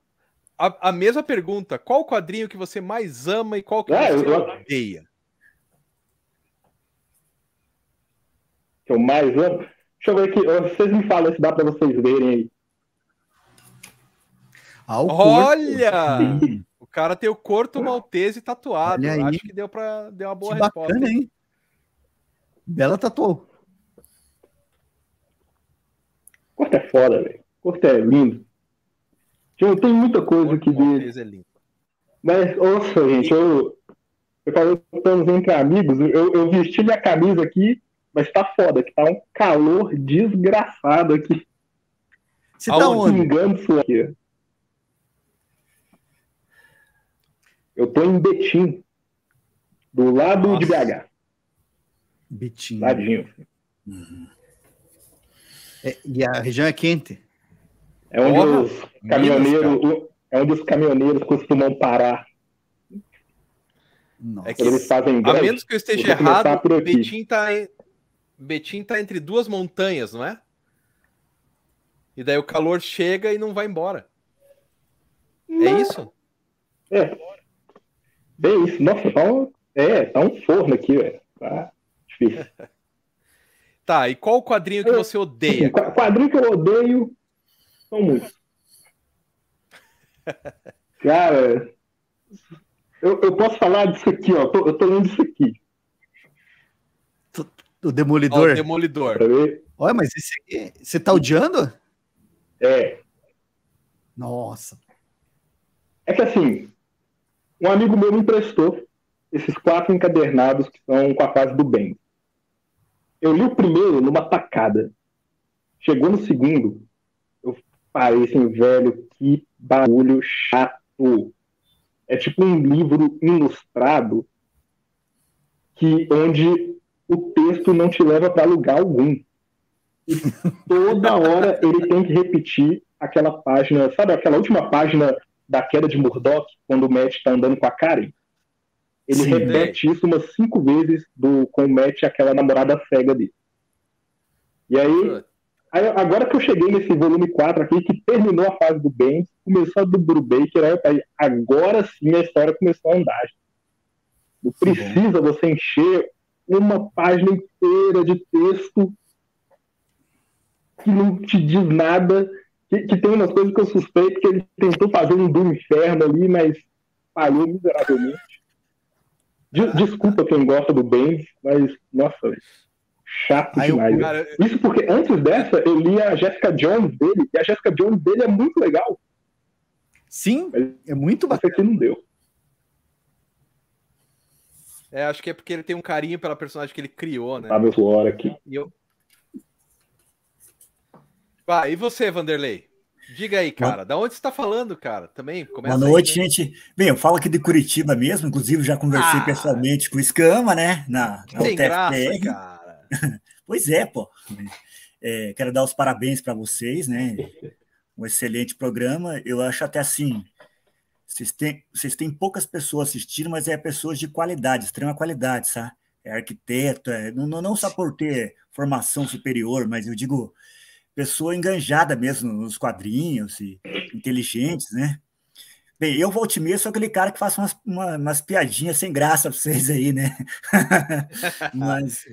a, a, mesma pergunta: qual quadrinho que você mais ama e qual que é, você eu... odeia? Que eu mais amo? Deixa eu ver aqui. Vocês me falam se dá para vocês verem aí. Olha! o cara tem o corto maltese tatuado. Acho que deu para deu uma boa que resposta. Bacana, hein? Bela tatuou. Corto é foda, velho. Corto é lindo. Eu tenho muita coisa aqui dele. É Mas, ouça, gente, eu, eu falei que estamos entre amigos. Eu, eu vesti minha camisa aqui, mas tá foda, que tá um calor desgraçado aqui. Você tá onde? engano isso aqui. Eu tô em Betim, do lado Nossa. de BH. Betim. Ladinho. Uhum. É, e a região é quente? É onde Porra, os caminhoneiros, é onde os caminhoneiros costumam parar. Nossa. É que eles fazem greve, a menos que eu esteja errado, Betim está Betim tá entre duas montanhas, não é? E daí o calor chega e não vai embora. É não. É isso? É. Bem isso. Nossa, tá um, é, tá um forno aqui, velho. Tá difícil. tá, e qual o quadrinho que é, você odeia? O quadrinho que eu odeio são muitos. Cara, eu, eu posso falar disso aqui, ó. Eu tô, eu tô lendo isso aqui. O Demolidor. o Demolidor. Olha, mas esse aqui, você tá odiando? É. Nossa. É que assim, um amigo meu me emprestou esses quatro encadernados que são com a fase do bem. Eu li o primeiro numa tacada. Chegou no segundo, parecem, velho, que bagulho chato. É tipo um livro ilustrado que onde o texto não te leva para lugar algum. E toda hora ele tem que repetir aquela página, sabe aquela última página da queda de Murdoch, quando o Matt está andando com a Karen? Ele Sim, repete isso umas cinco vezes do, com o Matt aquela namorada cega dele. E aí, Aí, agora que eu cheguei nesse volume 4 aqui, que terminou a fase do Ben, começou a do Brubaker, aí, agora sim a história começou a andar. Não precisa você encher uma página inteira de texto que não te diz nada, que, que, tem umas coisas que eu suspeito que ele tentou fazer um do inferno ali, mas falhou miseravelmente. Desculpa quem gosta do Ben, mas, nossa. Chato Aí demais. Eu, cara, Isso porque antes dessa eu li a Jessica Jones dele, e a Jessica Jones dele é muito legal. Sim, é muito bacana. Essa aqui não deu. É, acho que é porque ele tem um carinho pela personagem que ele criou, né? Ah, meu aqui. E eu... Ah, e você, Vanderlei? Diga aí, cara, da onde você está falando, cara? Também Boa noite, aí, né? gente. Bem, eu falo aqui de Curitiba mesmo, inclusive já conversei ah, pessoalmente com o Escama, né? Na, na Tem graça, cara. pois é, pô. É, quero dar os parabéns para vocês, né? Um excelente programa. Eu acho até assim. vocês têm, vocês têm poucas pessoas assistindo, mas é pessoas de qualidade, extrema qualidade, sabe? É arquiteto, é, não, não só por ter formação superior, mas eu digo pessoa enganjada mesmo nos quadrinhos e inteligentes, né? Bem, eu vou meia sou aquele cara que faz umas, uma, umas piadinhas sem graça para vocês aí, né? mas,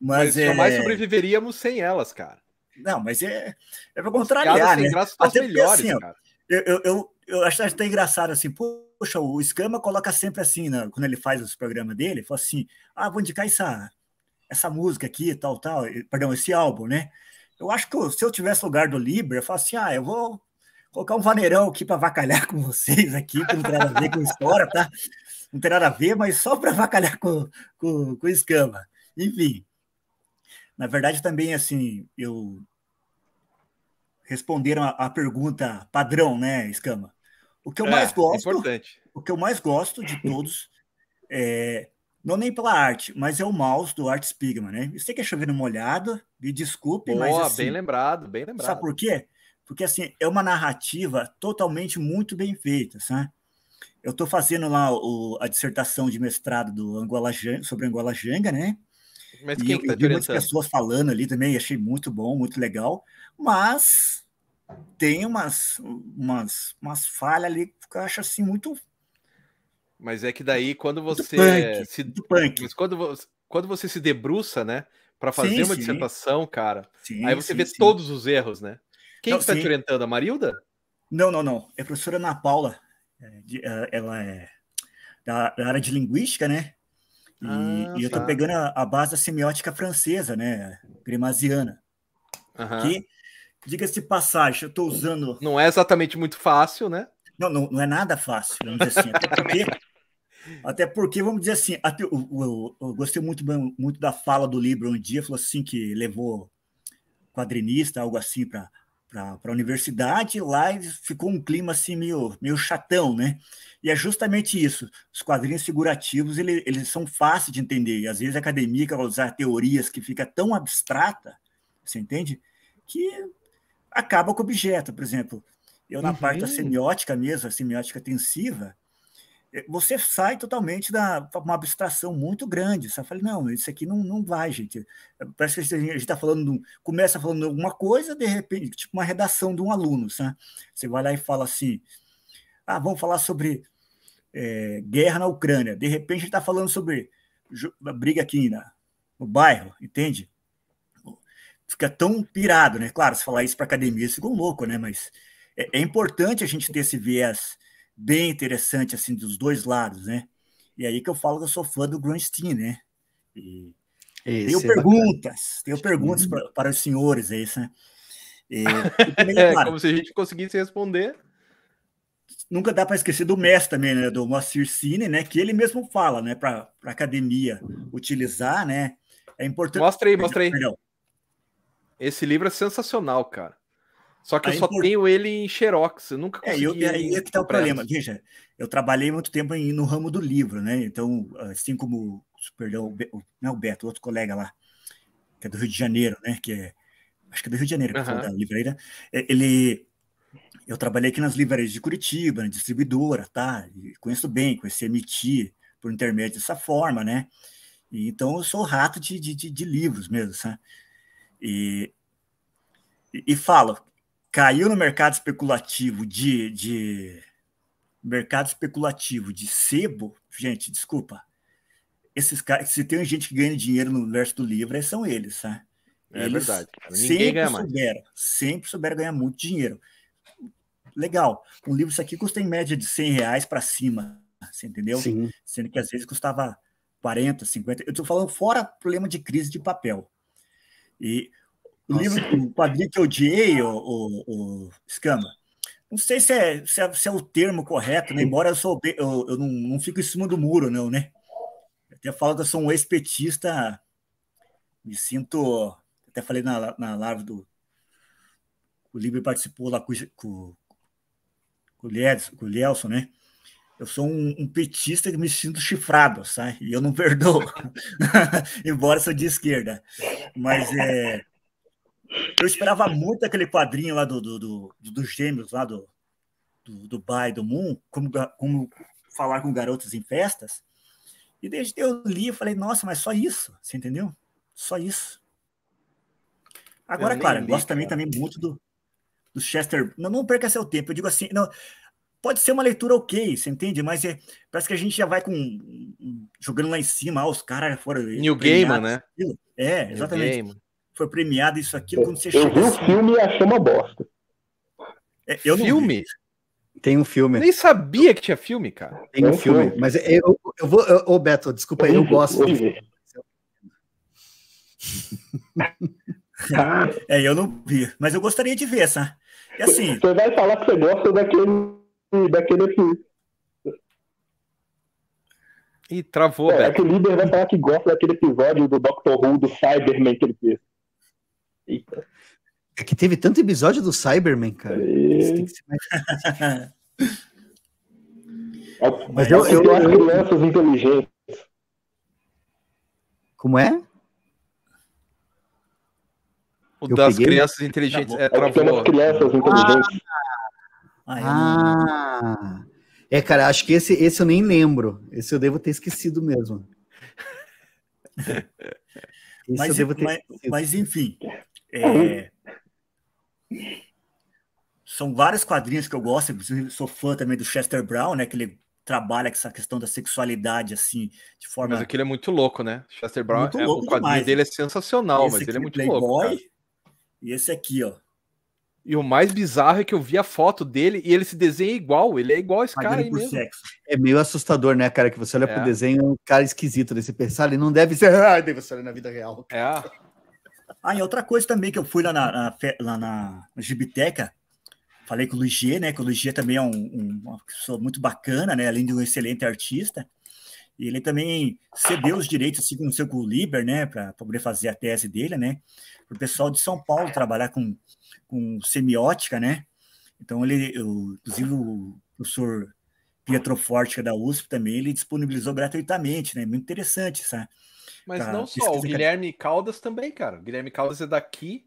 mas, mas é... jamais sobreviveríamos sem elas, cara. Não, mas é, é para contrariar, né? Até melhores, assim, ó, eu, eu, eu, acho até engraçado assim, poxa, o Escama coloca sempre assim, né, quando ele faz os programas dele, ele fala assim, ah, vou indicar essa, essa música aqui, tal, tal, perdão, esse álbum, né? Eu acho que se eu tivesse lugar do Libra, eu falo assim, ah, eu vou colocar um vaneirão aqui para vacalhar com vocês aqui, que não tem nada a ver com história, tá? Não tem nada a ver, mas só para vacalhar com, com, com escama. Enfim, na verdade também, assim, eu responderam a, a pergunta padrão, né, Escama? O que eu é, mais é gosto, importante. o que eu mais gosto de todos é não nem pela arte, mas é o mouse do Art Spigman, né? Eu sei que é chovendo molhado, me desculpe, Boa, mas assim, bem lembrado, bem lembrado. Sabe por quê? Porque assim, é uma narrativa totalmente muito bem feita, sabe? Eu estou fazendo lá o, a dissertação de mestrado do Angola sobre Angola Janga, né? Mas quem e, que tá vi muitas pessoas falando ali também, achei muito bom, muito legal, mas tem umas, umas, umas falhas ali que eu acho assim muito mas é que daí quando você punk, se punk. quando você, quando você se debruça, né, para fazer sim, uma sim. dissertação, cara, sim, aí você vê todos os erros, né? Quem está te orientando, a Marilda? Não, não, não. É a professora Ana Paula. É, é, ela é da, área de linguística, né? E, ah, e eu estou tá. pegando a, a, base da semiótica francesa, né? Grimasiana. Uhum. Que, diga-se de passagem, eu estou usando. Não é exatamente muito fácil, né? Não, não, não é nada fácil, vamos dizer assim. Até porque até porque, vamos dizer assim, até, eu, eu, eu, gostei muito, muito da fala do Libro um dia, falou assim que levou quadrinista, algo assim, para a universidade, lá ficou um clima assim meio, meio chatão, né? E é justamente isso. Os quadrinhos figurativos, ele, eles são fáceis de entender. E às vezes a academia quer usar teorias que fica tão abstrata, você entende? Que acaba com o objeto. Por exemplo, eu na uhum. parte da semiótica mesmo, a semiótica tensiva, você sai totalmente da uma abstração muito grande. Você fala, não, isso aqui não, não vai, gente. Parece que a gente está falando, começa falando alguma coisa, de repente, tipo uma redação de um aluno, sabe? Você vai lá e fala assim, ah, vamos falar sobre é, guerra na Ucrânia. De repente, está falando sobre briga aqui na, no bairro, entende? Fica tão pirado, né? Claro, se falar isso para academia, fica um louco, né? Mas é, é importante a gente ter esse viés bem interessante, assim, dos dois lados, né? E aí que eu falo que eu sou fã do Grunstein, né? E tenho é perguntas, tenho perguntas para, para os senhores aí, né? E, também, é, claro, como se a gente conseguisse responder. Nunca dá para esquecer do mestre também, né? Do Moacir Cine, né? Que ele mesmo fala, né? Para a academia utilizar, né? É importante. Mostra aí, mostra aí. Esse livro é sensacional, cara. Só que aí, eu só por... tenho ele em Xerox, eu nunca consegui. É, eu, aí é que tá o problema. Veja, eu trabalhei muito tempo no ramo do livro, né? Então, assim como, perdão, o, não é o Beto, outro colega lá, que é do Rio de Janeiro, né? Que é, acho que é do Rio de Janeiro, que uhum. da livreira. É, ele, eu trabalhei aqui nas livrarias de Curitiba, na distribuidora, tá? E conheço bem, conheci emitir por intermédio dessa forma, né? E, então, eu sou rato de, de, de, de livros mesmo, sabe? E, e, e falo, caiu no mercado especulativo de, de mercado especulativo de sebo, gente, desculpa. Esses caras, se tem gente que ganha dinheiro no universo do livro, são eles, tá? É eles verdade. Ninguém sempre ganha mais. souberam, sempre souberam ganhar muito dinheiro. Legal. Um livro isso aqui custa em média de 100 reais para cima, você entendeu? Sim. Sendo que às vezes custava 40, 50. Eu estou falando fora problema de crise de papel. E o livro, o quadrinho que eu odiei, o, o, o Escama, não sei se é, se é, se, é, o termo correto, né? embora eu, sou, eu, eu não, não fico em cima do muro, não, né? Até falo que eu sou um ex-petista, me sinto. Até falei na, na live do. O livro participou lá com, com, com, o Lielson, com o Lielson, né? Eu sou um, um, petista que me sinto chifrado, sabe? E eu não perdoo, embora sou de esquerda. Mas é eu esperava muito aquele quadrinho lá do, do, do, dos gêmeos, lá do, do, do Bai do Moon, como, como falar com garotas em festas. E desde que eu li, eu falei, nossa, mas só isso, você entendeu? Só isso. Agora, claro, eu gosto também, também muito do, do Chester. Não, não perca seu tempo, eu digo assim, não, pode ser uma leitura ok, você entende? Mas é, parece que a gente já vai com jogando lá em cima, ah, os caras foram. New Gaiman, né? É, exatamente. Foi premiado isso aquilo quando você eu. Eu vi assim, o filme e achei uma bosta. É, eu filme? Tem um filme. Nem sabia que tinha filme, cara. Tem um filme. Mas eu, eu vou. Ô, Beto, desculpa aí, eu gosto. De... é, eu não vi, mas eu gostaria de ver, sabe? E assim. Você vai falar que você gosta daquele. daquele filme. Ih, travou, é, Beto. É que o líder vai falar que gosta daquele episódio do Doctor Who, do Cyberman que ele fez. Eita. É que teve tanto episódio do Cyberman, cara. Mas eu, eu, eu, eu crianças inteligentes. Como é? O eu das peguei? crianças inteligentes. É, travou. crianças inteligentes. Ah, ah, é, cara, acho que esse, esse eu nem lembro. Esse eu devo ter esquecido mesmo. mas, mas, mas, enfim, é, são vários quadrinhos que eu gosto, inclusive sou fã também do Chester Brown, né? Que ele trabalha com essa questão da sexualidade, assim, de forma. Mas aquele é muito louco, né? Chester Brown, é, o quadrinho demais, dele é sensacional, mas ele é muito Playboy, louco. E esse aqui, ó. E o mais bizarro é que eu vi a foto dele e ele se desenha igual, ele é igual esse cara aí mesmo. Sexo. É meio assustador, né, cara? Que você olha é. pro desenho, é um cara esquisito desse pensar, ele não deve ser, ah, deve ser na vida real. É. Ah, e outra coisa também que eu fui lá na, na lá na, Gibiteca, falei com o Luiz G, né? Que o Luiz G também é um, um, uma pessoa muito bacana, né? Além de um excelente artista. E ele também cedeu os direitos, assim como o seu com o Liber, né? Para poder fazer a tese dele, né? Para o pessoal de São Paulo trabalhar com, com semiótica, né? Então, ele, eu, inclusive, o professor Pietro Forte, é da USP, também, ele disponibilizou gratuitamente, né? Muito interessante, sabe? Mas tá, não só, o Guilherme Caldas também, cara. O Guilherme Caldas é daqui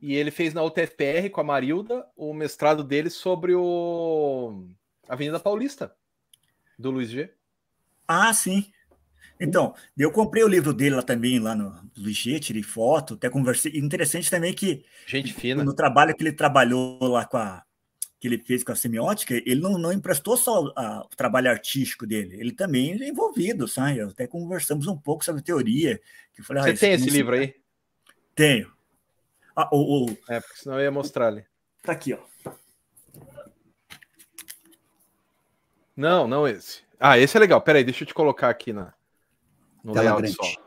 e ele fez na UTFPR com a Marilda o mestrado dele sobre o Avenida Paulista, do Luiz G. Ah, sim. Então, eu comprei o livro dele lá também, lá no Luiz G, tirei foto, até conversei. Interessante também que. Gente fina. No trabalho que ele trabalhou lá com a, que ele fez com a semiótica, ele não, não emprestou só a, o trabalho artístico dele, ele também é envolvido, sabe? Até conversamos um pouco sobre teoria. Que falei, Você ah, tem esse livro aí? Tenho. Ah, o, o... É, porque senão eu ia mostrar ali. Tá aqui, ó. Não, não esse. Ah, esse é legal. Peraí, deixa eu te colocar aqui na, no Tela layout só.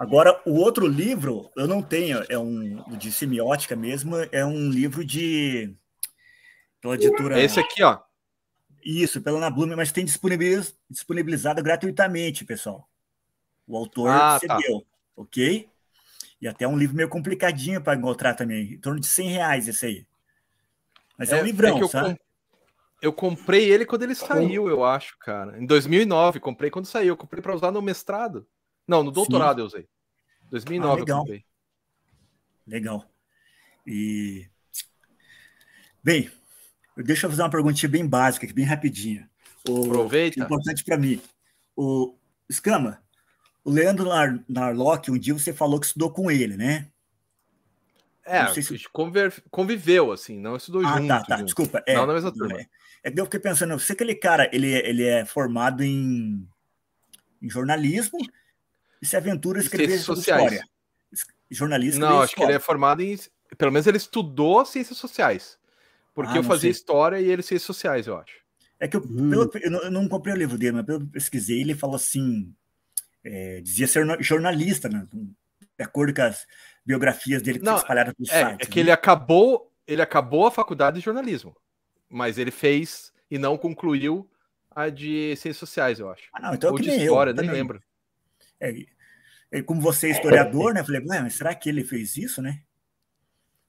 Agora, o outro livro, eu não tenho, é um de semiótica mesmo, é um livro de. pela editora. É esse aqui, ó. Isso, pela Ana Blume, mas tem disponibiliz, disponibilizado gratuitamente, pessoal. O autor ah, tá. cedeu, tá. ok? E até um livro meio complicadinho para encontrar também, em torno de 100 reais esse aí. Mas é, é um livrão, é eu sabe? Eu comprei ele quando ele saiu, eu acho, cara. Em 2009, comprei quando saiu. Eu comprei para usar no mestrado. Não, no doutorado Sim. eu usei. 2009 ah, legal. eu comprei. Legal. E. Bem, deixa eu fazer uma perguntinha bem básica, aqui, bem rapidinha. O, Aproveita. Importante para mim. O Escama, o Leandro Nar Narlock, um dia você falou que estudou com ele, né? É, se... conviveu, assim, não estudou ah, junto. Ah, tá, tá, junto. desculpa. É, não na mesma turma. É, é que eu fiquei pensando, se aquele cara, ele, ele é formado em, em jornalismo e se aventura a escrever história. Jornalista. Não, acho história. que ele é formado em. Pelo menos ele estudou ciências sociais. Porque ah, eu fazia sei. história e ele ciências sociais, eu acho. É que eu, hum. pelo, eu, não, eu, não, comprei o livro dele, mas pelo que pesquisei, ele falou assim. É, dizia ser jornalista, né? De acordo com as biografias dele que não, espalhadas no é, site. É que né? ele acabou, ele acabou a faculdade de jornalismo, mas ele fez e não concluiu a de ciências sociais, eu acho. Ah, não, então Ou de história, eu, nem lembro. É, como você é historiador, né? Falei, mas será que ele fez isso, né?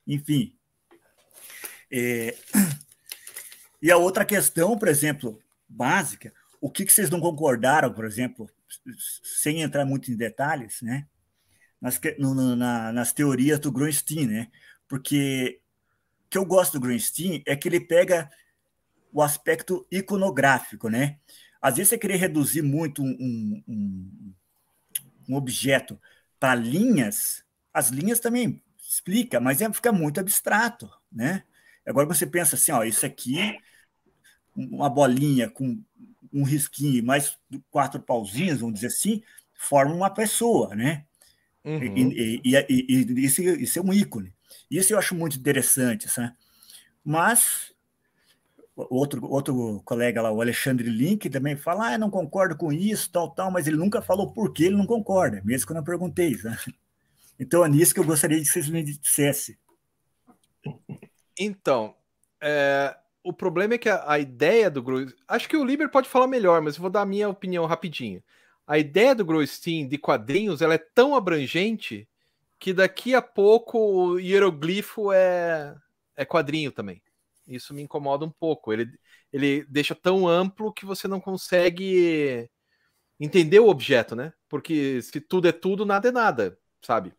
Enfim. É... E a outra questão, por exemplo, básica, o que, que vocês não concordaram, por exemplo, sem entrar muito em detalhes, né? nas, no, na, nas teorias do Grunstein, né? Porque o que eu gosto do Grunstein é que ele pega o aspecto iconográfico, né? Às vezes você querer reduzir muito um, um, um objeto para linhas, as linhas também explica, mas é, fica muito abstrato, né? Agora você pensa assim, ó, isso aqui, uma bolinha com um risquinho mais quatro pauzinhos, vamos dizer assim, forma uma pessoa, né? Uhum. E, e, e, e, isso, isso é um ícone. Isso eu acho muito interessante, sabe? Mas outro, outro colega lá, o Alexandre Link, também fala: ah, não concordo com isso, tal, tal, mas ele nunca falou por que ele não concorda, mesmo quando eu perguntei. Né? Então é nisso que eu gostaria que vocês me dissessem. Então, é, o problema é que a, a ideia do Gross. Acho que o Liber pode falar melhor, mas eu vou dar a minha opinião rapidinho. A ideia do Grossstein de quadrinhos ela é tão abrangente que daqui a pouco o hieroglifo é, é quadrinho também. Isso me incomoda um pouco. Ele, ele deixa tão amplo que você não consegue entender o objeto, né? Porque se tudo é tudo, nada é nada, sabe?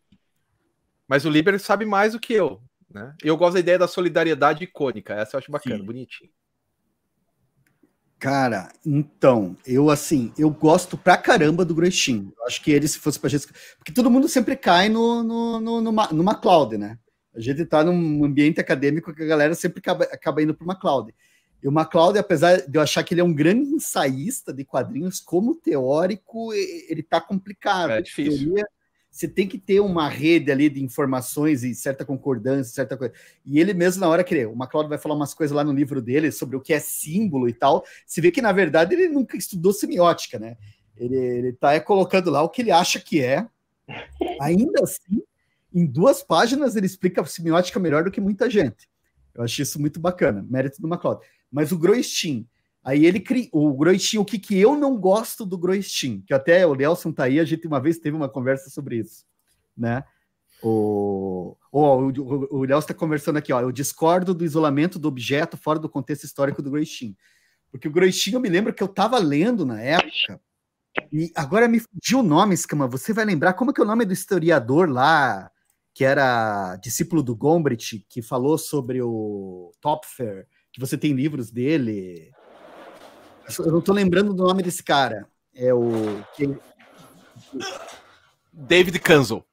Mas o Liber sabe mais do que eu. Né? Eu gosto da ideia da solidariedade icônica. Essa eu acho bacana, Sim. bonitinho. Cara, então, eu assim, eu gosto pra caramba do. Eu acho que ele, se fosse pra gente. Porque todo mundo sempre cai no, no, no, numa, numa cloud, né? A gente tá num ambiente acadêmico que a galera sempre acaba, acaba indo para uma cloud. E o MacLeod, apesar de eu achar que ele é um grande ensaísta de quadrinhos, como teórico, ele tá complicado. É difícil. Teoria, você tem que ter uma rede ali de informações e certa concordância, certa coisa. E ele mesmo, na hora que o MacLeod vai falar umas coisas lá no livro dele sobre o que é símbolo e tal, se vê que, na verdade, ele nunca estudou semiótica, né? Ele, ele tá é, colocando lá o que ele acha que é. Ainda assim, em duas páginas, ele explica a semiótica melhor do que muita gente. Eu acho isso muito bacana, mérito do MacLeod. Mas o Groistin, Aí ele cria o Groistin, o que, que eu não gosto do Groistin, que até o Nelson tá aí, a gente uma vez teve uma conversa sobre isso, né? O, o, o, o Nelson está conversando aqui, ó. Eu discordo do isolamento do objeto fora do contexto histórico do Groistin. Porque o Groistin, eu me lembro que eu estava lendo na época, e agora me fugiu o nome, Escama. Você vai lembrar como que é o nome do historiador lá, que era discípulo do Gombrich, que falou sobre o Topfer, que você tem livros dele. Eu não estou lembrando do nome desse cara. É o. David Kanzel.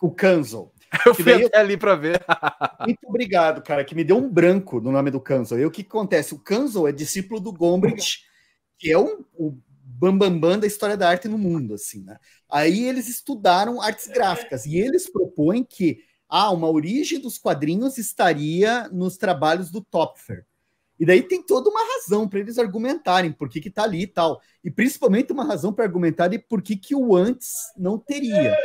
O Kanzel. Eu fui até ali para ver. Muito obrigado, cara, que me deu um branco no nome do Kanzel. E o que acontece? O Kanzel é discípulo do Gombrich, que é um, o bambambam bam, bam da história da arte no mundo, assim, né? Aí eles estudaram artes gráficas e eles propõem que ah, uma origem dos quadrinhos estaria nos trabalhos do Topfer. E daí tem toda uma razão para eles argumentarem por que que tá ali e tal. E principalmente uma razão para argumentarem por que que o antes não teria.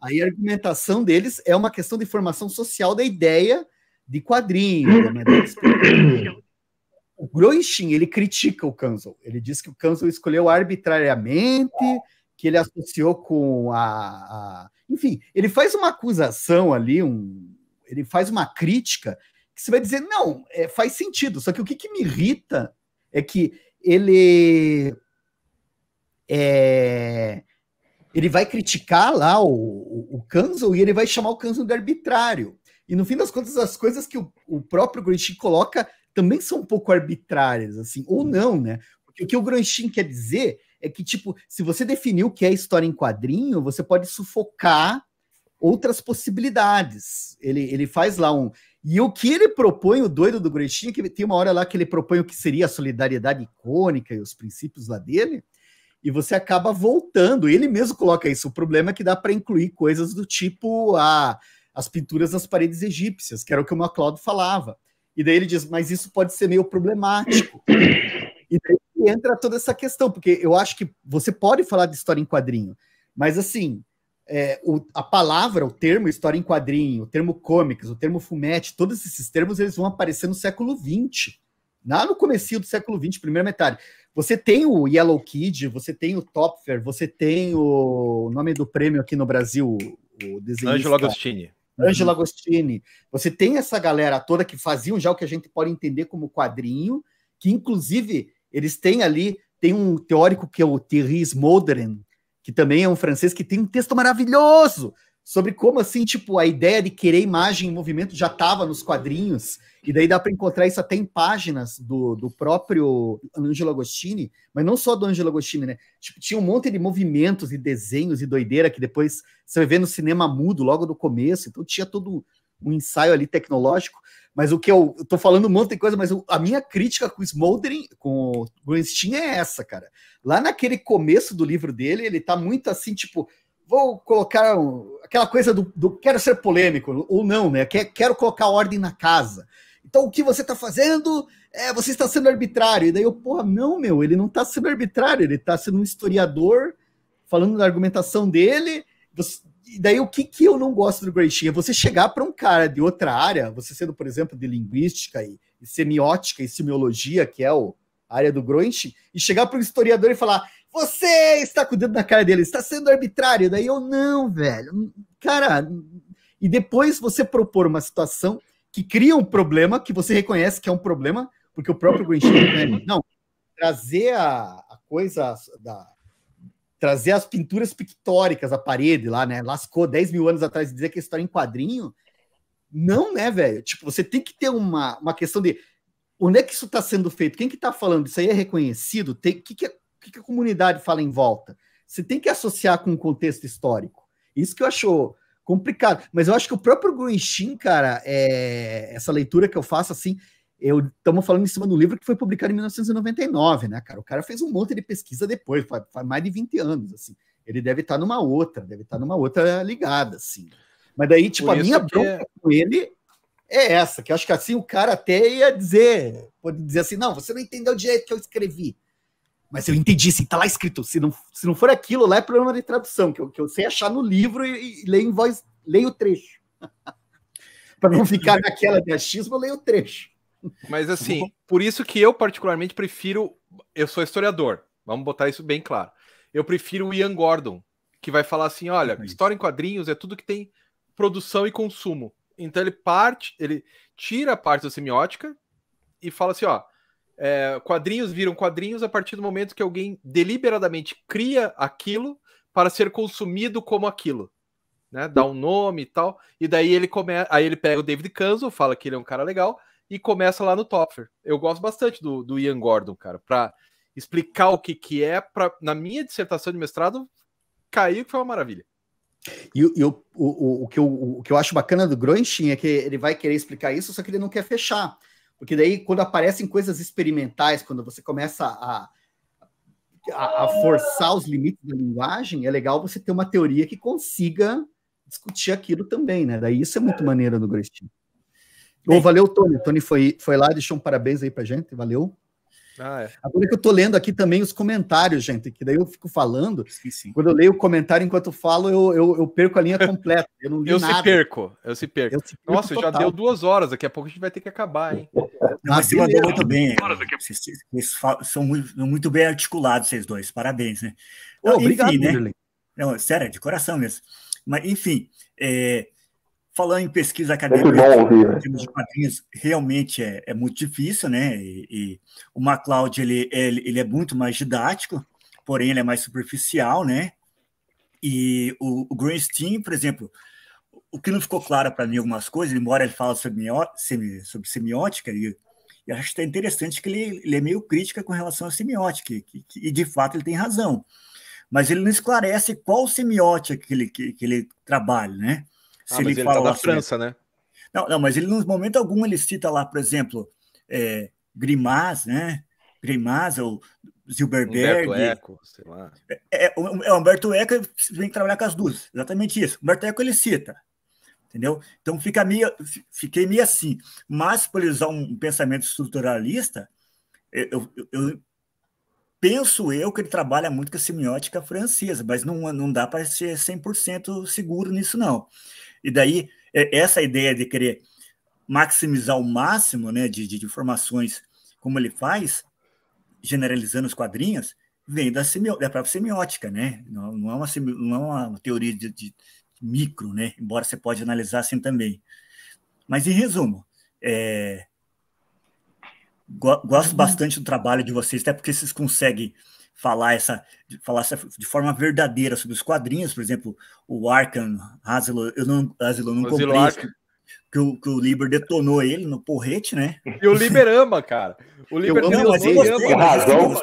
Aí a argumentação deles é uma questão de formação social da ideia de quadrinho. Né? O Groishin, ele critica o Kanzel. Ele diz que o Kanzel escolheu arbitrariamente, que ele associou com a, a... Enfim, ele faz uma acusação ali, um... ele faz uma crítica que você vai dizer, não, é, faz sentido. Só que o que, que me irrita é que ele é, ele vai criticar lá o, o, o Kanzo e ele vai chamar o Kanzo de arbitrário. E no fim das contas, as coisas que o, o próprio Granshin coloca também são um pouco arbitrárias, assim, ou não, né? Porque o que o Granshin quer dizer é que, tipo, se você definir o que é história em quadrinho, você pode sufocar outras possibilidades. Ele, ele faz lá um. E o que ele propõe, o doido do Grechinho, que tem uma hora lá que ele propõe o que seria a solidariedade icônica e os princípios lá dele, e você acaba voltando. Ele mesmo coloca isso. O problema é que dá para incluir coisas do tipo a, as pinturas das paredes egípcias, que era o que o MacLeod falava. E daí ele diz, mas isso pode ser meio problemático. E daí entra toda essa questão, porque eu acho que você pode falar de história em quadrinho, mas assim, é, o, a palavra, o termo história em quadrinho, o termo comics, o termo fumete, todos esses termos eles vão aparecer no século XX. Lá no começo do século XX, primeira metade. Você tem o Yellow Kid, você tem o Topfer, você tem o nome do prêmio aqui no Brasil, o desenhista. Angelo Agostini. Angelo Agostini. Você tem essa galera toda que faziam já o que a gente pode entender como quadrinho, que inclusive eles têm ali, tem um teórico que é o Thierry Smolderen, que também é um francês que tem um texto maravilhoso sobre como assim, tipo, a ideia de querer imagem em movimento já estava nos quadrinhos, e daí dá para encontrar isso até em páginas do, do próprio Angelo Agostini, mas não só do Angelo Agostini, né? Tipo, tinha um monte de movimentos e desenhos e doideira que depois você ver no cinema mudo logo do começo, então tinha todo um ensaio ali tecnológico, mas o que eu, eu tô falando um monte de coisa, mas a minha crítica com o Smoldering, com o Greenstein é essa, cara. Lá naquele começo do livro dele, ele tá muito assim, tipo, vou colocar aquela coisa do, do, quero ser polêmico, ou não, né? Quero colocar ordem na casa. Então o que você está fazendo é você está sendo arbitrário. E daí eu, porra, não, meu, ele não está sendo arbitrário, ele está sendo um historiador falando da argumentação dele. Você, e daí o que, que eu não gosto do Gramsci é você chegar para um cara de outra área, você sendo, por exemplo, de linguística e, e semiótica e semiologia, que é o, a área do Gramsci, e chegar para um historiador e falar: você está com o dedo na cara dele, está sendo arbitrário. Daí eu, não, velho. Cara, e depois você propor uma situação que cria um problema, que você reconhece que é um problema, porque o próprio Greenstein, não, trazer a, a coisa da, trazer as pinturas pictóricas à parede lá, né? Lascou 10 mil anos atrás e dizer que a história é em quadrinho. Não, né, velho? Tipo, você tem que ter uma, uma questão de onde é que isso está sendo feito? Quem que está falando? Isso aí é reconhecido? Tem que, que o que a comunidade fala em volta? Você tem que associar com o contexto histórico. Isso que eu acho complicado. Mas eu acho que o próprio Gruenchin, cara, é... essa leitura que eu faço assim, eu estamos falando em cima do livro que foi publicado em 1999, né, cara? O cara fez um monte de pesquisa depois, faz, faz mais de 20 anos, assim. Ele deve estar numa outra, deve estar numa outra ligada, assim. Mas daí, tipo, a minha bronca é... com ele é essa, que eu acho que assim o cara até ia dizer, pode dizer assim, não, você não entendeu o jeito que eu escrevi. Mas eu entendi, assim, tá lá escrito. Se não, se não for aquilo, lá é problema de tradução, que eu, que eu sei achar no livro e, e leio em voz, leio o trecho. Para não ficar naquela de achismo, eu leio o trecho. Mas assim, por isso que eu particularmente prefiro. Eu sou historiador, vamos botar isso bem claro. Eu prefiro o Ian Gordon, que vai falar assim: olha, história em quadrinhos é tudo que tem produção e consumo. Então ele parte, ele tira a parte da semiótica e fala assim: ó, é, quadrinhos viram quadrinhos a partir do momento que alguém deliberadamente cria aquilo para ser consumido como aquilo. Né? Dá um nome e tal. E daí ele começa. Aí ele pega o David Kanzo, fala que ele é um cara legal, e começa lá no Topfer. Eu gosto bastante do, do Ian Gordon, cara, para explicar o que, que é. Pra, na minha dissertação de mestrado, caiu que foi uma maravilha. E, e o, o, o, que eu, o que eu acho bacana do Groenchin é que ele vai querer explicar isso, só que ele não quer fechar. Porque daí, quando aparecem coisas experimentais, quando você começa a, a, a, forçar os limites da linguagem, é legal você ter uma teoria que consiga discutir aquilo também, né? Daí isso é muito maneiro no Grestin. Oh, valeu, Tony. Tony foi, foi lá, deixou um parabéns aí pra gente, valeu. Ah, é. Agora que eu tô lendo aqui também os comentários, gente, que daí eu fico falando. Sim, sim. Quando eu leio o comentário enquanto falo, eu, eu, eu perco a linha completa. Eu não li eu nada. Se perco, eu se perco. Eu se perco. Nossa, total. já deu duas horas. Daqui a pouco a gente vai ter que acabar, hein? Mas você mandou muito bem. Vocês, vocês são muito, muito, bem articulados, vocês dois. Parabéns, né? Oh, enfim, obrigado, né? Não, sério, de coração mesmo. Mas, enfim, é, falando em pesquisa acadêmica em termos de quadrinhos, realmente é, é muito difícil, né? E, e o MacLeod ele, ele, ele, é muito mais didático, porém ele é mais superficial, né? E o, o Greenstein, por exemplo, o que não ficou claro para mim algumas coisas, embora ele fale sobre, semi, sobre semiótica, e eu acho que é interessante que ele, ele é meio crítica com relação à semiótica, que, e de fato ele tem razão. Mas ele não esclarece qual semiótica que ele, que, que ele trabalha, né? Se ah, ele, ele fala tá da França, né? Não, não, mas ele, no momento algum, ele cita lá, por exemplo, é, Grimas, né? Grimas, ou Zilberberg. Humberto Eco, sei lá. É, é, é, Humberto Eco vem trabalhar com as duas, exatamente isso. Humberto Eco ele cita, entendeu? Então fica meio, fiquei meio assim. Mas, por usar um pensamento estruturalista, eu, eu, eu, penso eu que ele trabalha muito com a semiótica francesa, mas não, não dá para ser 100% seguro nisso, não. E daí, é, essa ideia de querer maximizar o máximo né, de, de informações, como ele faz, generalizando os quadrinhos, vem da, semió da própria semiótica, né? Não, não, é, uma, não é uma teoria de, de, micro, né? Embora você pode analisar assim também. Mas, em resumo, é, gosto bastante do trabalho de vocês, até porque vocês conseguem falar essa, falar essa de forma verdadeira sobre os quadrinhos, por exemplo, o Arkham Asilo, eu não, Asilo, não comprei que o, que o Liber detonou ele no porrete, né? E o Liber ama, cara. O Liber não, mas ele ama. Razão,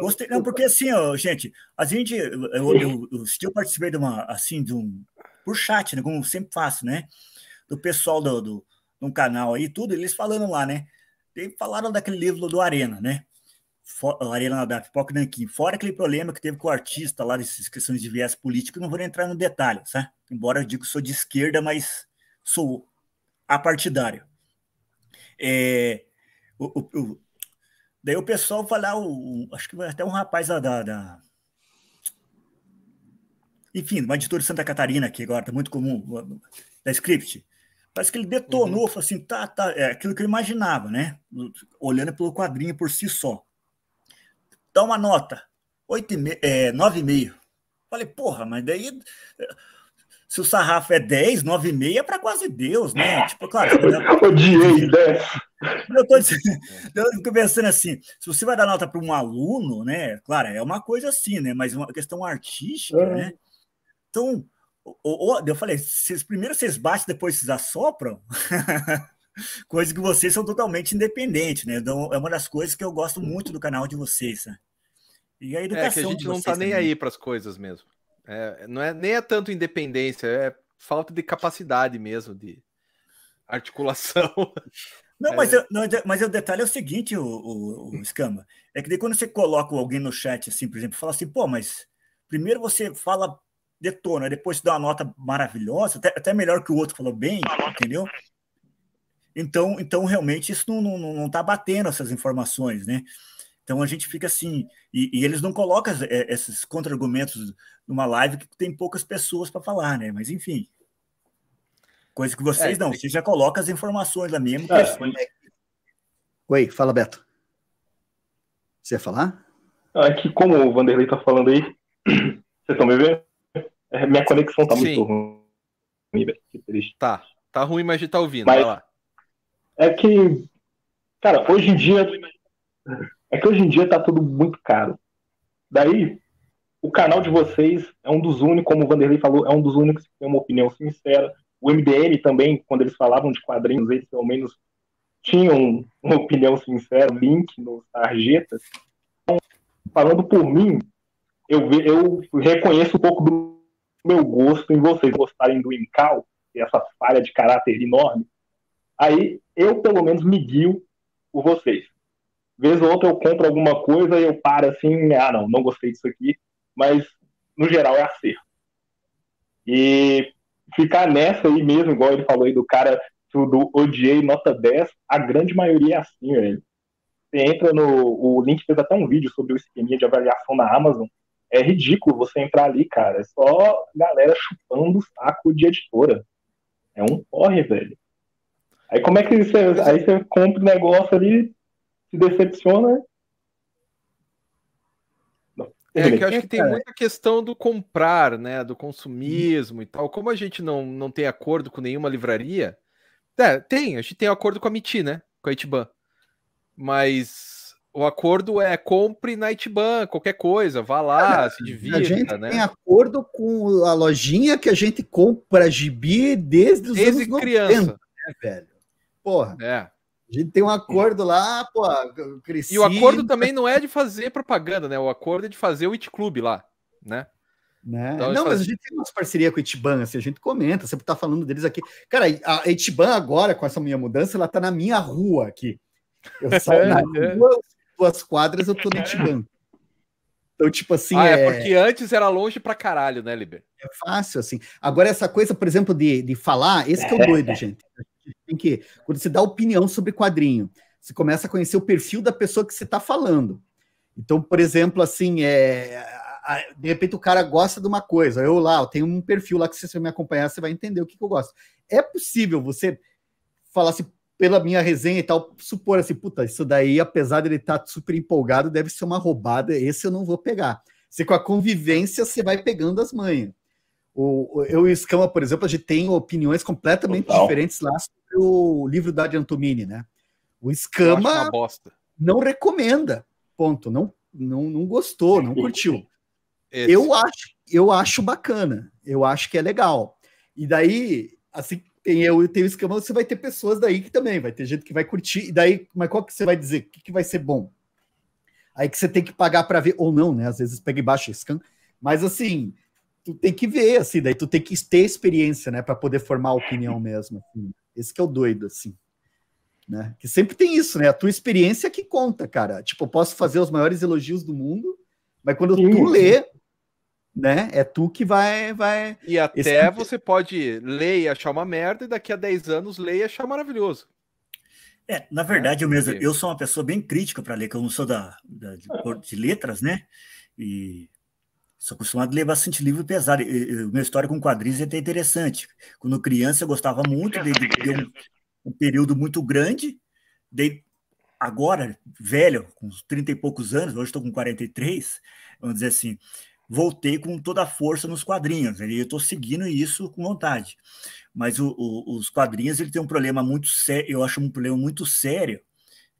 Gostei, não, porque assim, ó, gente, a gente, eu, eu, eu, eu participei de uma, assim, de um, por chat, né, como sempre faço, né, do pessoal do, do, do canal aí, tudo, eles falando lá, né, e falaram daquele livro do Arena, né, For, Arena da Pipoca Nanquim, fora aquele problema que teve com o artista lá, dessas questões de viés político, não vou entrar no detalhe, sabe, embora eu diga que sou de esquerda, mas sou apartidário. É, o, o, Daí o pessoal vai lá, o, acho que até um rapaz da, da, da enfim, uma editora de Santa Catarina, que agora está muito comum, da Script, parece que ele detonou, uhum. falou assim, tá, tá, é aquilo que eu imaginava, né? Olhando pelo quadrinho por si só. Dá uma nota, 8 e é, 9,5. Falei, porra, mas daí se o sarrafo é 10, 9,5 é para quase Deus, né? Tipo, claro. Odiei 10. Eu estou eu pensando assim, se você vai dar nota para um aluno, né? Claro, é uma coisa assim, né? Mas uma questão artística, é. né? Então, eu falei, vocês, primeiro vocês batem, depois vocês assopram. coisa que vocês são totalmente independentes, né? Então, é uma das coisas que eu gosto muito do canal de vocês, né? E a educação. É que a gente não tá nem aí para as coisas mesmo. É, não é nem é tanto independência, é falta de capacidade mesmo de articulação. Não, é. mas, eu, não, mas o detalhe é o seguinte, o, o, o Escama, é que daí quando você coloca alguém no chat, assim, por exemplo, fala assim, pô, mas primeiro você fala, detona, depois você dá uma nota maravilhosa, até, até melhor que o outro falou bem, entendeu? Então, então realmente isso não, não, não tá batendo essas informações, né? Então a gente fica assim, e, e eles não colocam é, esses contra-argumentos numa live que tem poucas pessoas para falar, né? Mas enfim. Coisa que vocês é, não, vocês já colocam as informações lá mesmo. É, Oi, fala Beto. Você ia falar? É que como o Vanderlei tá falando aí, vocês estão me vendo? É, minha conexão tá Sim. muito ruim, Que triste. Tá, tá ruim, mas a gente tá ouvindo. Mas, É que, cara, hoje em dia é que hoje em dia está tudo muito caro. Daí, o canal de vocês é um dos únicos, como o Vanderlei falou, é um dos únicos que tem uma opinião sincera. O MDM também, quando eles falavam de quadrinhos, eles pelo menos tinham uma opinião sincera, link nos tarjetas. Então, falando por mim, eu, eu reconheço um pouco do meu gosto em vocês gostarem do Incal, essa falha de caráter enorme. Aí eu, pelo menos, me guio por vocês. Vez ou outra eu compro alguma coisa e eu paro assim, ah, não, não gostei disso aqui, mas no geral é acerto. E ficar nessa aí mesmo, igual ele falou aí do cara do odiei nota 10, a grande maioria é assim, velho. Você entra no. O Link fez até um vídeo sobre o esquema de avaliação na Amazon. É ridículo você entrar ali, cara. É só galera chupando o saco de editora. É um porre, velho. Aí como é que você. Aí você compra o negócio ali, se decepciona. É que eu acho que tem muita questão do comprar, né? Do consumismo e tal. Como a gente não, não tem acordo com nenhuma livraria. É, tem, a gente tem acordo com a Miti, né? Com a Itiban. Mas o acordo é compre na Itiban, qualquer coisa, vá lá, é, se divirta, A gente né? tem acordo com a lojinha que a gente compra gibi desde os desde anos criança. 90, né, velho? Porra. É. A gente tem um acordo lá, pô, cresci. E o acordo também não é de fazer propaganda, né? O acordo é de fazer o It Club lá, né? Né? Então, não, faz... mas a gente tem uma parceria com o Itiban, assim, a gente comenta, sempre tá falando deles aqui. Cara, a Itiban agora, com essa minha mudança, ela tá na minha rua aqui. Eu saio na é. rua, duas quadras, eu tô no Itiban. Então, tipo assim. Ah, é... é porque antes era longe pra caralho, né, Liber? É fácil, assim. Agora, essa coisa, por exemplo, de, de falar, esse que é o doido, gente tem que, quando você dá opinião sobre quadrinho, você começa a conhecer o perfil da pessoa que você está falando. Então, por exemplo, assim, é, de repente o cara gosta de uma coisa, eu lá, eu tenho um perfil lá que se você me acompanhar, você vai entender o que, que eu gosto. É possível você falar assim, pela minha resenha e tal, supor assim, puta, isso daí, apesar de ele estar tá super empolgado, deve ser uma roubada, esse eu não vou pegar. Você com a convivência, você vai pegando as manhas. O, eu e o Escama, por exemplo, a gente tem opiniões completamente Total. diferentes lá o livro da Antomini, né? O Escama não recomenda. Ponto. Não, não, não gostou, não curtiu. Esse. Eu acho, eu acho bacana. Eu acho que é legal. E daí, assim, tem eu e tem o Escama, você vai ter pessoas daí que também vai ter gente que vai curtir. E daí, mas qual que você vai dizer? O que, que vai ser bom? Aí que você tem que pagar para ver, ou não, né? Às vezes pega e baixa scan. Mas assim, tu tem que ver, assim, daí tu tem que ter experiência, né, para poder formar a opinião mesmo. Assim. Esse que é o doido, assim. Né? Que sempre tem isso, né? A tua experiência que conta, cara. Tipo, eu posso fazer os maiores elogios do mundo, mas quando Sim. tu lê, né? É tu que vai. vai... E até Esse... você pode ler e achar uma merda, e daqui a 10 anos ler e achar maravilhoso. É, na verdade, é, eu mesmo, eu sou uma pessoa bem crítica para ler, que eu não sou da, da de, de, letras, né? E Sou acostumado a ler bastante livro pesado. O meu história com quadrinhos é até interessante. Quando criança, eu gostava muito, de, de um, um, período muito grande. Agora, velho, com uns 30 e poucos anos, hoje estou com 43, vamos dizer assim, voltei com toda a força nos quadrinhos. E eu estou seguindo isso com vontade. Mas o, o, os quadrinhos ele tem um problema muito sério, eu acho um problema muito sério,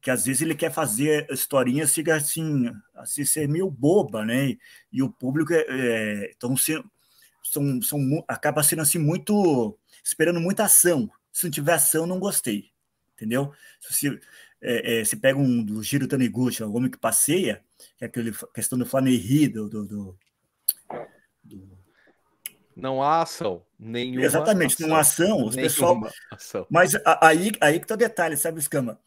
que às vezes ele quer fazer historinhas fica assim, assim ser meio boba, né? E, e o público é, é então são, são acaba sendo assim muito esperando muita ação. Se não tiver ação, não gostei, entendeu? Se você é, é, se pega um do Giro Taniguchi, o Homem que Passeia, que é aquele questão do Flanery, do, do, do, do não há ação nenhuma. Exatamente, ação, não há ação. Os pessoal. Ação. Mas aí, aí que tá o detalhe, sabe, Escama?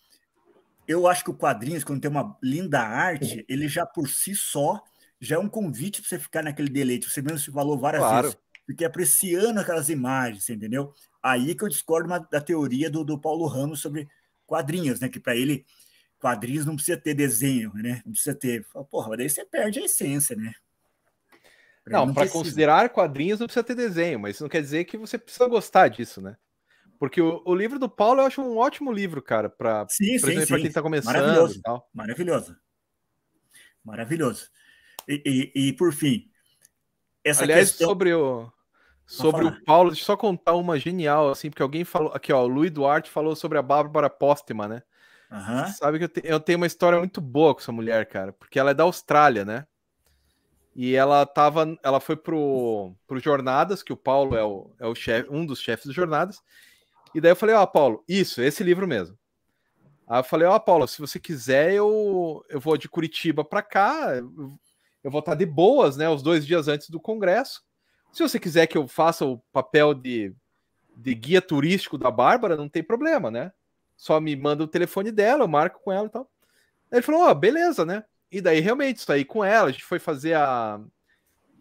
Eu acho que o quadrinhos, quando tem uma linda arte, ele já por si só já é um convite para você ficar naquele deleite. Você mesmo se falou várias claro. vezes, porque apreciando aquelas imagens, entendeu? Aí que eu discordo da teoria do, do Paulo Ramos sobre quadrinhos, né? Que para ele quadrinhos não precisa ter desenho, né? Não precisa ter. Porra, mas daí você perde a essência, né? Pra não, para considerar quadrinhos não precisa ter desenho, mas isso não quer dizer que você precisa gostar disso, né? Porque o, o, livro do Paulo eu acho um ótimo livro, cara, para quem está começando. Maravilhoso. Maravilhoso. Maravilhoso. E, e, e, por fim, essa Aliás, questão... sobre o sobre o Paulo, deixa eu só contar uma genial, assim, porque alguém falou aqui, ó, o Luiz Duarte falou sobre a Bárbara Póstema, né? Uhum. Sabe que eu, te, eu tenho uma história muito boa com essa mulher, cara, porque ela é da Austrália, né? E ela tava, ela foi pro, pro Jornadas, que o Paulo é o, é o chefe, um dos chefes do Jornadas, e daí eu falei, ó, oh, Paulo, isso, esse livro mesmo. Aí eu falei, ó, oh, Paulo, se você quiser, eu, eu vou de Curitiba para cá, eu vou estar de boas, né, os dois dias antes do congresso. Se você quiser que eu faça o papel de, de guia turístico da Bárbara, não tem problema, né? Só me manda o telefone dela, eu marco com ela e tal. Aí ele falou, ó, oh, beleza, né? E daí, realmente, saí com ela, a gente foi fazer a...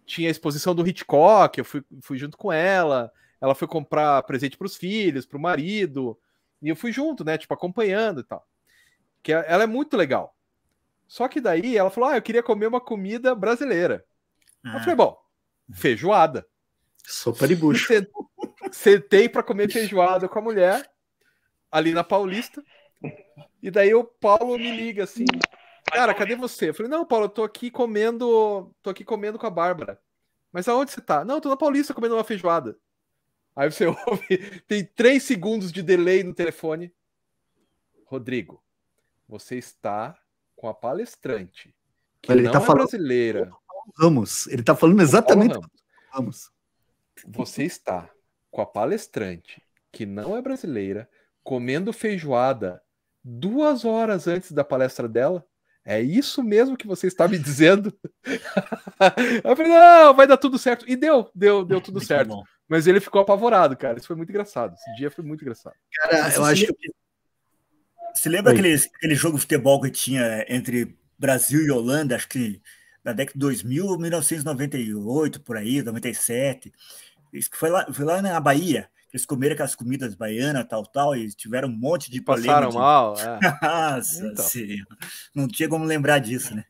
Tinha a exposição do Hitchcock, eu fui, fui junto com ela, ela foi comprar presente para os filhos, para o marido, e eu fui junto, né? Tipo, acompanhando e tal. Que é, ela é muito legal. Só que daí ela falou: Ah, eu queria comer uma comida brasileira. Ah. Eu falei: Bom, feijoada. Sopa de bucho. Sentei para comer feijoada com a mulher, ali na Paulista. E daí o Paulo me liga assim: Cara, cadê você? Eu falei: Não, Paulo, eu tô aqui comendo. Tô aqui comendo com a Bárbara. Mas aonde você tá? Não, tô na Paulista comendo uma feijoada. Aí você ouve, tem três segundos de delay no telefone. Rodrigo, você está com a palestrante, que ele não tá é falando... brasileira. Ramos, ele está falando exatamente Ramos. Ramos. Você está com a palestrante, que não é brasileira, comendo feijoada duas horas antes da palestra dela? É isso mesmo que você está me dizendo? eu falei, não, vai dar tudo certo. E deu, deu, deu tudo certo. Bom. Mas ele ficou apavorado, cara. Isso foi muito engraçado. Esse dia foi muito engraçado. Cara, eu acho que. Você lembra aquele, aquele jogo de futebol que tinha entre Brasil e Holanda, acho que na década de 2000, 1998, por aí, 97. Isso que foi lá, foi lá na Bahia. Eles comeram aquelas comidas baianas, tal, tal, e tiveram um monte de Passaram mal, é. Nossa então. Não tinha como lembrar disso, né?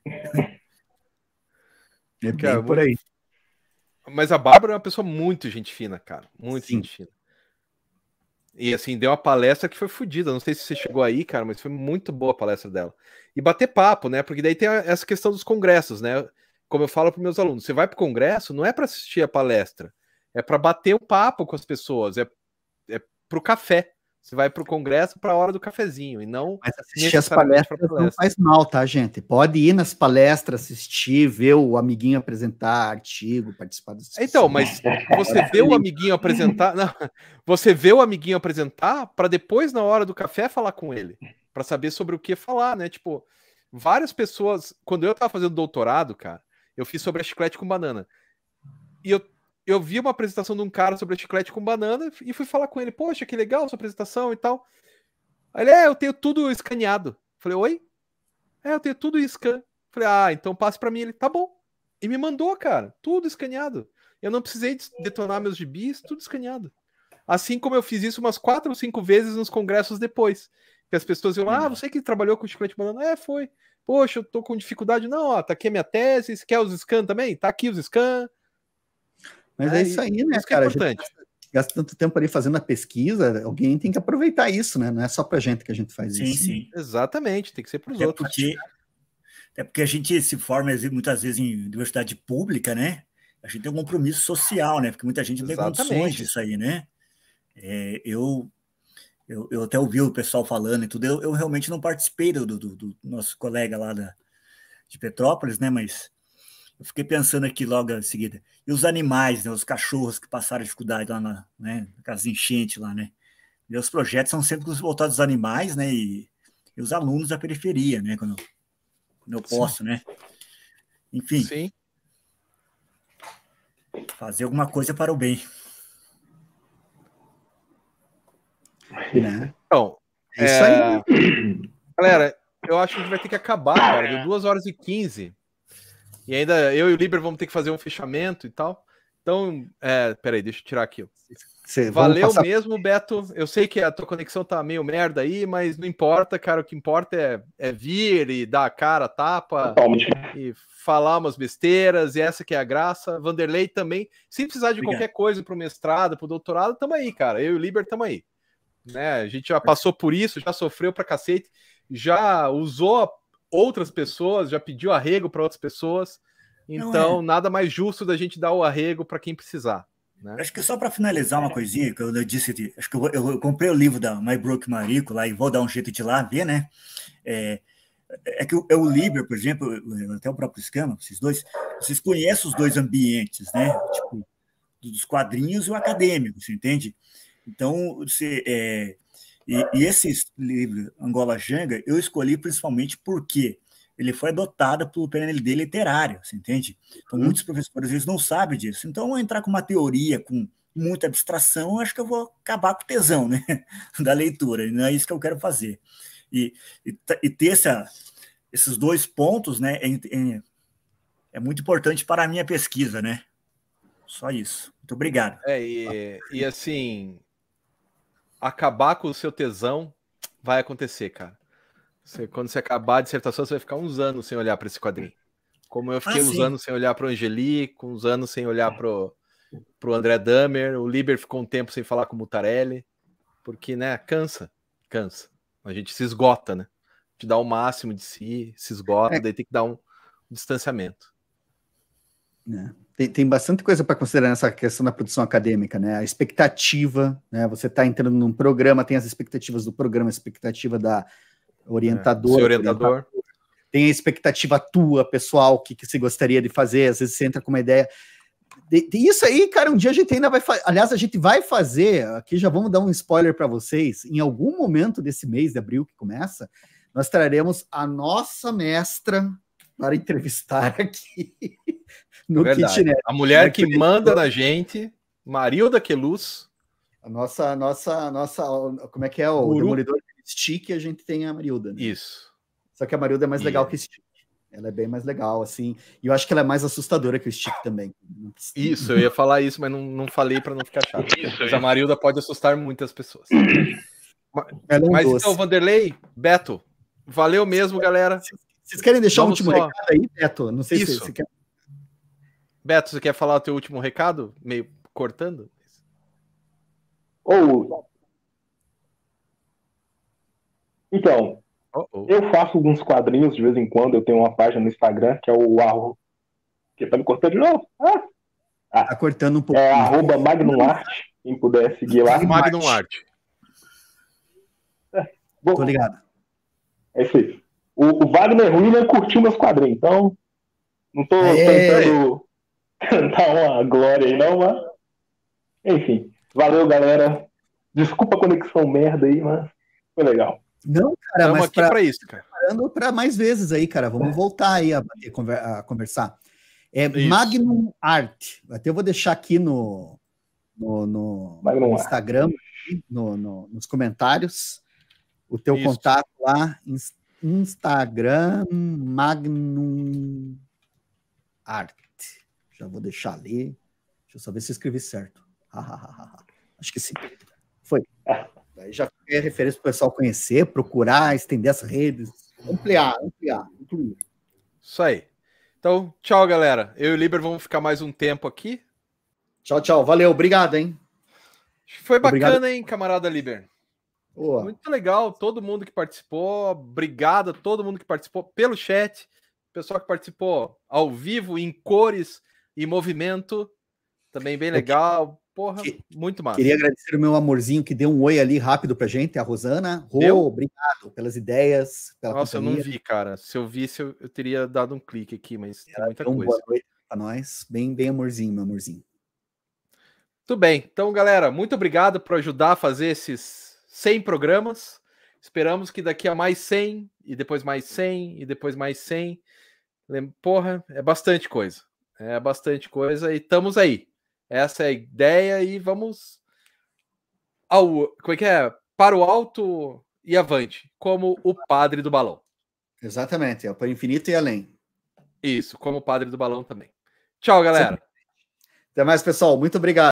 É bem por aí. Mas a Bárbara é uma pessoa muito gente fina, cara. Muito Sim. gente fina. E assim, deu uma palestra que foi fodida. Não sei se você chegou aí, cara, mas foi muito boa a palestra dela. E bater papo, né? Porque daí tem essa questão dos congressos, né? Como eu falo para meus alunos, você vai para o congresso, não é para assistir a palestra, é para bater o papo com as pessoas, é, é para o café, Você vai para o congresso para a hora do cafezinho e não. Mas assistir as palestras palestra. não faz mal, tá, gente? Pode ir nas palestras, assistir, ver o amiguinho apresentar artigo, participar dos. Então, mas você vê o amiguinho apresentar. Não, você vê o amiguinho apresentar para depois, na hora do café, falar com ele. Para saber sobre o que falar, né? Tipo, várias pessoas. Quando eu estava fazendo doutorado, cara, eu fiz sobre a chiclete com banana. E eu eu vi uma apresentação de um cara sobre chiclete com banana e fui falar com ele, poxa, que legal sua apresentação e tal. Aí ele, é, eu tenho tudo escaneado. Falei, oi? É, eu tenho tudo scan. Falei, ah, então passe para mim. Ele, tá bom. E me mandou, cara, tudo escaneado. Eu não precisei detonar meus gibis, tudo escaneado. Assim como eu fiz isso umas quatro ou cinco vezes nos congressos depois. Que as pessoas iam, ah, você que trabalhou com chiclete banana? É, foi. Poxa, eu tô com dificuldade. Não, ó, tá aqui a minha tese. Você quer os scan também? Tá aqui os scan. Mas é, é isso aí, né, isso cara? É importante. Gasta tanto tempo ali fazendo a pesquisa, alguém tem que aproveitar isso, né? Não é só pra gente que a gente faz sim, isso. Sim, sim. Exatamente, tem que ser pros Até outros. Porque, até porque a gente se forma muitas vezes em universidade pública, né? A gente tem um compromisso social, né? Porque muita gente tem condições disso aí, né? É, eu, eu, eu, até ouvi o pessoal falando e tudo, eu, eu realmente não participei do, do, do, nosso colega lá da, de Petrópolis, né? Mas eu fiquei pensando aqui logo em seguida. E os animais, né, os cachorros que passaram dificuldade lá na, né, na casa de enchente lá, né? Meus projetos são sempre voltados aos animais, né? E, e os alunos da periferia, né? Quando, quando eu posso, Sim. né? Enfim. Sim. Fazer alguma coisa para o bem. Né? Então, é isso aí. Galera, eu acho que a gente vai ter que acabar, cara. Deu 2 horas e 15. E ainda eu e o Liber vamos ter que fazer um fechamento e tal. Então, é, peraí, deixa eu tirar aqui. Cê, Valeu passar... mesmo, Beto. Eu sei que a tua conexão tá meio merda aí, mas não importa, cara. O que importa é, é vir e dar a cara, tapa e falar umas besteiras, e essa que é a graça. Vanderlei também. Se precisar de Obrigado. qualquer coisa pro mestrado, pro doutorado, tamo aí, cara. Eu e o Liber tamo aí. Né? A gente já passou por isso, já sofreu pra cacete, já usou outras pessoas, já pediu arrego para outras pessoas. Então, é. nada mais justo da gente dar o arrego para quem precisar. Né? Acho que só para finalizar uma coisinha, que eu disse, acho que eu, eu, eu, comprei o livro da My Brook Marico lá e vou dar um jeito de ir lá ver, né? É, é que o, é o Liber, por exemplo, até o próprio Escama, vocês dois, vocês conhecem os dois ambientes, né? Tipo, dos quadrinhos e o acadêmico, você entende? Então, você, é, e, e esse livro, Angola Janga, eu escolhi principalmente porque ele foi adotado pelo PNLD literário, você entende? Então, uhum. muitos professores vezes não sabem disso. Então, entrar com uma teoria, com muita abstração, acho que eu vou acabar com o tesão né? da leitura, e não é isso que eu quero fazer. E, e, e ter essa, esses dois pontos né, é, é, é, muito importante para a minha pesquisa, né? Só isso. Muito obrigado. É, e, e assim, acabar com o seu tesão vai acontecer, cara. Você, quando você acabar a dissertação, você vai ficar uns anos sem olhar para esse quadrinho. Como eu fiquei ah, uns anos sem olhar para o Angelique, uns anos sem olhar para o André Damer, o Liber ficou um tempo sem falar com o Mutarelli, porque, né, cansa, cansa. A gente se esgota, né? Gente dá o máximo de si, se esgota, é. daí tem que dar um, um distanciamento. É tem, tem bastante coisa para considerar nessa questão da produção acadêmica, né? A expectativa, né? Você está entrando num programa, tem as expectativas do programa, a expectativa da orientadora. É, orientador. Tem a expectativa tua, pessoal, que, que você gostaria de fazer, às vezes você entra com uma ideia. De, de isso aí, cara, um dia a gente ainda vai fazer. Aliás, a gente vai fazer, aqui já vamos dar um spoiler para vocês, em algum momento desse mês de abril que começa, nós traremos a nossa mestra para entrevistar aqui no é kitnet. A mulher que manda na gente, Marilda Queluz. A nossa, nossa, nossa, como é que é o Uru. demolidor stick, a gente tem a Marilda. Né? Isso. Só que a Marilda é mais legal que o Stick. Ela é bem mais legal, assim. E eu acho que ela é mais assustadora que o Stick também. Isso, eu ia falar isso, mas não, não falei para não ficar chato. Isso, a Marilda pode assustar muitas pessoas. É um mas doce. então, Vanderlei, Beto, valeu mesmo, galera. Vocês querem deixar Vamos o último só... recado aí, Beto? Não sei isso. se você quer. Beto, você quer falar o teu último recado? Meio cortando? Ou. Então, oh, oh. eu faço alguns quadrinhos de vez em quando. Eu tenho uma página no Instagram que é o arro... que tá me cortando de novo. Ah. Ah, tá cortando um pouco. É arroba Magnum Art, quem puder seguir lá. Magnum Art. Bom, Tô ligado. É isso aí. O, o Wagner William curtiu meus quadrinhos, então não tô é. tentando cantar uma glória aí, não, mas. Enfim. Valeu, galera. Desculpa a conexão merda aí, mas foi legal. Não, cara, Estamos mas aqui para isso, cara. Para mais vezes aí, cara. Vamos voltar aí a, a conversar. É isso. Magnum Art. Até eu vou deixar aqui no, no, no, no Instagram, no, no, nos comentários, o teu isso. contato lá. Instagram Magnum Art. Já vou deixar ali. Deixa eu só ver se eu escrevi certo. Acho que sim. Foi. Aí já é referência para o pessoal conhecer, procurar, estender as redes, ampliar, ampliar, incluir. Isso aí. Então, tchau, galera. Eu e o Liber vamos ficar mais um tempo aqui. Tchau, tchau. Valeu, obrigado, hein? Foi bacana, obrigado. hein, camarada Liber? Muito legal, todo mundo que participou. Obrigado a todo mundo que participou pelo chat, pessoal que participou ao vivo, em cores e movimento. Também bem legal. Porra, que, muito massa. Queria agradecer o meu amorzinho que deu um oi ali rápido pra gente, a Rosana. Rô, obrigado pelas ideias. Pela Nossa, companhia. eu não vi, cara. Se eu visse, eu, eu teria dado um clique aqui, mas tem muita coisa. Boa noite pra nós. Bem, bem amorzinho, meu amorzinho. Tudo bem. Então, galera, muito obrigado por ajudar a fazer esses 100 programas. Esperamos que daqui a mais 100, e depois mais 100, e depois mais 100. Porra, é bastante coisa. É bastante coisa e estamos aí. Essa é a ideia e vamos ao. Como é que é? Para o alto e avante, como o padre do balão. Exatamente, é para o infinito e além. Isso, como o padre do balão também. Tchau, galera. Até mais, pessoal. Muito obrigado.